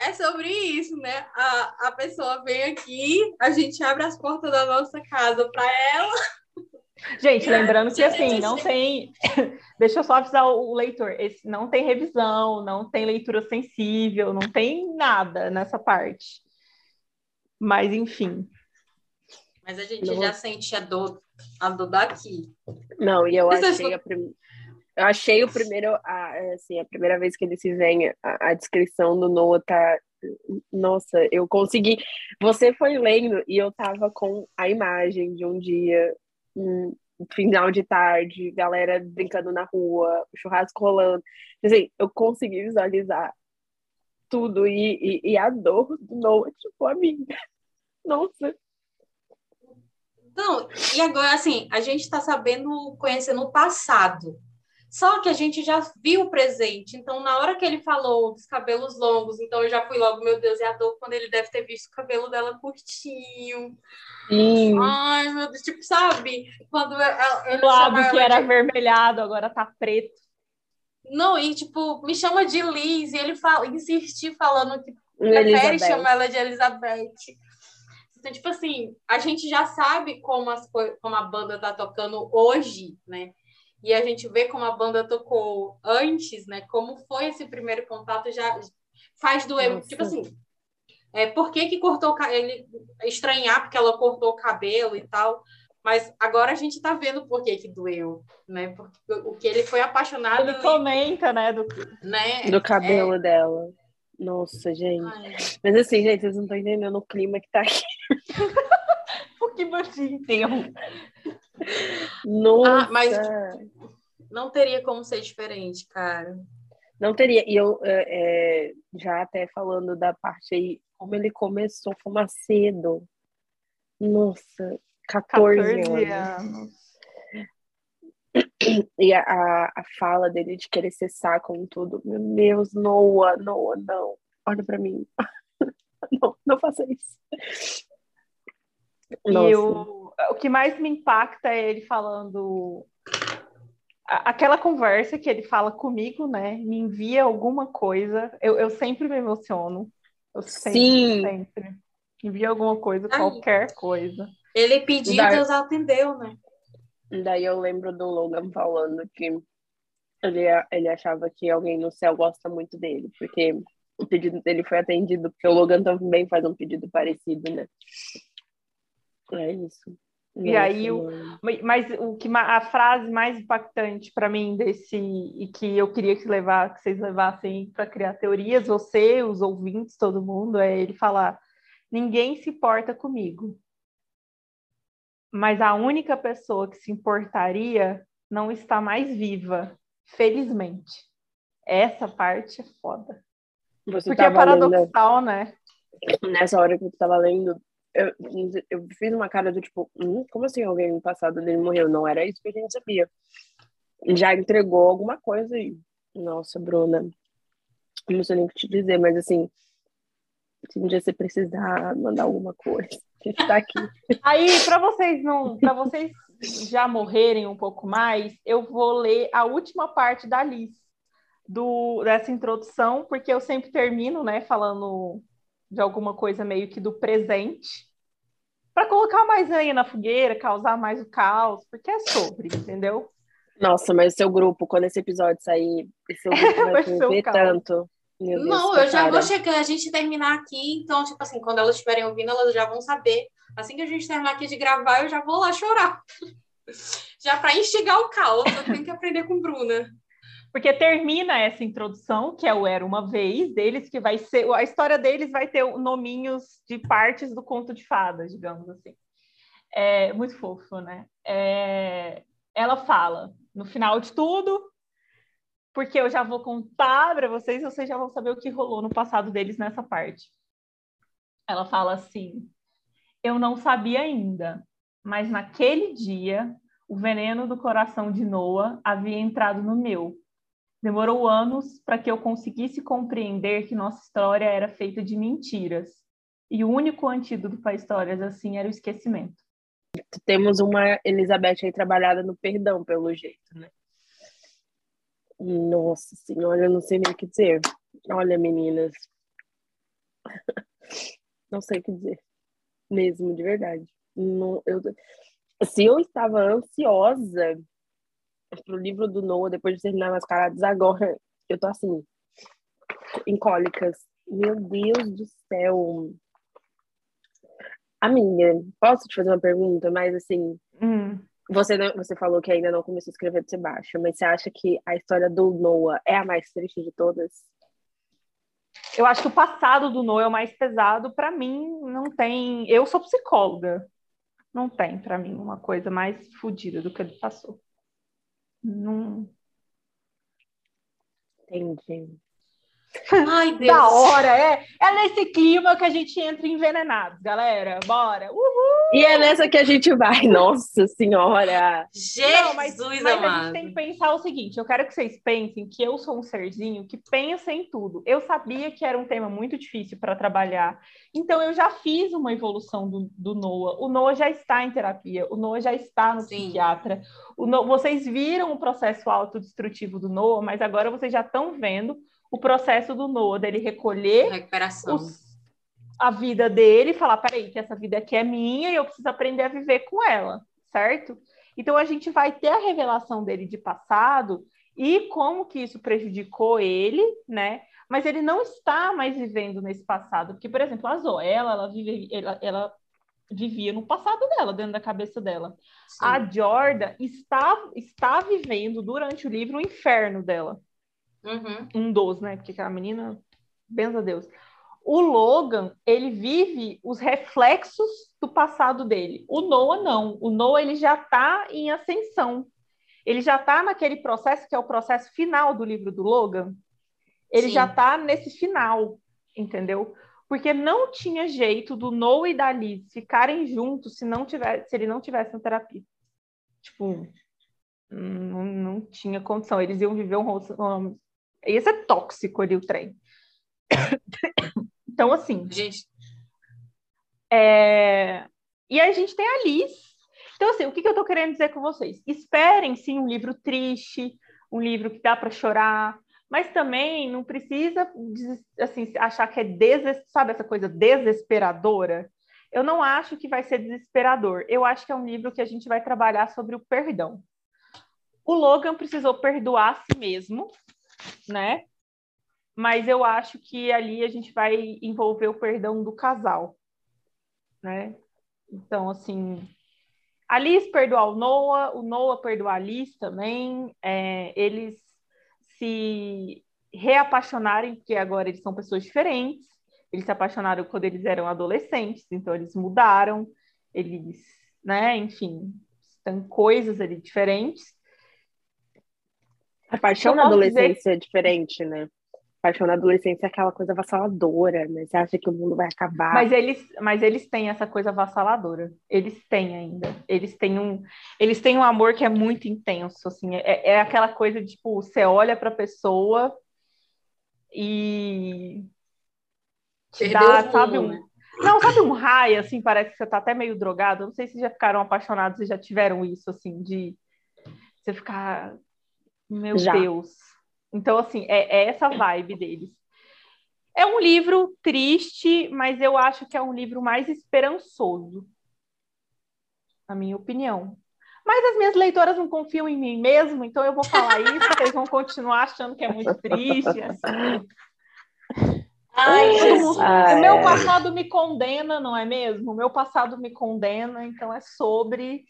É sobre isso, né? A, a pessoa vem aqui, a gente abre as portas da nossa casa para ela. Gente, lembrando que assim, não tem. Deixa eu só avisar o leitor: esse não tem revisão, não tem leitura sensível, não tem nada nessa parte. Mas, enfim. Mas a gente não. já sente a dor, a dor daqui. Não, e eu achei a primeira. Eu achei o primeiro, a, assim, a primeira vez que ele se vem, a, a descrição do Noah tá. Nossa, eu consegui. Você foi lendo e eu tava com a imagem de um dia, um final de tarde, galera brincando na rua, churrasco rolando. Assim, eu consegui visualizar tudo e, e, e a dor do Noah, tipo, a minha. Nossa. Não, e agora, assim, a gente está sabendo, conhecendo o passado. Só que a gente já viu o presente. Então, na hora que ele falou dos cabelos longos, então eu já fui logo, meu Deus, é a dor quando ele deve ter visto o cabelo dela curtinho. Sim. Ai, meu Deus, tipo, sabe? Quando o lado que era de... avermelhado, agora tá preto. Não, e tipo, me chama de Liz, e ele fala, insistir falando que prefere chamar ela de Elizabeth. Então, tipo assim, a gente já sabe como, as, como a banda tá tocando hoje, né? E a gente vê como a banda tocou antes, né? Como foi esse primeiro contato, já faz doer. Nossa. Tipo assim, é, por que, que cortou ele estranhar porque ela cortou o cabelo e tal. Mas agora a gente tá vendo por que que doeu, né? Porque o que ele foi apaixonado. Ele comenta, né? Do, né? do cabelo é... dela. Nossa, gente. Ai. Mas assim, gente, vocês não estão entendendo o clima que tá aqui. o que você enterro. Nossa. Ah, mas não teria como ser diferente, cara. Não teria. E eu é, é já até falando da parte aí, como ele começou a fumar cedo. Nossa, 14, 14 anos. anos. E a, a, fala dele de querer cessar com tudo. Meu Deus, Noah, Noah, não. Olha para mim. não, não faça isso. E o, o que mais me impacta é ele falando aquela conversa que ele fala comigo, né? Me envia alguma coisa. Eu, eu sempre me emociono. Eu sempre, Sim. sempre. Envia alguma coisa, Ai. qualquer coisa. Ele pediu, Daí, Deus atendeu, né? Daí eu lembro do Logan falando que ele, ele achava que alguém no céu gosta muito dele, porque o pedido dele foi atendido, porque o Logan também faz um pedido parecido, né? É isso. E Nossa, aí, o, mas o que a frase mais impactante para mim desse e que eu queria que levar, que vocês levassem para criar teorias, você, os ouvintes, todo mundo, é ele falar: ninguém se importa comigo, mas a única pessoa que se importaria não está mais viva, felizmente. Essa parte é foda. Você Porque é paradoxal, lendo, né? Nessa hora que eu estava lendo, eu, eu fiz uma cara do tipo, hum, como assim alguém no passado dele morreu? Não era isso que a gente sabia. Já entregou alguma coisa aí. Nossa, Bruna, não sei nem o que te dizer, mas assim, se um dia você precisar mandar alguma coisa, a gente tá aqui. Aí, para vocês não, para vocês já morrerem um pouco mais, eu vou ler a última parte da lista do, dessa introdução, porque eu sempre termino, né, falando de alguma coisa meio que do presente, para colocar mais aí na fogueira, causar mais o caos, porque é sobre, entendeu? Nossa, mas seu grupo, quando esse episódio sair, seu grupo vai, vai ver tanto. Deus, não, eu já cara. vou chegar, a gente terminar aqui, então, tipo assim, quando elas estiverem ouvindo, elas já vão saber. Assim que a gente terminar aqui de gravar, eu já vou lá chorar. já para instigar o caos, eu tenho que aprender com Bruna. Porque termina essa introdução, que é o Era Uma Vez, deles, que vai ser. A história deles vai ter nominhos de partes do conto de fadas, digamos assim. É muito fofo, né? É, ela fala, no final de tudo, porque eu já vou contar para vocês, vocês já vão saber o que rolou no passado deles nessa parte. Ela fala assim: Eu não sabia ainda, mas naquele dia o veneno do coração de Noah havia entrado no meu Demorou anos para que eu conseguisse compreender que nossa história era feita de mentiras. E o único antídoto para histórias assim era o esquecimento. Temos uma Elizabeth aí trabalhada no perdão, pelo jeito, né? Nossa senhora, eu não sei nem o que dizer. Olha, meninas. Não sei o que dizer. Mesmo, de verdade. Não, eu, se eu estava ansiosa pro livro do Noah, depois de terminar Mascarados, agora eu tô assim, em cólicas. Meu Deus do céu. Amiga, posso te fazer uma pergunta? Mas assim, Hum. você, não, você falou que ainda não começou a escrever de baixo, mas você acha que a história do Noah é a mais triste de todas? Eu acho que o passado do Noah é o mais pesado. Para mim, não tem. Eu sou psicóloga. Não tem, para mim, uma coisa mais fodida do que ele passou. Não. Entendi. Ai, Deus. Da hora, é. É nesse clima que a gente entra envenenados, galera. Bora. Uhul! E é nessa que a gente vai. Nossa Senhora! Jesus Não, mas, mas a gente tem que pensar o seguinte: eu quero que vocês pensem que eu sou um serzinho que pensa em tudo. Eu sabia que era um tema muito difícil para trabalhar, então eu já fiz uma evolução do, do Noah. O Noah já está em terapia, o Noah já está no Sim. psiquiatra. O No- vocês viram o processo autodestrutivo do Noah, mas agora vocês já estão vendo o processo do Noah, dele recolher Recuperação. os- a vida dele e falar: peraí, que essa vida aqui é minha e eu preciso aprender a viver com ela, certo? Então a gente vai ter a revelação dele de passado e como que isso prejudicou ele, né? Mas ele não está mais vivendo nesse passado, porque, por exemplo, a Zoela, ela, vive, ela, ela vivia no passado dela, dentro da cabeça dela. Sim. A Jordan está, está vivendo durante o livro o inferno dela Uhum. um dos, né? Porque aquela menina, benza a Deus. O Logan, ele vive os reflexos do passado dele. O Noah não. O Noah ele já está em ascensão. Ele já está naquele processo que é o processo final do livro do Logan. Ele Sim. já está nesse final, entendeu? Porque não tinha jeito do Noah e da Liz ficarem juntos se não tivesse, se ele não tivesse na terapia. Tipo, não, não tinha condição. Eles iam viver um, um ia ser tóxico ali o trem. Então, assim, Gente, é, e a gente tem a Liz. Então, assim, o que, que eu tô querendo dizer com vocês? Esperem, sim, um livro triste, um livro que dá para chorar, mas também não precisa des- assim, achar que é deses... sabe essa coisa desesperadora. Eu não acho que vai ser desesperador. Eu acho que é um livro que a gente vai trabalhar sobre o perdão. O Logan precisou perdoar a si mesmo, né? Mas eu acho que ali a gente vai envolver o perdão do casal, né? Então, assim, a Liz perdoar o Noah, o Noah perdoar a Liz também, é, eles se reapaixonarem, porque agora eles são pessoas diferentes, eles se apaixonaram quando eles eram adolescentes, então eles mudaram, eles, né, enfim, tem coisas ali diferentes. A paixão na adolescência é diferente, né? A paixão na adolescência é aquela coisa avassaladora, né? Você acha que o mundo vai acabar. Mas eles, mas eles têm essa coisa avassaladora. Eles têm ainda. Eles têm um, eles têm um amor que é muito intenso, assim. É, é aquela coisa de, tipo, você olha para a pessoa e te Perdeu dá, o rumo, sabe, um, né? não, sabe um raio, assim, parece que você tá até meio drogado. Eu não sei se já ficaram apaixonados e já tiveram isso, assim, de você ficar, meu Já. Deus. Então, assim, é, é essa vibe deles. É um livro triste, mas eu acho que é um livro mais esperançoso, na minha opinião. Mas as minhas leitoras não confiam em mim mesmo, então eu vou falar isso, vocês vão continuar achando que é muito triste. Assim. Ai, Jesus. Ah, o meu passado me condena, não é mesmo? O meu passado me condena, então é sobre.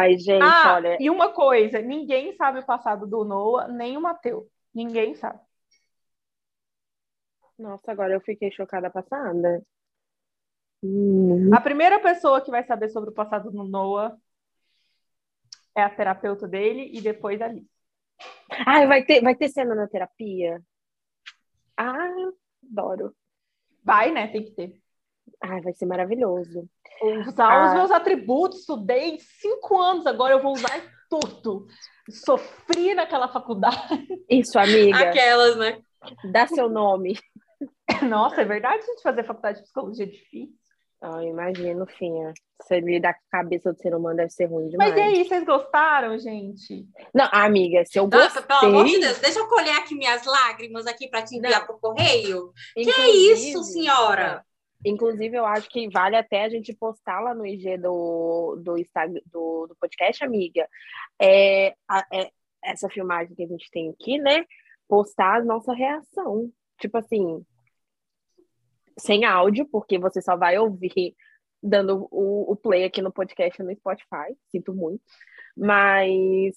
Ai, gente, ah, olha. e uma coisa: ninguém sabe o passado do Noah, nem o Mateu. Ninguém sabe. Nossa, agora eu fiquei chocada passada. Hum. A primeira pessoa que vai saber sobre o passado do Noah é a terapeuta dele e depois a Liz. Ai, vai ter, vai ter cena na terapia? Ah, adoro. Vai, né? Tem que ter. Ai, vai ser maravilhoso. Usar Ah. os meus atributos, estudei cinco anos, agora eu vou usar tudo. Sofri naquela faculdade. Isso, amiga. Aquelas, né? Dá seu nome. Nossa, é verdade, gente, fazer faculdade de psicologia é difícil. Ai, imagino, Finha. Você lidar com a cabeça do ser humano deve ser ruim demais. Mas e aí, vocês gostaram, gente? Não, amiga, se eu Nossa, gostei... pelo amor de Deus, deixa eu colher aqui minhas lágrimas aqui para te enviar Não. pro correio. Que Inclusive- isso, senhora? Inclusive, eu acho que vale até a gente postar lá no IG do, do, do, do podcast, amiga. É, a- é, essa filmagem que a gente tem aqui, né? Postar a nossa reação. Tipo assim, sem áudio, porque você só vai ouvir dando o, o play aqui no podcast no Spotify. Sinto muito. Mas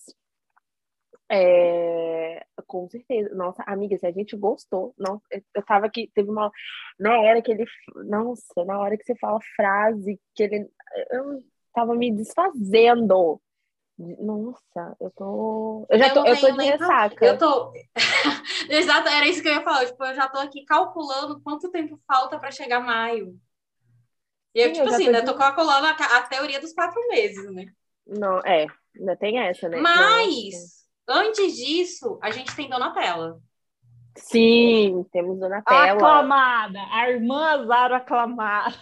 é, com certeza. Nossa, amiga, se a gente gostou. Não, eu tava aqui, teve uma. Na hora que ele. Nossa, na hora que você fala frase, que ele. Eu tava me desfazendo. Nossa, eu tô. Eu já eu tô, eu tô de ressaca. Eu tô. Exato, era isso que eu ia falar. Tipo, eu já tô aqui calculando quanto tempo falta para chegar maio. E eu, Sim, tipo eu assim, né? Tô calculando a, a, teoria dos quatro meses, né? Não, é, ainda tem essa, né? Mas, antes disso, a gente tem Donatella. Sim, temos Donatella. Aclamada, a irmã Zara aclamada.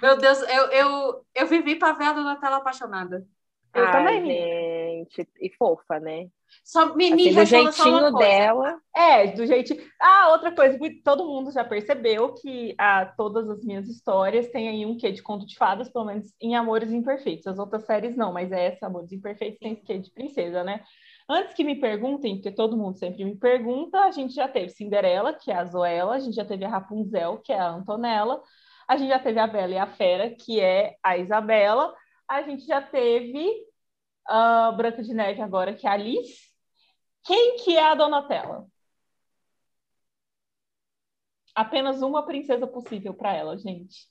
Meu Deus, eu, eu, eu vivi pra ver a Donatella apaixonada. Eu Ai, também. Gente, e fofa, né? Só me, me assim, do jeitinho dela. É, do jeitinho. Ah, outra coisa, todo mundo já percebeu que ah, todas as minhas histórias têm aí um quê de conto de fadas, pelo menos em Amores Imperfeitos. As outras séries não, mas essa, Amores Imperfeitos, tem esse quê de princesa, né? Antes que me perguntem, porque todo mundo sempre me pergunta, a gente já teve Cinderela, que é a Zoela, a gente já teve a Rapunzel, que é a Antonella, a gente já teve a Bela e a Fera, que é a Isabela, a gente já teve uh, Branca de Neve agora, que é a Alice. Quem que é a Donatella? Apenas uma princesa possível para ela, gente.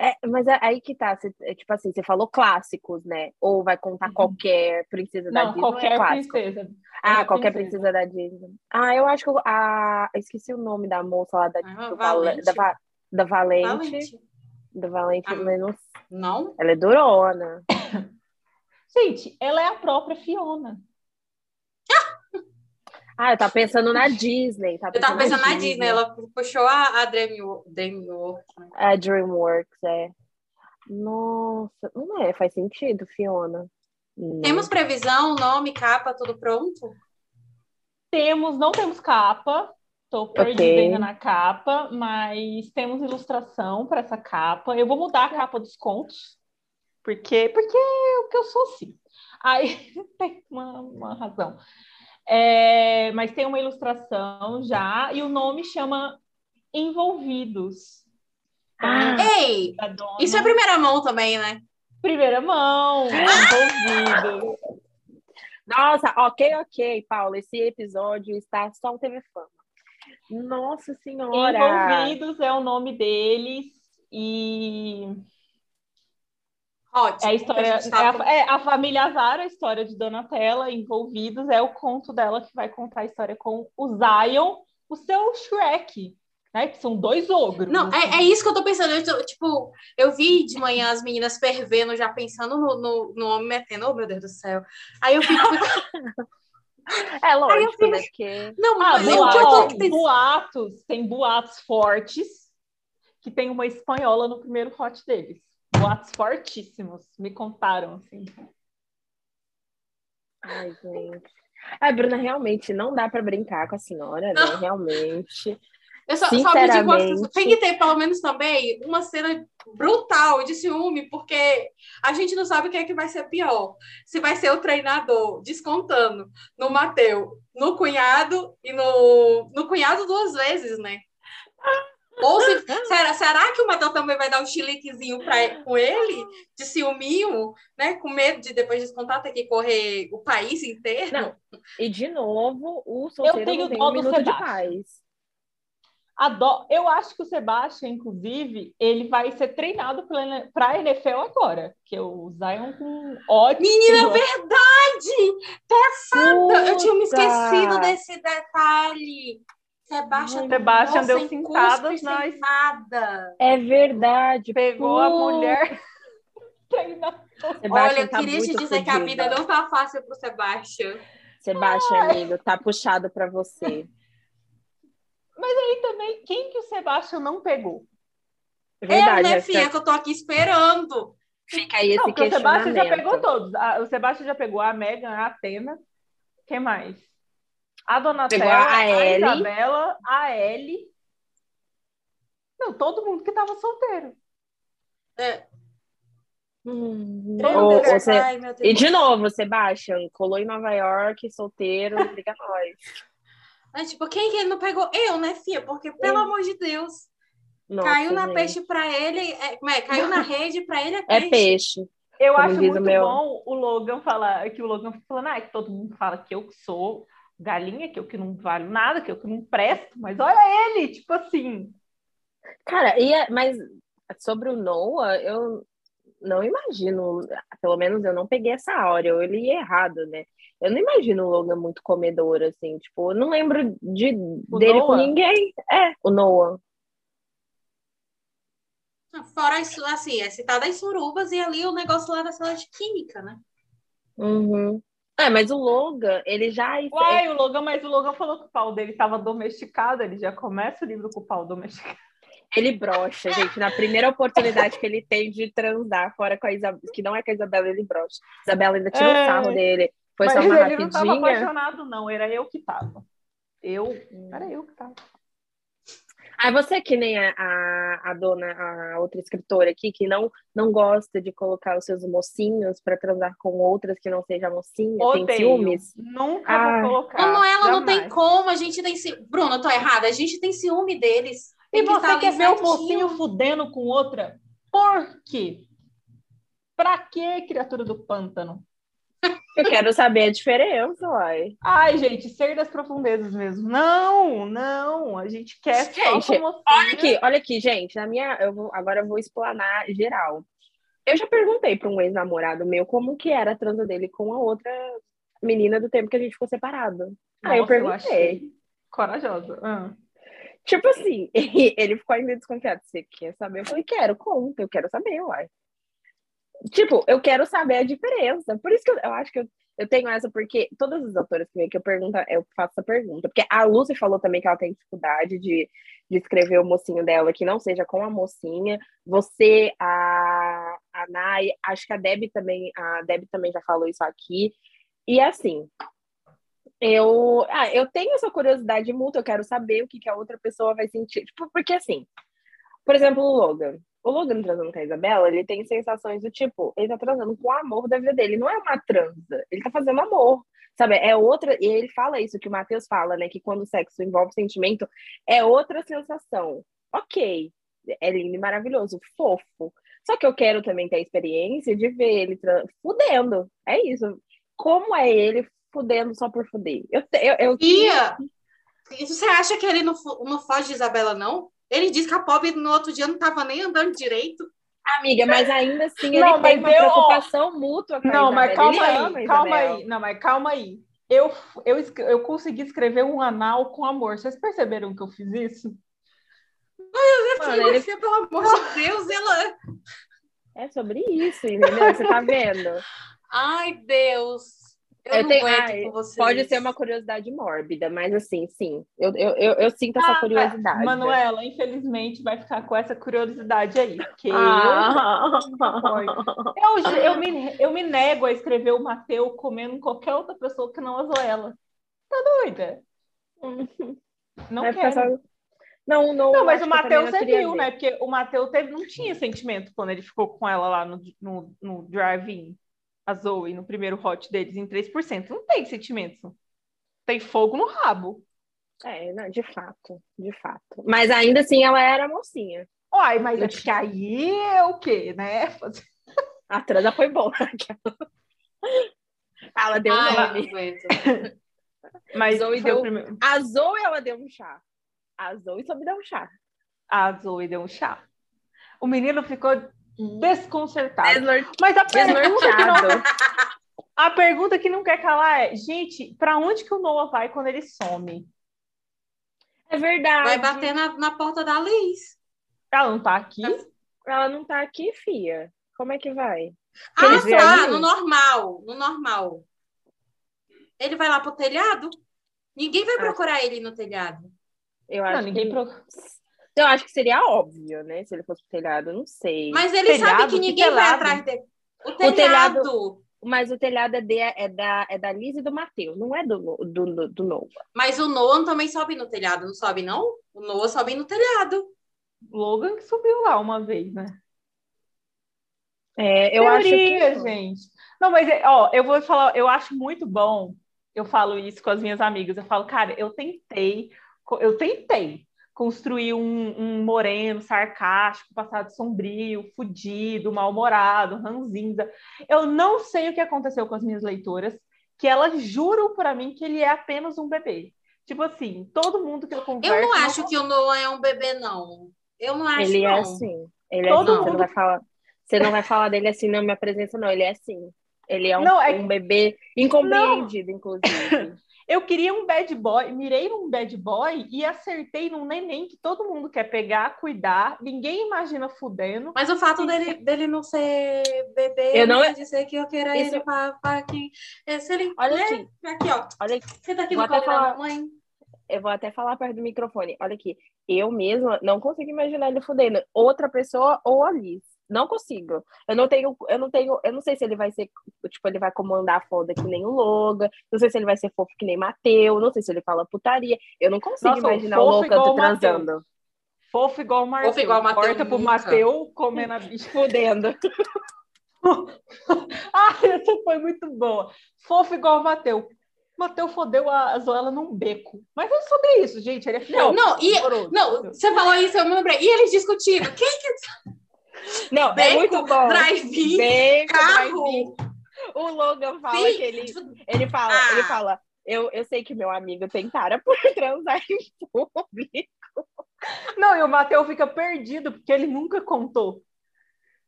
É, mas é aí que tá, você, é, tipo assim, você falou clássicos, né? Ou vai contar uhum. qualquer princesa da Não, Disney? qualquer é princesa. Ah, qualquer princesa. princesa. da Disney. Ah, eu acho que a, esqueci o nome da moça lá da, ah, Valente. da, da Valente. Valente da Valente ah, menos. Não? Ela é durona. Gente, ela é a própria Fiona. Ah, eu tava pensando na Disney. Tava eu tava pensando na, Disney. Disney. ela puxou a, a Dreamworks. Né? A Dreamworks, é. Nossa, não é, faz sentido, Fiona. Temos previsão, nome, capa, tudo pronto? Temos, não temos capa, Estou perdida okay. ainda na capa, mas temos ilustração para essa capa. Eu vou mudar a capa dos contos, porque porque é o que eu sou assim. Aí tem uma, uma razão. É, mas tem uma ilustração já, e o nome chama Envolvidos. Ah, Ei! Isso é primeira mão também, né? Primeira mão, envolvidos. Nossa, ok, ok, Paula. Esse episódio está só um TV Fama. Nossa Senhora! Envolvidos é o nome deles e. Ótimo. É a história. A tá... é, a, é, a, família Azar, a história de Donatella, envolvidos, é o conto dela que vai contar a história com o Zion, o seu Shrek. Né, que são dois ogros. Não, assim. é, é isso que eu tô pensando. Eu tô, tipo, eu vi de manhã as meninas fervendo, já pensando no, no, no homem metendo, oh meu Deus do céu. Aí eu fico. É lógico, fico... né? Porque... Não, ah, boatos, tem... boatos, tem boatos fortes que tem uma espanhola no primeiro hot deles. Boatos fortíssimos, me contaram, assim. Ai, gente. Ai, Bruna, realmente não dá para brincar com a senhora, né? Realmente. Eu só, só pedi conta, tem que ter pelo menos também uma cena brutal de ciúme, porque a gente não sabe o que é que vai ser pior. Se vai ser o treinador descontando no Mateu, no cunhado e no, no cunhado duas vezes, né? Ou se, será, será que o Mateu também vai dar um chiliquezinho pra, com ele, de ciúminho, né? Com medo de depois descontar ter que correr o país inteiro? Não. E de novo, o solteiro Eu tenho tem um minuto de paz. Adoro. Eu acho que o Sebastião, inclusive, ele vai ser treinado para a NFL agora. Que o Zion com ótimo. Menina, verdade! Passada! Eu tinha me esquecido desse detalhe. Sebastião, Sebastião deu cintadas na nada. É verdade. Pegou Puta. a mulher. Olha, eu tá queria te dizer que a vida não tá fácil pro Sebastião. Sebastião, amigo, tá puxado para você. Mas aí também, quem que o Sebastião não pegou? É verdade, eu, né, filha, que eu tô aqui esperando. Fica aí esse não, O Sebastião já pegou todos. o Sebastião já pegou a Megan, a Atena. Quem mais? A Donatella, a, a Isabela, a Ellie. Não, todo mundo que tava solteiro. É. Hum, ou, você... Ai, e de novo, Sebastião, colou em Nova York, solteiro, liga nós. É, tipo, quem que ele não pegou? Eu, né, Fia? Porque, pelo amor de Deus. Nossa, caiu na gente. peixe para ele, é, é, caiu na rede para ele é peixe. É peixe. Eu acho muito meu... bom o Logan falar, que o Logan falando, ah, que todo mundo fala que eu sou galinha, que eu que não valho nada, que eu que não presto, mas olha ele, tipo assim. Cara, e é, mas sobre o Noah, eu não imagino, pelo menos eu não peguei essa hora, eu li errado, né? Eu não imagino o Logan muito comedor, assim, tipo, eu não lembro de, dele Noah? com ninguém. É, o Noah. Fora isso, assim, é citado as surubas e ali o negócio lá da sala de química, né? Uhum. É, mas o Logan, ele já. Uai, o Logan, mas o Logan falou que o pau dele estava domesticado, ele já começa o livro com o pau domesticado. Ele brocha, gente. Na primeira oportunidade que ele tem de transar fora com a Isabela, que não é com a Isabela, ele brocha. Isabela ainda tirou é... o sarro dele. Foi mas só uma ele rapidinha. não estava apaixonado, não. Era eu que tava. Eu. Era eu que tava. Ah, você que nem a, a, a, dona, a outra escritora aqui, que não, não gosta de colocar os seus mocinhos para transar com outras que não seja mocinha, Odeio. tem ciúmes? Nunca ah. vou colocar. Não, ela jamais. não tem como, a gente tem ciúme. Bruno, eu tô errada, a gente tem ciúme deles. E você quer ver o mocinho fudendo com outra? Por quê? Pra quê, criatura do pântano? Eu quero saber a diferença, uai. Ai, gente, ser das profundezas mesmo. Não, não, a gente quer gente, só Olha aqui, olha aqui, gente, na minha, eu vou, agora eu vou explanar geral. Eu já perguntei para um ex-namorado meu como que era a transa dele com a outra menina do tempo que a gente ficou separado. Nossa, Aí eu perguntei. Eu corajosa. Ah. Tipo assim, ele ficou ainda desconfiado. Você quer saber? Eu falei, quero, conta, eu quero saber, uai. Tipo, eu quero saber a diferença. Por isso que eu, eu acho que eu, eu tenho essa, porque todas as autoras que vêm eu pergunto, eu faço essa pergunta. Porque a Lucy falou também que ela tem dificuldade de, de escrever o mocinho dela que não seja com a mocinha. Você, a, a Nai, acho que a Deb também, a Deb também já falou isso aqui. E assim, eu, ah, eu tenho essa curiosidade mútua, eu quero saber o que, que a outra pessoa vai sentir. Tipo, porque assim, por exemplo, o Logan o Logan transando com a Isabela, ele tem sensações do tipo, ele tá transando com o amor da vida dele. Não é uma transa, ele tá fazendo amor. Sabe, é outra. E ele fala isso que o Matheus fala, né? Que quando o sexo envolve sentimento, é outra sensação. Ok, é lindo e maravilhoso, fofo. Só que eu quero também ter a experiência de ver ele fudendo. É isso. Como é ele fudendo só por fuder? Eu, eu, eu... Ia! Você acha que ele não, não foge de Isabela, não? Ele disse que a pobre no outro dia não estava nem andando direito. Amiga, mas ainda assim ele não, tem uma eu... preocupação mútua com Não, mas calma aí, calma aí. Não, mas calma aí. Eu, eu, eu consegui escrever um anal com amor. Vocês perceberam que eu fiz isso? Ai, Mano, ele... pelo amor de Deus, ela... É sobre isso, entendeu? Você tá vendo? Ai, Deus. Eu, eu tenho, ai, Pode ser uma curiosidade mórbida, mas assim, sim, eu, eu, eu, eu sinto essa ah, curiosidade. Manuela, infelizmente, vai ficar com essa curiosidade aí. Porque ah. eu, eu, me, eu me nego a escrever o Mateu comendo qualquer outra pessoa que não a Zoela. Tá doida? Não vai quero. Só... Não, não, não, mas o Matheus você viu, ver. né? Porque o Matheus não tinha sentimento quando ele ficou com ela lá no, no, no drive-in a Zoe no primeiro hot deles em 3%. Não tem sentimento. Tem fogo no rabo. É, não, de fato, de fato. Mas ainda assim ela era mocinha. Uai, mas acho que aí é o quê, né? A transa foi boa. ela deu um ah, nome. Mas Zoe deu... Primeiro... A Zoe, ela deu um chá. A Zoe soube dar um chá. A Zoe deu um chá. O menino ficou desconcertado. Desnor... Mas a pergunta, que não... a pergunta que não quer calar é, gente, para onde que o Noah vai quando ele some? É verdade. Vai bater na, na porta da Liz. Ela não tá aqui? Ela não tá aqui, fia. Como é que vai? Ah, tá, no normal, no normal. Ele vai lá pro telhado? Ninguém vai ah. procurar ele no telhado. Eu acho não, ninguém que... procura. Eu acho que seria óbvio, né? Se ele fosse pro telhado, não sei. Mas ele telhado, sabe que ninguém que vai atrás dele. O telhado. O telhado mas o telhado é, de, é, da, é da Liz e do Matheus, não é do, do, do Noah. Mas o Noah também sobe no telhado, não sobe, não? O Noah sobe no telhado. Logan que subiu lá uma vez, né? É, eu Teoria, acho que... gente. Não, mas, ó, eu vou falar, eu acho muito bom eu falo isso com as minhas amigas. Eu falo, cara, eu tentei, eu tentei construir um, um moreno sarcástico, passado sombrio, fudido, mal-humorado, ranzinza. Eu não sei o que aconteceu com as minhas leitoras, que elas juram para mim que ele é apenas um bebê. Tipo assim, todo mundo que eu converso... Eu não acho não... que o Noah é um bebê, não. Eu não acho, Ele é não. é assim. Ele é todo assim. Mundo... Você, não vai falar, você não vai falar dele assim na minha presença, não. Ele é assim. Ele é um, não, é... um bebê incompreendido, não. inclusive. Eu queria um bad boy, mirei num bad boy e acertei num neném que todo mundo quer pegar, cuidar, ninguém imagina fudendo. Mas o fato e... dele, dele não ser bebê eu não quer dizer que eu queira Isso... ele para que. É, se ele, Olha né? aqui. Aqui, ó. Olha aqui. Você tá aqui Vou no colo falar... da mamãe. Eu vou até falar perto do microfone. Olha aqui. Eu mesma não consigo imaginar ele fudendo outra pessoa ou a Liz. Não consigo. Eu não tenho, eu não tenho, eu não sei se ele vai ser, tipo, ele vai comandar foda que nem o Logan, não sei se ele vai ser fofo que nem Mateu, não sei se ele fala putaria. Eu não consigo Nossa, imaginar o Logan transando. Fofo igual o Mateu. Fofo igual o Mateu. Corta pro Mateu comendo a bicha. Fudendo. ah, essa foi muito boa. Fofo igual o Mateu. Mateu fodeu a Zoela num beco. Mas é sobre isso, gente. Ele é fiel. Não, não, e, não, você falou isso, eu me lembrei. E eles discutiram. Quem que. Não, é muito bom. Drive-in, carro. Drive o Logan fala Sim. que ele, ele fala, ah. ele fala, eu, eu sei que meu amigo tem cara por transar em público. Não, e o Matheus fica perdido porque ele nunca contou.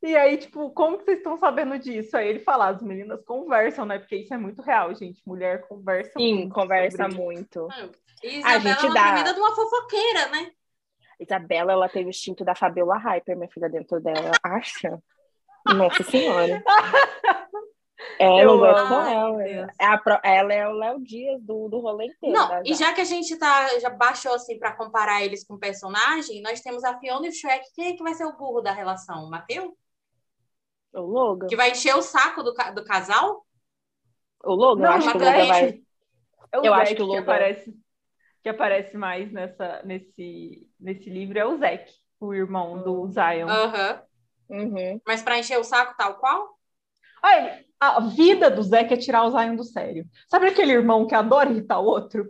E aí, tipo, como que vocês estão sabendo disso? Aí ele fala, as meninas conversam, né? Porque isso é muito real, gente. Mulher conversa Sim, muito. conversa muito. E a gente é dá... vida de uma fofoqueira, né? Isabela, ela tem o instinto da Fabiola Hyper, minha filha, dentro dela. Acha? Nossa Senhora. É, eu com ela. É a, ela é o Léo Dias do, do rolê inteiro. Não, né, e já que a gente tá, já baixou assim para comparar eles com personagem, nós temos a Fiona e o Shrek. Quem é que vai ser o burro da relação? O Matheus? O Logan. Que vai encher o saco do, do casal? O Logan? Não, eu acho que o Logan vai. É o eu acho que o Logan. aparece que aparece mais nessa, nesse, nesse livro é o Zack, o irmão do hum. Zion. Uhum. Uhum. Mas para encher o saco, tal qual? Aí, a vida do Zack é tirar o Zion do sério. Sabe aquele irmão que adora irritar o outro?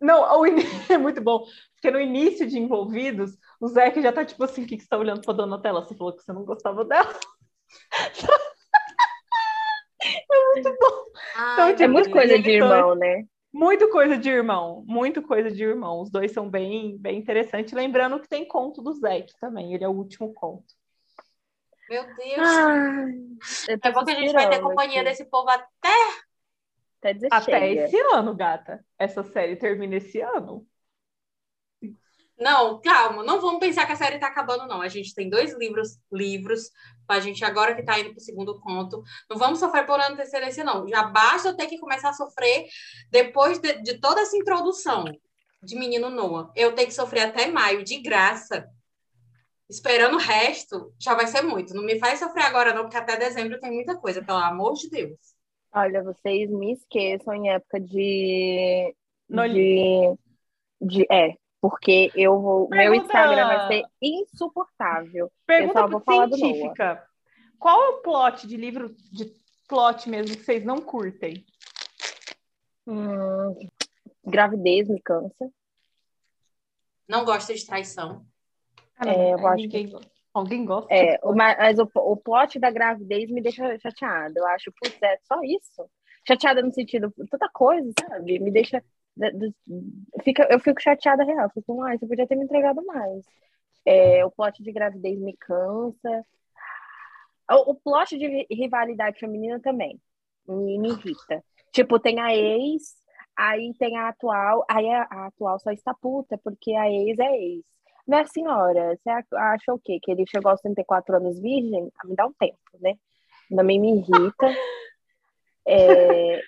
Não, o in... é muito bom, porque no início de Envolvidos, o Zack já tá tipo assim, o que, que você tá olhando pra Donatella? Você falou que você não gostava dela. é muito bom. Ai, então, tipo, é muito coisa de irmão, né? Muito coisa de irmão, muito coisa de irmão. Os dois são bem, bem interessantes. Lembrando que tem conto do Zack também, ele é o último conto. Meu Deus! Ah, é bom que a gente vai ter companhia aqui. desse povo até. Até, até esse ano, gata. Essa série termina esse ano. Não, calma, não vamos pensar que a série está acabando, não. A gente tem dois livros, livros, a gente agora que está indo para o segundo conto. Não vamos sofrer por antecedência, não. Já basta eu ter que começar a sofrer depois de, de toda essa introdução de Menino Noah. Eu tenho que sofrer até maio, de graça. Esperando o resto, já vai ser muito. Não me faz sofrer agora, não, porque até dezembro tem muita coisa, pelo amor de Deus. Olha, vocês me esqueçam em época de. No de, de, é, porque eu vou, Pergunta... meu Instagram vai ser insuportável. Pergunta eu vou falar científica. Do Qual é o plot de livro de plot mesmo que vocês não curtem? Hum, gravidez me cansa. Não gosto de traição. Ah, é, eu acho ninguém, que... Alguém gosta? É, mas o, o plot da gravidez me deixa chateada. Eu acho, putz, é só isso. Chateada no sentido, tanta coisa, sabe? Me deixa fica, eu fico chateada real. Fico, ah, você podia ter me entregado mais. É, o plot de gravidez me cansa. O, o plot de rivalidade feminina também me, me irrita. Tipo, tem a ex, aí tem a atual, aí a, a, atual só está puta, porque a ex é ex. Minha senhora, você acha o quê? Que ele chegou aos 34 anos virgem? Ah, me dá um tempo, né? Também me irrita. É,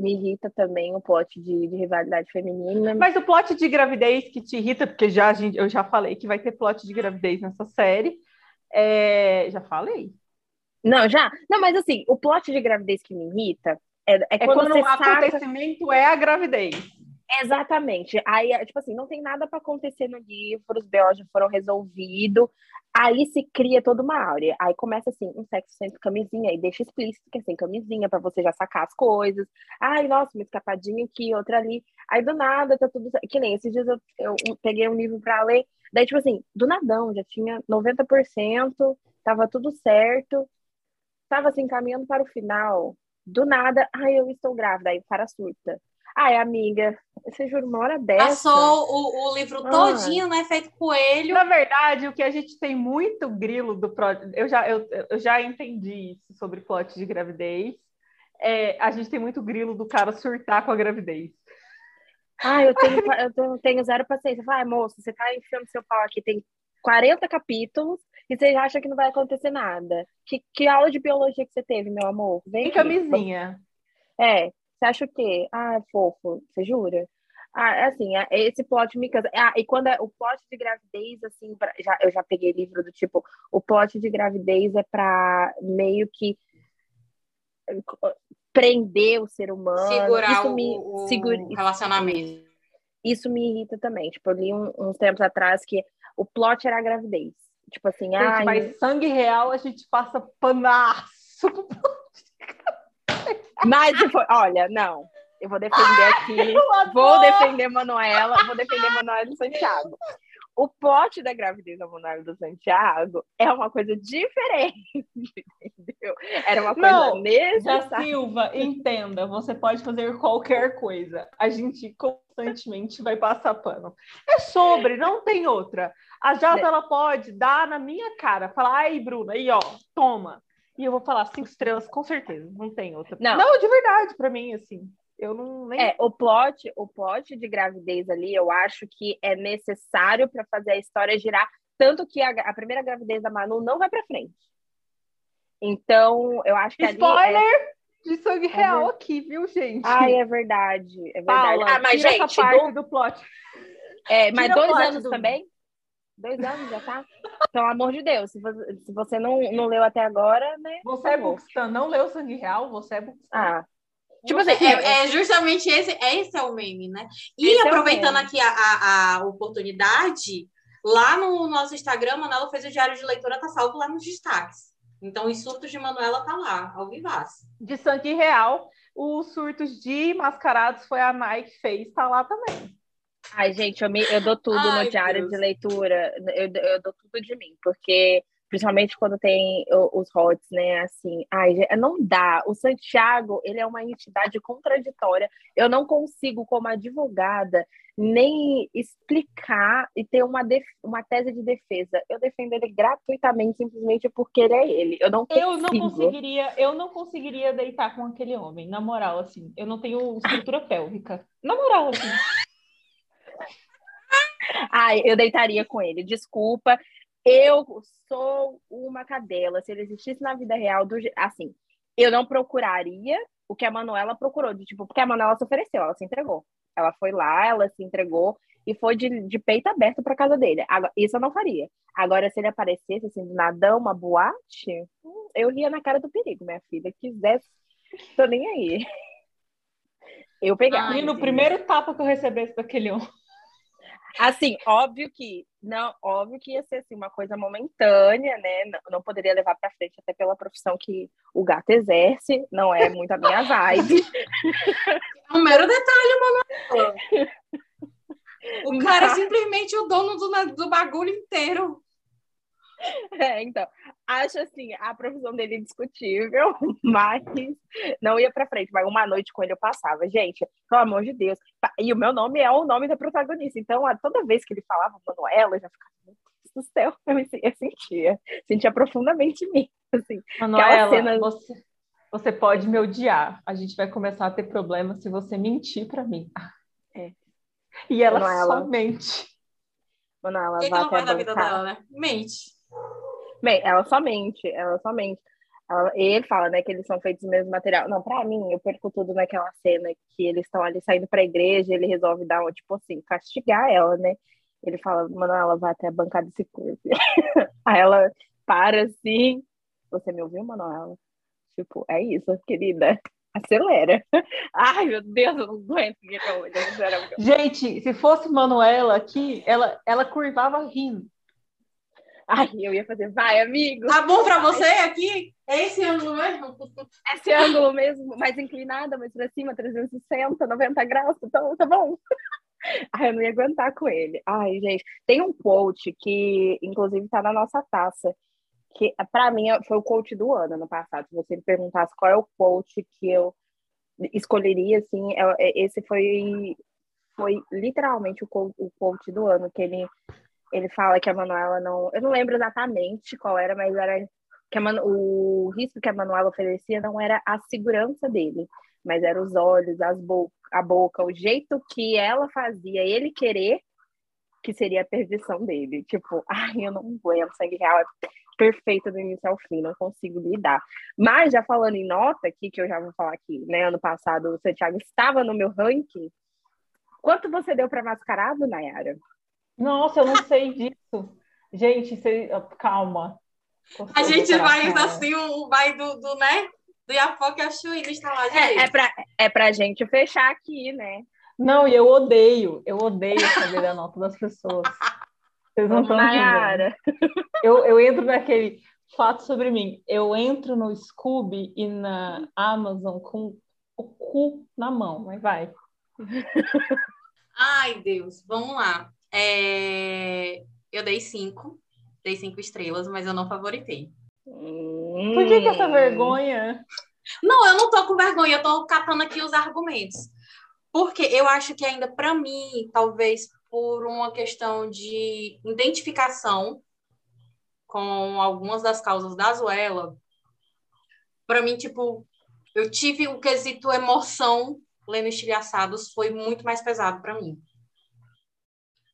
me irrita também o plot de, de, rivalidade feminina. Mas o plot de gravidez que te irrita, porque já gente, eu já falei que vai ter plot de gravidez nessa série. É... Já falei. Não, já. Não, mas assim, o plot de gravidez que me irrita é, é, é quando, quando o saca... acontecimento é a gravidez. Exatamente. Aí, é, tipo assim, não tem nada para acontecer no livro, os B.O. já foram resolvidos. Aí se cria toda uma áurea. Aí começa assim, um sexo sem camisinha, e deixa explícito que é sem camisinha, para você já sacar as coisas. Ai, nossa, uma escapadinha aqui, outra ali. Aí do nada tá tudo. Que nem esses dias eu, eu peguei um livro para ler. Daí, tipo assim, do nadão, já tinha 90%, tava tudo certo. Tava assim, caminhando para o final. Do nada, ai, eu estou grávida. Aí o cara surta. Ai, amiga, você jura uma hora dessa? Passou o, o livro ah. todinho, né? Feito coelho. Na verdade, o que a gente tem muito grilo do eu já eu, eu já entendi isso sobre plot de gravidez. É, a gente tem muito grilo do cara surtar com a gravidez. Ah, eu tenho, eu tenho zero paciência. Ah, moço, você tá enfiando seu pau aqui, tem 40 capítulos e você acha que não vai acontecer nada. Que, que aula de biologia que você teve, meu amor? Vem e camisinha. É, você acha o quê? Ah, é fofo, você jura? Ah, é assim, é, esse plot me cansa. Ah, e quando é o plot de gravidez, assim, pra, já, eu já peguei livro do tipo, o plot de gravidez é para meio que prender o ser humano. Segurar isso me, o, segura, relacionamento. Isso, isso, me irrita também. Tipo, eu li um, uns tempos atrás que o plot era a gravidez. Tipo assim, gente, ai... mas sangue real a gente passa panaço Mas, olha, não. Eu vou defender aqui. Vou defender Manuela, vou defender Manuela do Santiago. O plot da gravidez da Manuela do Santiago é uma coisa diferente, entendeu? Era uma coisa não, necessária. Silva, entenda, você pode fazer qualquer coisa. A gente constantemente vai passar pano. É sobre, não tem outra. A Jota, ela pode dar na minha cara, falar, ai, Bruna, aí, ó, toma. E eu vou falar cinco estrelas, com certeza. Não tem outra. Não, não de verdade, para mim, assim. Eu não nem... É, o plot, o plot de gravidez ali, eu acho que é necessário para fazer a história girar, tanto que a, a, primeira gravidez da Manu não vai para frente. Então, eu acho que Spoiler é... de sangue é real é aqui, viu, gente? Ai, é verdade, é verdade. Ah, mas gente, essa parte do, do plot. É, mas dois anos do... também? Dois anos já tá? Pelo amor de Deus, se você, se você não, não leu até agora, né? Você é Buxtan, não leu Sangue Real? Você é Buxtan. Ah. Tipo assim, é, é, justamente esse, esse é o meme, né? E esse é aproveitando é aqui a, a, a, oportunidade, lá no nosso Instagram, a Manuela fez o diário de leitura, tá salvo lá nos destaques. Então, os surtos de Manuela tá lá, ao vivaço. De sangue real, os surtos de mascarados foi a Nike fez, tá lá também. Ai, gente, eu, me, eu dou tudo Ai, no diário Deus. de leitura. Eu, eu dou tudo de mim, porque principalmente quando tem os hots, né? Assim, ai, não dá. O Santiago, ele é uma entidade contraditória. Eu não consigo, como advogada, nem explicar e ter uma, uma tese de defesa. Eu defendo ele gratuitamente, simplesmente porque ele é ele. Eu não consigo. Eu não conseguiria, eu não conseguiria deitar com aquele homem, na moral, assim. Eu não tenho estrutura pélvica. Na moral, assim. Ai, eu deitaria com ele. Desculpa. Eu sou uma cadela. Se ele existisse na vida real, do, assim, eu não procuraria o que a Manuela procurou, de, tipo, porque a Manuela se ofereceu, ela se entregou. Ela foi lá, ela se entregou e foi de, de peito aberto para casa dele. Agora, isso eu não faria. Agora, se ele aparecesse assim, do nadão, uma boate, eu ria na cara do perigo, minha filha. Quisesse, tô nem aí. Eu pegava. E no primeiro tapa que eu recebesse daquele homem. Assim, óbvio que não, óbvio que ia ser assim, uma coisa momentânea, né? Não, não poderia levar para frente até pela profissão que o gato exerce, não é muito a minha vibe. É um mero detalhe, mano. O cara é simplesmente o dono do, do bagulho inteiro. É, então, acho assim, a profissão dele é discutível, mas não ia pra frente. Mas uma noite com ele eu passava. Gente, pelo amor de Deus. E o meu nome é o nome da protagonista. Então, toda vez que ele falava Manuela, eu já ficava, meu Deus do céu, eu, me, eu sentia. Sentia profundamente em mim. Assim, Manuela, cena... você, você pode me odiar. A gente vai começar a ter problemas se você mentir pra mim. É. E ela Manuela... só mente. Manuela, o que, que não faz da vida dela, né? Mente. Bem, ela somente, ela somente. Ela, ele fala, né, que eles são feitos do mesmo material. Não, pra mim, eu perco tudo naquela cena que eles estão ali saindo pra igreja, ele resolve dar, tipo assim, castigar ela, né? Ele fala, mano, ela vai até a bancada desse curso. Aí ela para assim. Você me ouviu, Manuela? Tipo, é isso, querida. acelera. Ai, meu Deus, eu não aguento. Gente, se fosse Manuela aqui, ela, ela curvava rindo. Ai, eu ia fazer, vai, amigo. Tá bom pra você aqui? É esse ângulo mesmo? Esse ângulo mesmo, mais inclinada, mais pra cima, 360, 90 graus, então tá bom. Ai, eu não ia aguentar com ele. Ai, gente, tem um quote que, inclusive, tá na nossa taça, que para mim foi o quote do ano no passado. Se você me perguntasse qual é o quote que eu escolheria, assim, é, é, esse foi, foi literalmente o quote do ano, que ele ele fala que a Manuela não. Eu não lembro exatamente qual era, mas era que a Manu... o risco que a Manuela oferecia não era a segurança dele, mas era os olhos, as bo... a boca, o jeito que ela fazia ele querer que seria a perdição dele. Tipo, ai, eu não aguento, sangue real é perfeito do início ao fim, não consigo lidar. Mas já falando em nota aqui, que eu já vou falar aqui, né? Ano passado o Santiago estava no meu ranking. Quanto você deu para Mascarado, Nayara? Nossa, eu não sei disso. Gente, você... calma. A gente vai assim, o vai do, do né? Do Iapoque a Chuí está lá. É, é, pra, é pra gente fechar aqui, né? Não, e eu odeio, eu odeio saber a nota das pessoas. Vocês não estão entendendo. Eu, eu entro naquele fato sobre mim. Eu entro no Scooby e na Amazon com o cu na mão, mas vai. Ai, Deus, vamos lá. É... Eu dei cinco, dei cinco estrelas, mas eu não favoritei. Por que, que essa vergonha? Não, eu não tô com vergonha, eu tô catando aqui os argumentos. Porque eu acho que ainda para mim, talvez por uma questão de identificação com algumas das causas da Zuela, para mim, tipo, eu tive o quesito emoção lendo Estilhaçados foi muito mais pesado para mim.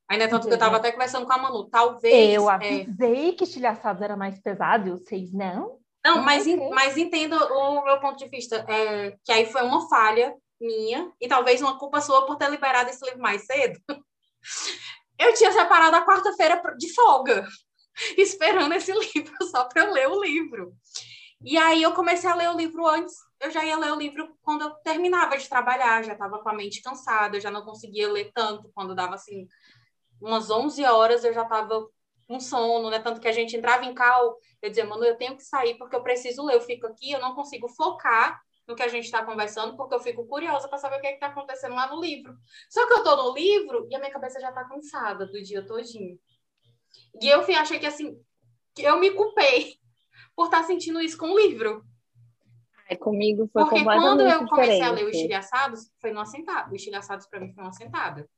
Ainda é tanto que eu estava até conversando com a Manu. Talvez. Eu é, avisei é... que estilhaçados era mais pesado e vocês não. Não, mas, in, mas entendo o meu ponto de vista. É, que aí foi uma falha minha e talvez uma culpa sua por ter liberado esse livro mais cedo. Eu tinha separado a quarta-feira de folga, esperando esse livro só para eu ler o livro. E aí eu comecei a ler o livro antes. Eu já ia ler o livro quando eu terminava de trabalhar, já estava com a mente cansada, eu já não conseguia ler tanto quando dava assim umas 11 horas eu já estava com sono, né? Tanto que a gente entrava em cal, eu dizia, mano, eu tenho que sair porque eu preciso ler, eu fico aqui, eu não consigo focar no que a gente está conversando, porque eu fico curiosa para saber o que é está acontecendo lá no livro. Só que eu estou no livro e a minha cabeça já está cansada do dia todinho. E eu achei que assim, que eu me culpei por estar tá sentindo isso com o livro. Ai, comigo foi Porque quando eu comecei a ler o Estilhaçados, foi numa sentada. O Estilhaçados para mim foi uma sentada.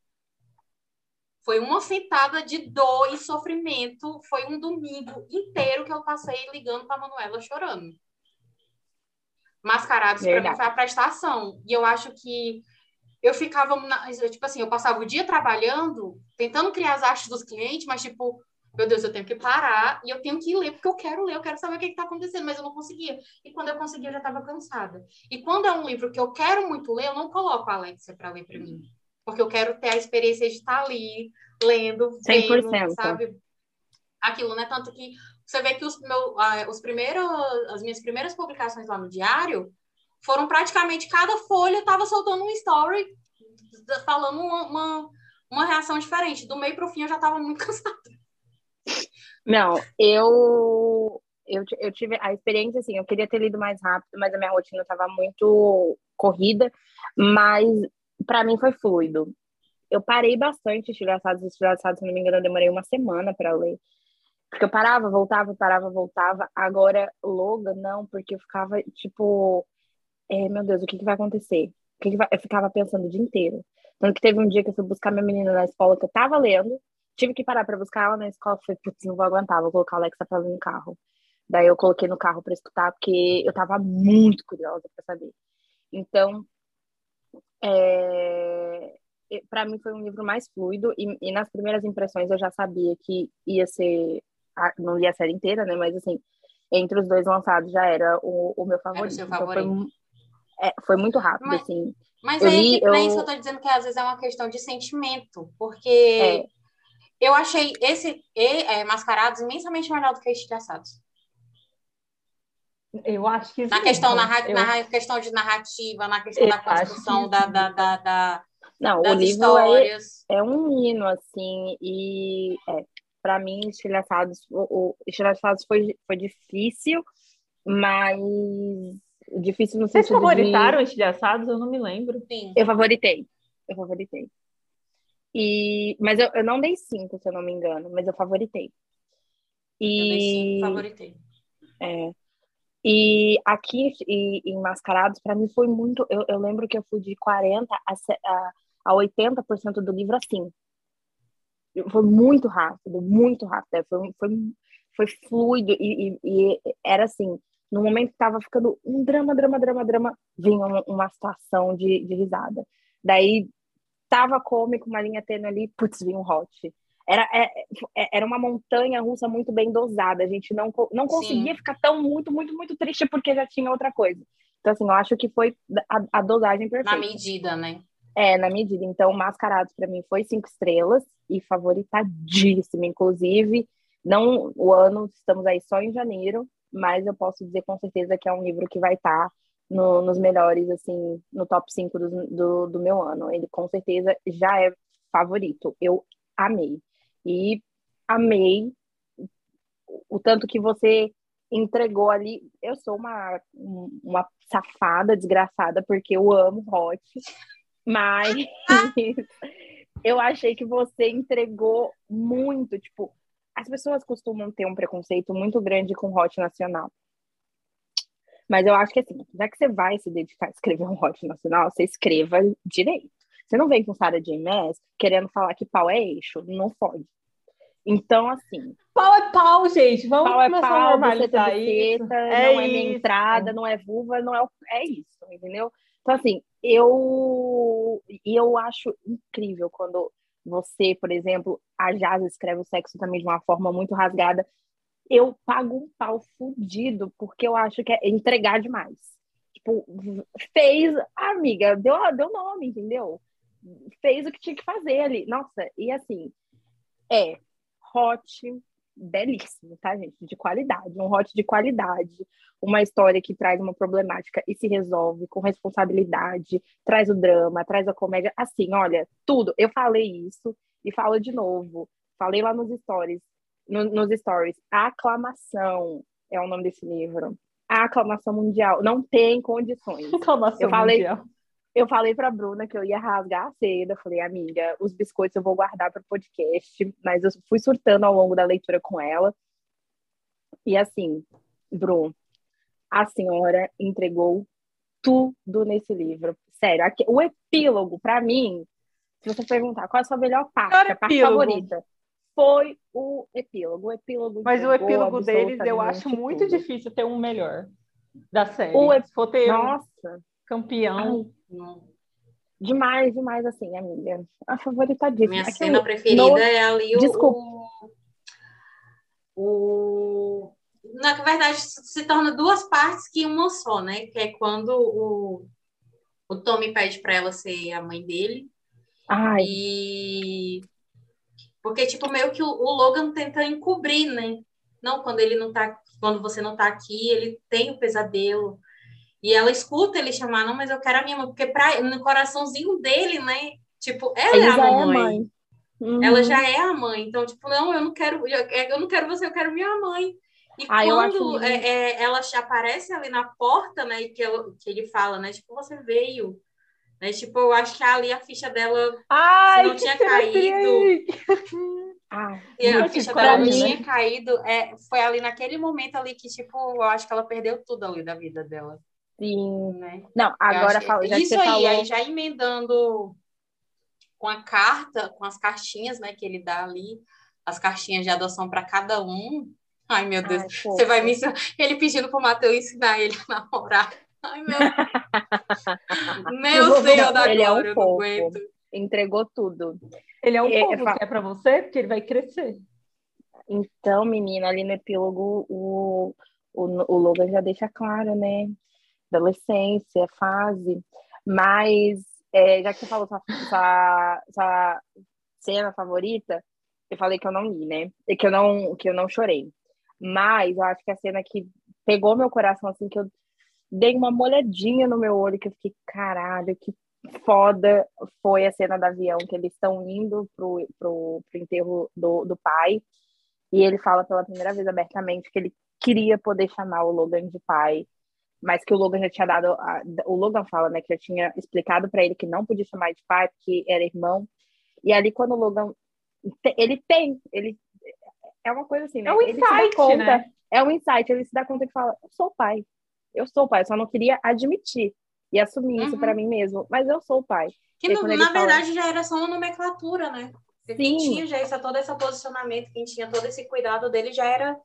Foi uma sentada de dor e sofrimento. Foi um domingo inteiro que eu passei ligando para Manuela chorando. Mascarados para mim foi a prestação. E eu acho que eu ficava, na, tipo assim, eu passava o dia trabalhando, tentando criar as artes dos clientes, mas tipo, meu Deus, eu tenho que parar e eu tenho que ler, porque eu quero ler, eu quero saber o que está acontecendo, mas eu não conseguia. E quando eu conseguia, eu já estava cansada. E quando é um livro que eu quero muito ler, eu não coloco a Alexia para ler para mim porque eu quero ter a experiência de estar ali, lendo, vendo, 100%. sabe? Aquilo, né? Tanto que você vê que os, meu, os primeiros, as minhas primeiras publicações lá no diário foram praticamente cada folha estava soltando um story falando uma, uma, uma, reação diferente. Do meio para o fim eu já estava muito cansada. Não, eu, eu, eu tive a experiência assim, eu queria ter lido mais rápido, mas a minha rotina estava muito corrida, mas para mim foi fluido. Eu parei bastante estilhaçados, estilhaçados, se não me engano, eu demorei uma semana para ler. Porque eu parava, voltava, parava, voltava. Agora, Logan, não, porque eu ficava, tipo, é, meu Deus, o que, que vai acontecer? O que, que vai... Eu ficava pensando o dia inteiro. Tanto que teve um dia que eu fui buscar minha menina na escola que eu tava lendo, tive que parar para buscar ela na escola, falei, putz, não vou aguentar, vou colocar a Alexa pra ler no carro. Daí eu coloquei no carro para escutar, porque eu tava muito curiosa para saber. Então, é, para mim foi um livro mais fluido e, e, nas primeiras impressões eu já sabia que ia ser não ia ser inteira, né? Mas assim, entre os dois lançados já era o, o meu favorito. Era o seu favorito. Então foi, é, foi, muito rápido, mas, assim. Mas eu li, eu... isso eu tô dizendo que às vezes é uma questão de sentimento, porque é. eu achei esse é, Mascarados imensamente melhor do que Estilhaçados. Eu acho que na questão, narra... eu... na questão de narrativa, na questão eu da construção da, da, da, da, Não, o livro é, é, um hino, assim, e é, para mim, Estilhaçados, o, o Estilhaçados foi, foi difícil, mas difícil no Vocês sentido favoritaram de... Estilhaçados? Eu não me lembro. Sim. Eu favoritei. Eu favoritei. E, mas eu, eu não dei cinco, se eu não me engano, mas eu favoritei. E, eu dei cinco, favoritei. É. E aqui em Mascarados, para mim foi muito. Eu, eu, lembro que eu fui de 40% a, a, a 80% do livro assim. Foi muito rápido, muito rápido. É, foi, foi, foi fluido e, e, e era assim: no momento que estava ficando um drama, drama, drama, drama, vinha uma, uma situação de, de risada. Daí tava cômico, uma linha tênue ali, putz, vinha um hot. Era, é, é, era uma montanha russa muito bem dosada. A gente não, não conseguia Sim. ficar tão muito, muito, muito triste porque já tinha outra coisa. Então, assim, eu acho que foi a, a dosagem perfeita. Na medida, né? É, na medida. Então, Mascarados para mim foi cinco estrelas e favoritadíssimo. Inclusive, não o ano, estamos aí só em janeiro, mas eu posso dizer com certeza que é um livro que vai estar tá no, nos melhores, assim, no top 5 do, do, do, meu ano. Ele com certeza já é favorito. Eu amei. E amei o tanto que você entregou ali. Eu sou uma, uma safada, desgraçada, porque eu amo Hot, mas eu achei que você entregou muito. Tipo, as pessoas costumam ter um preconceito muito grande com Hot Nacional. Mas eu acho que assim, já que você vai se dedicar a escrever um hot nacional, você escreva direito. Você não vem com Sarah J. Maas querendo falar que pau é eixo, não pode. Então, assim. Pau é pau, gente. Vamos pau é começar pau, a normalizar isso. Não é, é minha entrada, não é vulva, não é. É isso, entendeu? Então, assim, eu. E eu acho incrível quando você, por exemplo, a Jazz escreve o sexo também de uma forma muito rasgada eu pago um pau fudido, porque eu acho que é entregar demais. Tipo, fez, amiga, deu, deu nome, entendeu? Fez o que tinha que fazer ali. Nossa, e assim, é hot, belíssimo, tá, gente? De qualidade, um hot de qualidade, uma história que traz uma problemática e se resolve com responsabilidade, traz o drama, traz a comédia. Assim, olha, tudo. Eu falei isso e falo de novo. Falei lá nos stories no, nos stories. Aclamação é o nome desse livro. A aclamação mundial. Não tem condições. Aclamação eu falei, mundial. Eu falei pra Bruna que eu ia rasgar a seda. falei, amiga, os biscoitos eu vou guardar para o podcast. Mas eu fui surtando ao longo da leitura com ela. E assim, Bruno, a senhora entregou tudo nesse livro. Sério, aqui, o epílogo, para mim, se você perguntar qual é a sua melhor parte, a parte favorita, foi o epílogo. O epílogo Mas o epílogo deles eu acho muito tudo. difícil ter um melhor da série. O ep... Se for ter Nossa. campeão. Ai, demais, demais, assim, amiga. A favorita disso. Minha Aqui cena preferida no... é ali o. Desculpa. O... Na verdade, se torna duas partes que uma só, né? Que é quando o, o Tommy pede para ela ser a mãe dele. Ai. E porque, tipo, meio que o, o Logan tenta encobrir, né? Não, quando ele não tá, quando você não tá aqui, ele tem o pesadelo. E ela escuta ele chamar, não, mas eu quero a minha mãe, porque pra, no coraçãozinho dele, né? Tipo, ela ele é a mamãe. É a mãe. Uhum. Ela já é a mãe. Então, tipo, não, eu não quero, eu, eu não quero você, eu quero minha mãe. E ah, quando é, é, ela aparece ali na porta, né, que, ela, que ele fala, né, tipo, você veio. Né? Tipo, eu acho que ali a ficha dela Ai, não tinha caído. Ah, e a ficha dela não tinha caído. É, foi ali naquele momento ali que, tipo, eu acho que ela perdeu tudo ali da vida dela. Sim. Né? Não, agora fala, já Isso aí, falou... aí já emendando com a carta, com as cartinhas, né, que ele dá ali, as cartinhas de adoção para cada um. Ai, meu Deus, Ai, você vai me ensinar. Ele pedindo pro Matheus ensinar ele a namorar. Ai, meu, meu Senhor da ele glória, é um eu não aguento. Entregou tudo. Ele é um é, povo que é para você, porque ele vai crescer. Então, menina, ali no epílogo, o, o, o Logan já deixa claro, né? Adolescência, fase. Mas, é, já que você falou sua, sua, sua cena favorita, eu falei que eu não li, né? E que eu não, que eu não chorei. Mas eu acho que a cena que pegou meu coração assim que eu dei uma molhadinha no meu olho que eu fiquei, caralho, que foda foi a cena do avião que eles estão indo pro, pro, pro enterro do, do pai e ele fala pela primeira vez abertamente que ele queria poder chamar o Logan de pai, mas que o Logan já tinha dado. A, o Logan fala, né, que já tinha explicado para ele que não podia chamar de pai porque era irmão. E ali, quando o Logan. Ele tem, ele. É uma coisa assim, né? É um ele insight, conta, né? É um insight, ele se dá conta que fala: Eu sou pai. Eu sou pai, eu só não queria admitir e assumir isso para Uhum. mim mesmo. Mas eu sou pai. Que no- na fala- verdade já era só uma nomenclatura, né? Quem tinha já esse, todo esse posicionamento, quem tinha todo esse cuidado dele já era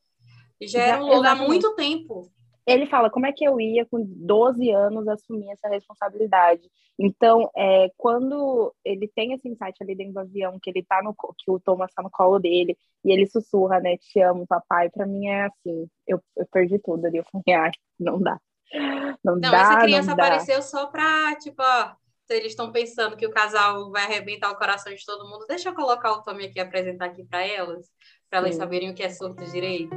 já Já- era um lugar há muito tempo. Ele fala como é que eu ia com 12 anos assumir essa responsabilidade. Então, é, quando ele tem esse insight ali dentro do avião, que ele tá no que o Thomas tá no colo dele e ele sussurra, né, te amo, papai, pra mim é assim, eu, eu perdi tudo ali, eu falei, ai, não dá. Não, Não, dá, essa criança não apareceu só pra, tipo, ó, se eles estão pensando que o casal vai arrebentar o coração de todo mundo, deixa eu colocar o Tommy aqui e apresentar aqui pra elas, pra elas saberem o que é surto direito.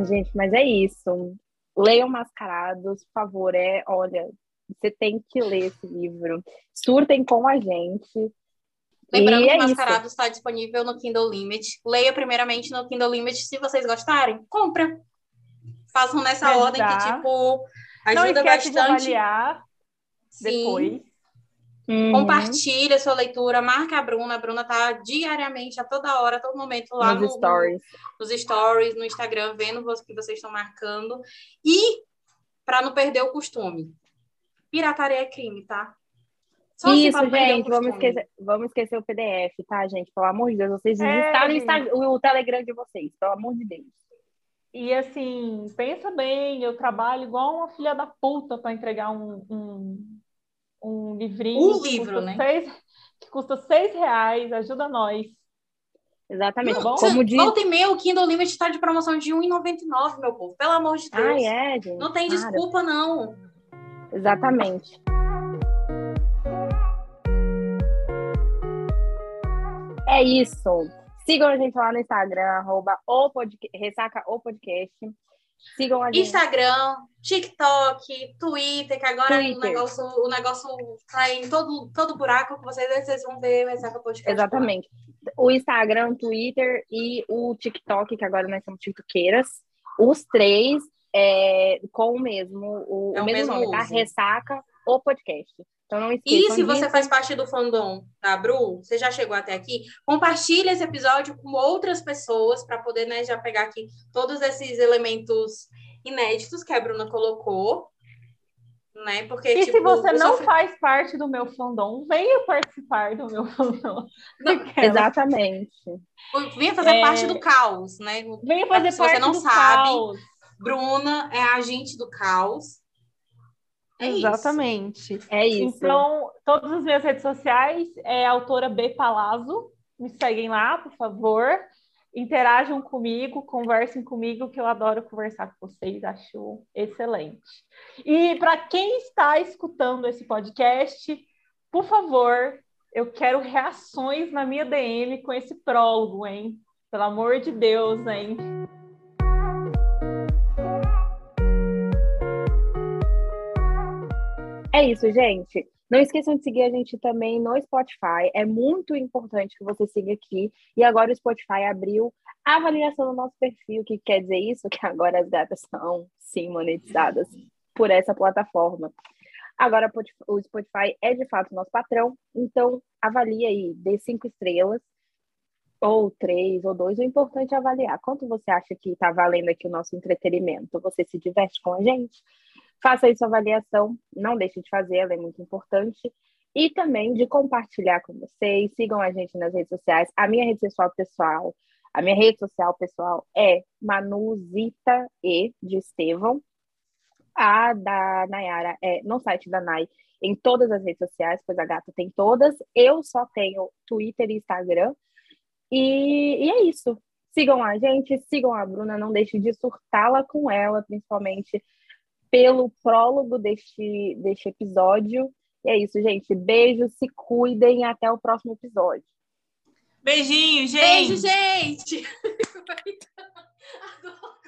Ai, gente, mas é isso. Leiam Mascarados, por favor, é, olha, você tem que ler esse livro. Surtem com a gente. Lembrando e que é isso. Mascarado está disponível no Kindle Limit. Leia primeiramente no Kindle Limit. Se vocês gostarem, compra. Façam nessa ordem que, tipo, Não ajuda de bastante. avaliar Sim. Uhum. Compartilha sua leitura, marca a Bruna. A Bruna tá diariamente, a toda hora, a todo momento, lá Nos no, stories. nos stories, no Instagram, vendo o que vocês estão marcando. E, para não perder o costume, pirataria é crime, tá? Só Isso, gente, vamos esquecer, vamos esquecer o PDF, tá, gente? Pelo amor de Deus, vocês É, o, o Telegram de vocês, pelo amor de Deus. E assim, pensa bem, eu trabalho igual uma filha da puta para entregar um, um, um livrinho Um que livro, custa né? seis- que custa seis reais, ajuda nós. Exatamente. Tá bom? Como diz. Volta e meia, o Kindle Limit está de promoção de R$1,99, meu povo. Pelo amor de Deus. Ai, é, gente. Não tem para. desculpa, não. Exatamente. É isso. Sigam a gente lá no Instagram, arroba o podca- ressaca o podcast. Sigam a gente. Instagram, TikTok, Twitter, que agora O, Twitter. negócio, o negócio tá em todo, todo buraco que vocês, vocês vão ver o Ressaca Podcast. Exatamente. O Instagram, o Twitter e o TikTok, que agora nós somos TikTokeiras. Os três é, com o mesmo, o, É o o mesmo mesmo nome, tá? Você o podcast. Então não E esqueçam se você disso. faz parte do fandom da Bru, você já chegou até aqui, compartilha esse episódio com outras pessoas para poder né, já pegar aqui todos esses elementos inéditos que a Bruna colocou. Né? Porque, E tipo, se você não faz parte do meu fandom, venha participar do meu fandom. Aquela. Exatamente. Vinha fazer É. parte do caos, né? Venha fazer Se você parte não do sabe, caos. Bruna é a agente do caos. É isso. Exatamente. É isso. Então, todas as minhas redes sociais é autora B Palazzo. Me seguem lá, por favor. Interajam comigo, conversem comigo, que eu adoro conversar com vocês, acho excelente. E para quem está escutando esse podcast, por favor, eu quero reações na minha DM com esse prólogo, hein? Pelo amor de Deus, hein? É isso, gente. Não esqueçam de seguir a gente também no Spotify. É muito importante que você siga aqui. E agora o Spotify abriu a avaliação do nosso perfil. Que quer dizer isso? Que agora as gatas são, sim, monetizadas por essa plataforma. Agora o Spotify é de fato nosso patrão. Então, avalie aí, dê cinco estrelas. Ou três, ou dois. O importante é avaliar. Quanto você acha que está valendo aqui o nosso entretenimento? Você se diverte com a gente? Faça aí sua avaliação, não deixe de fazer, ela é muito importante. E também de compartilhar com vocês. Sigam a gente nas redes sociais. A minha rede social pessoal, a minha rede social pessoal é Manuzita E de Estevão. A da Nayara é no site da Nay, em todas as redes sociais, pois a gata tem todas. Eu só tenho Twitter e Instagram. E, e é isso. Sigam a gente, sigam a Bruna, não deixe de surtá-la com ela, principalmente pelo prólogo deste, deste episódio. E é isso, gente. Beijos, se cuidem e até o próximo episódio. Beijinho, gente. Beijo, gente. Agora.